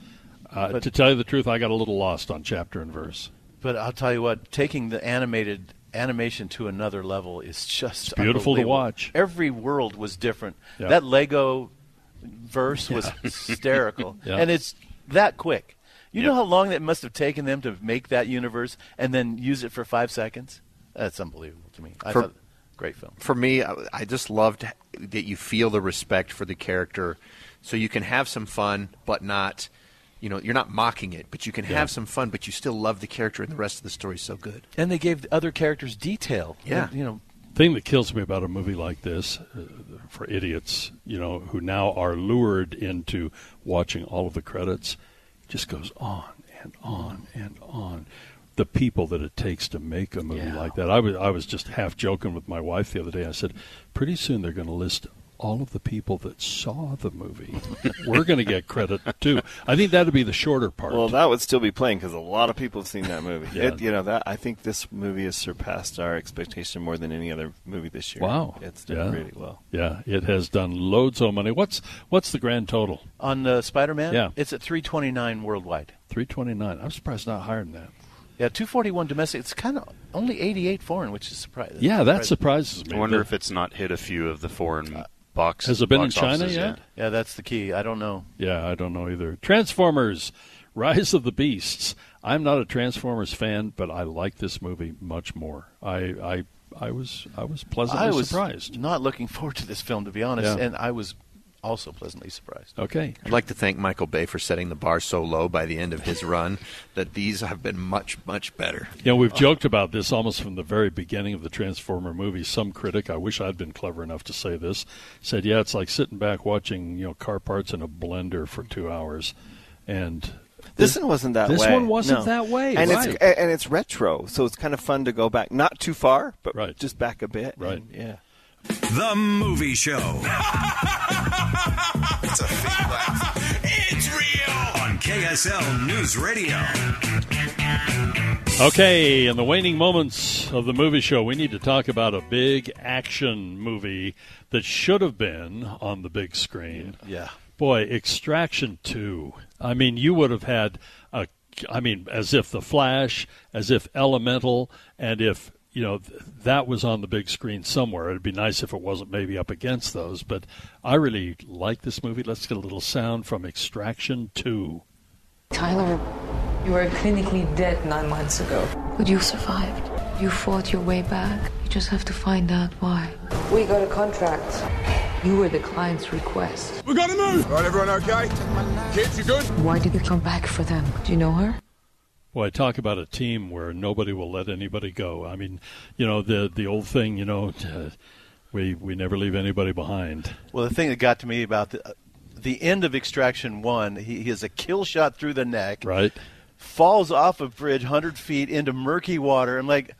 Uh, But- to tell you the truth, I got a little lost on chapter and verse. But I'll tell you what, taking the animated animation to another level is just beautiful to watch. Every world was different. Yeah. That Lego verse was hysterical, Yeah. and it's that quick. You Yep. know how long that must have taken them to make that universe and then use it for five seconds? That's unbelievable to me. I For- thought, great film. for me, I, I just loved that you feel the respect for the character, so you can have some fun, but not, you know, you're not mocking it, but you can Yeah. have some fun, but you still love the character, and the rest of the story is so good. And they gave the other characters detail. Yeah. you know, thing that kills me about a movie like this uh, for idiots you know who now are lured into watching all of the credits just goes on and on and on the people that it takes to make a movie Yeah. like that I was I was just half joking with my wife the other day I said pretty soon they're going to list all of the people that saw the movie we're going to get credit too I think that'd be the shorter part Well, that would still be playing because a lot of people have seen that movie. Yeah. It, you know that I think this movie has surpassed our expectation more than any other movie this year. wow it's done yeah. really well. yeah it has done loads of money what's what's the grand total on uh, Spider-Man, Yeah. it's at 329 worldwide. 329 I'm surprised not higher than that Yeah, 241 domestic. It's kind of only 88 foreign, which is surprising. Yeah, that surprises me. I wonder if it's not hit a few of the foreign box. Has it been in China offices yet? Yeah, that's the key. I don't know. Yeah, I don't know either. Transformers: Rise of the Beasts. I'm not a Transformers fan, but I like this movie much more. I I, I was I was pleasantly I was surprised. not looking forward to this film, to be honest, Yeah. and I was also pleasantly surprised. Okay. I'd like to thank Michael Bay for setting the bar so low by the end of his run that these have been much, much better. You know, we've joked about this almost from the very beginning of the Transformer movie. Some critic, I wish I'd been clever enough to say this, said, "Yeah, it's like sitting back watching you know car parts in a blender for two hours." And This one wasn't that this way. one wasn't No. that way, and right? it's and it's retro, so it's kind of fun to go back, not too far, but right. just back a bit. Right. and, yeah. The Movie Show. It's a fake laugh. It's real on KSL News Radio. Okay, in the waning moments of the movie show, we need to talk about a big action movie that should have been on the big screen. Yeah. Boy, Extraction 2. I mean, you would have had a I mean, as if The Flash, as if Elemental, and if you know th- that was on the big screen somewhere. It'd be nice if it wasn't maybe up against those, but I really like this movie. Let's get a little sound from Extraction 2. Tyler, you were clinically dead nine months ago. But you survived. You fought your way back. You just have to find out why. We got a contract. You were the client's request. We gotta move! All right, everyone okay? Kids, you good? Why did you come back for them? Do you know her? Boy, talk about a team where nobody will let anybody go. I mean, you know the the old thing. You know, we we never leave anybody behind. Well, the thing that got to me about the the end of Extraction One, he, he has a kill shot through the neck, right? Falls off a bridge, hundred feet into murky water. I'm like,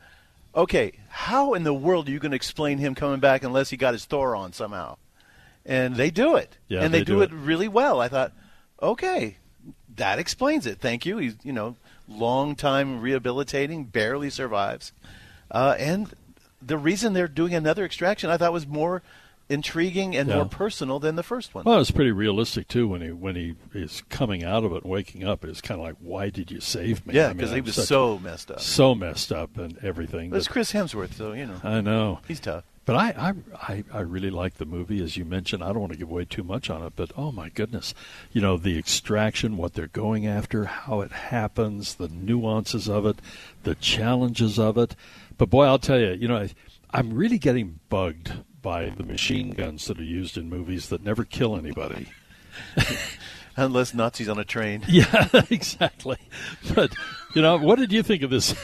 okay, how in the world are you going to explain him coming back unless he got his Thor on somehow? And they do it, Yeah, and they, they do, do it. it. really well. I thought, okay, that explains it. Thank you. He's you know long time rehabilitating, barely survives, uh, and the reason they're doing another extraction, I thought, was more intriguing and Yeah. more personal than the first one. Well, it's pretty realistic too when he when he is coming out of it and waking up. It's kind of like, why did you save me? Yeah, I mean, he was so messed up. so messed up and everything. It's Chris Hemsworth, so you know. I know he's tough. But I, I, I, really like the movie, as you mentioned. I don't want to give away too much on it, but oh my goodness, you know the extraction, what they're going after, how it happens, the nuances of it, the challenges of it. But boy, I'll tell you, you know, I, I'm really getting bugged by the machine guns that are used in movies that never kill anybody. Unless Nazis on a train. Yeah, exactly. But you know, what did you think of this?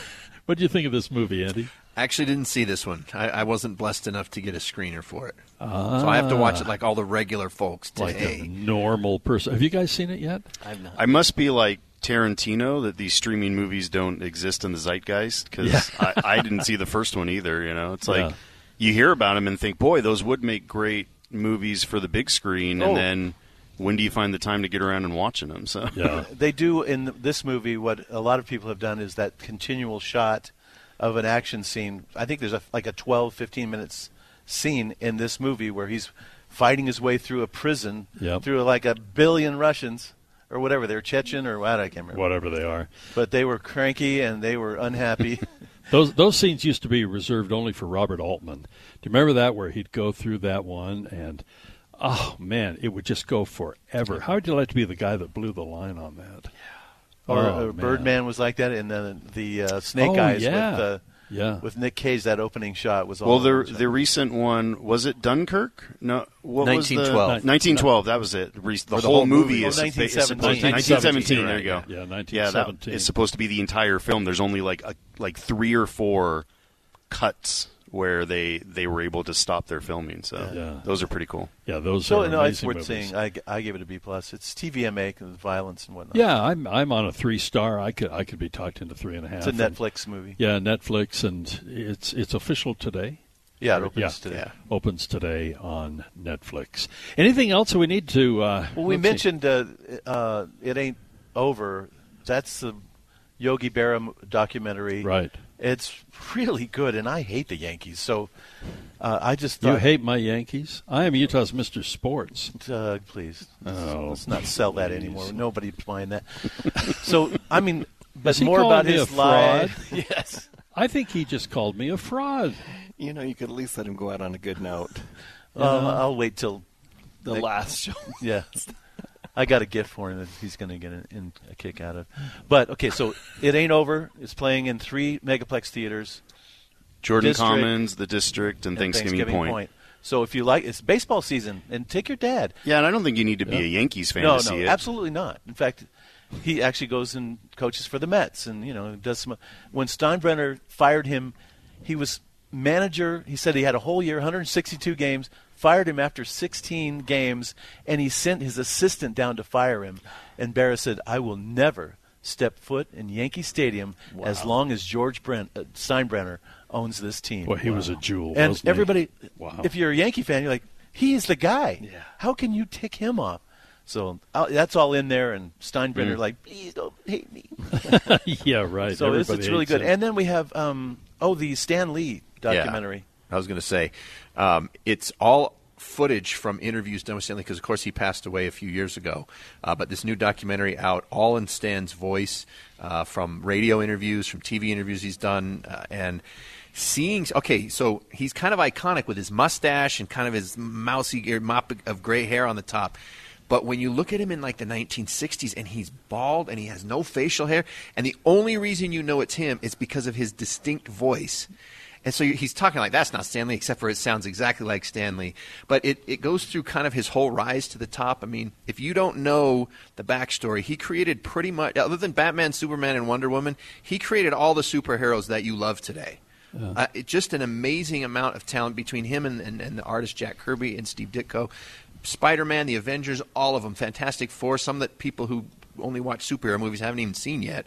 What did you think of this movie, Andy? I actually didn't see this one. I, I wasn't blessed enough to get a screener for it. so I have to watch it like all the regular folks like a normal person. Have you guys seen it yet? I've not. I must be like Tarantino that these streaming movies don't exist in the zeitgeist because Yeah. I, I didn't see the first one either. You know, it's like Yeah. you hear about them and think, boy, those would make great movies for the big screen, Oh. and then when do you find the time to get around and watching them? So they do in this movie what a lot of people have done is that continual shot of an action scene. I think there's a like a 12, 15 minutes scene in this movie where he's fighting his way through a prison Yep. through like a billion Russians or whatever they're Chechen or what I can't remember. Whatever they are. But they were cranky and they were unhappy. Those those scenes used to be reserved only for Robert Altman. Do you remember that where he'd go through that one and oh man, it would just go forever. How would you like to be the guy that blew the line on that? Or Oh, uh. Birdman was like that, and then the uh, Snake Oh, Eyes yeah. with uh, Yeah. with Nick Cage. That opening shot was all Well, the the recent one was it Dunkirk? No, what was the 1912. 1912? That was it. Re- The, Or the whole, whole movie movie. is Oh, is supposed- 1917. 1917. There you go. Yeah, Yeah, that 1917. is supposed to be the entire film. There's only like a, like three or four cuts where they they were able to stop their filming. So Yeah. those are pretty cool. Yeah, those So are no, it's amazing worth movies. seeing. I, g- I give it a B plus. It's TVMA and violence and whatnot. Yeah, I'm I'm on a three star. I could I could be talked into three and a half. It's a And- Netflix movie. Yeah, Netflix, and it's it's official today. Yeah, it opens yeah, today. yeah, opens today on Netflix. Anything else we need to? Uh, Well, we mentioned uh, uh, it ain't over. That's the Yogi Berra documentary. Right. It's really good, and I hate the Yankees. So uh, I just thought, You hate my Yankees? I am Utah's Mr. Sports. Uh, please, Oh, let's not sell that please. anymore. Nobody's buying that. so I mean, but Is he more about me his a fraud? life. yes. I think he just called me a fraud. You know, you could at least let him go out on a good note. Well, I'll wait till The last show. Yeah. I got a gift for him that he's going to get a, in, a kick out of. But okay, so it ain't over. It's playing in three megaplex theaters. Jordan District Commons, The District, and, Thanksgiving, Point. So if you like, it's baseball season, and take your dad. Yeah, and I don't think you need to be a Yankees fan no, to see no, it. absolutely not. In fact, he actually goes and coaches for the Mets, and you know does some. When Steinbrenner fired him, he was manager. He said he had a whole year, 162 games. Fired him after 16 games, and he sent his assistant down to fire him. And Berra said, "I will never step foot in Yankee Stadium as long as George Brent, uh, Steinbrenner owns this team." Boy, he was a jewel, And wasn't he? everybody, Wow. if you're a Yankee fan, you're like, "He is the guy. Yeah. How can you tick him off?" So uh, that's all in there, and Steinbrenner Mm. like, "Please don't hate me." yeah, right. So it's, Everybody it's really good. him. And then we have um, oh the Stan Lee documentary. I was going to say, um, it's all footage from interviews done with Stan Lee because, of course, he passed away a few years ago. Uh, but this new documentary out, all in Stan's voice, uh, from radio interviews, from TV interviews he's done, uh, and seeing. Okay, so he's kind of iconic with his mustache and kind of his mousy mop of gray hair on the top. But when you look at him in like the 1960s and he's bald and he has no facial hair, and the only reason you know it's him is because of his distinct voice. And so he's talking like that's not Stan Lee, except for it sounds exactly like Stan Lee. But it, it goes through kind of his whole rise to the top. I mean, if you don't know the backstory, he created pretty much, other than Batman, Superman, and Wonder Woman, he created all the superheroes that you love today. Uh, it, just an amazing amount of talent between him and, and, and the artist Jack Kirby and Steve Ditko. Spider Man, the Avengers, all of them. Fantastic Four, some that people who only watch superhero movies haven't even seen yet.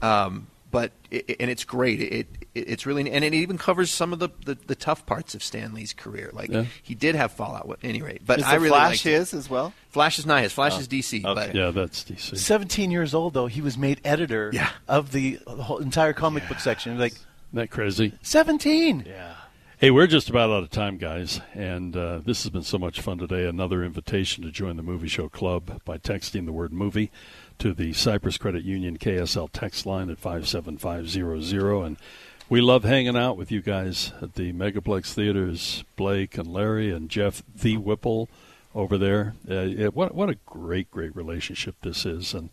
Um, but it, and it's great. It, it it's really and it even covers some of the, the, the tough parts of Stan Lee's career. Like Yeah. he did have Fallout at any rate. But Is I the really Flash liked it. his as well? Flash is not his. Flash Oh, is DC. okay. But Yeah, that's DC. 17 years old though, he was made editor of the whole entire comic book section. Like Isn't that crazy? 17. Yeah. Hey, we're just about out of time, guys, and uh, this has been so much fun today. Another invitation to join the Movie Show Club by texting the word movie to the Cyprus Credit Union KSL text line at 57500. And we love hanging out with you guys at the Megaplex Theaters, Blake and Larry and Jeff the Whipple over there. Uh, what, what a great, great relationship this is. And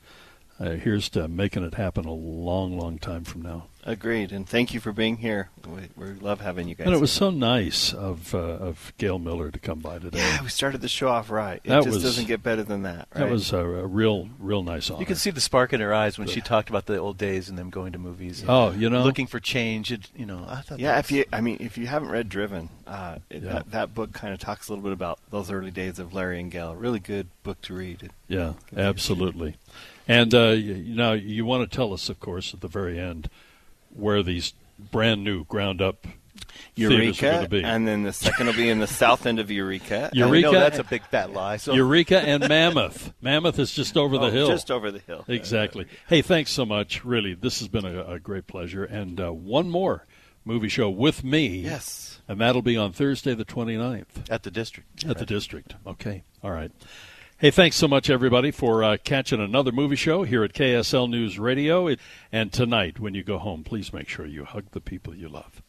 uh, here's to making it happen a long, long time from now. Agreed, and thank you for being here. We, we love having you guys. And it was so nice of uh, of Gail Miller to come by today. Yeah, we started the show off right. It That just was- doesn't get better than that. Right? That was a, a real, real nice honor. You can see the spark in her eyes when she talked about the old days and them going to movies. and Oh, you know? looking for change. It, you know, I thought Yeah, if you, I mean, if you haven't read Driven, uh, it, Yeah. that, that book kind of talks a little bit about those early days of Larry and Gail. Really good book to read. Yeah, absolutely. And uh, you, you you want to tell us, of course, at the very end, where these brand new, ground up theaters are going Eureka, to be. and then the second will be in the south end of Eureka. Eureka, I know that's a big fat lie. So Eureka and Mammoth. Mammoth is just over the Oh, hill. just over the hill. Exactly. Hey, thanks so much. Really, this has been a, a great pleasure. And uh, one more movie show with me. Yes. And that'll be on Thursday, the 29th. at the district. At the district. Okay. All right. Hey, thanks so much, everybody, for uh, catching another movie show here at KSL News Radio. It, and tonight, when you go home, please make sure you hug the people you love.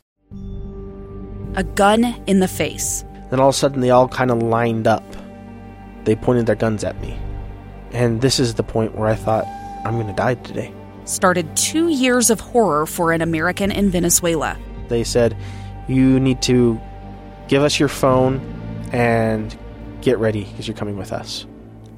A gun in the face. Then all of a sudden, they all kind of lined up. They pointed their guns at me. And this is the point where I thought, I'm going to die today. Started two years of horror for an American in Venezuela. They said, You need to give us your phone and get ready because you're coming with us.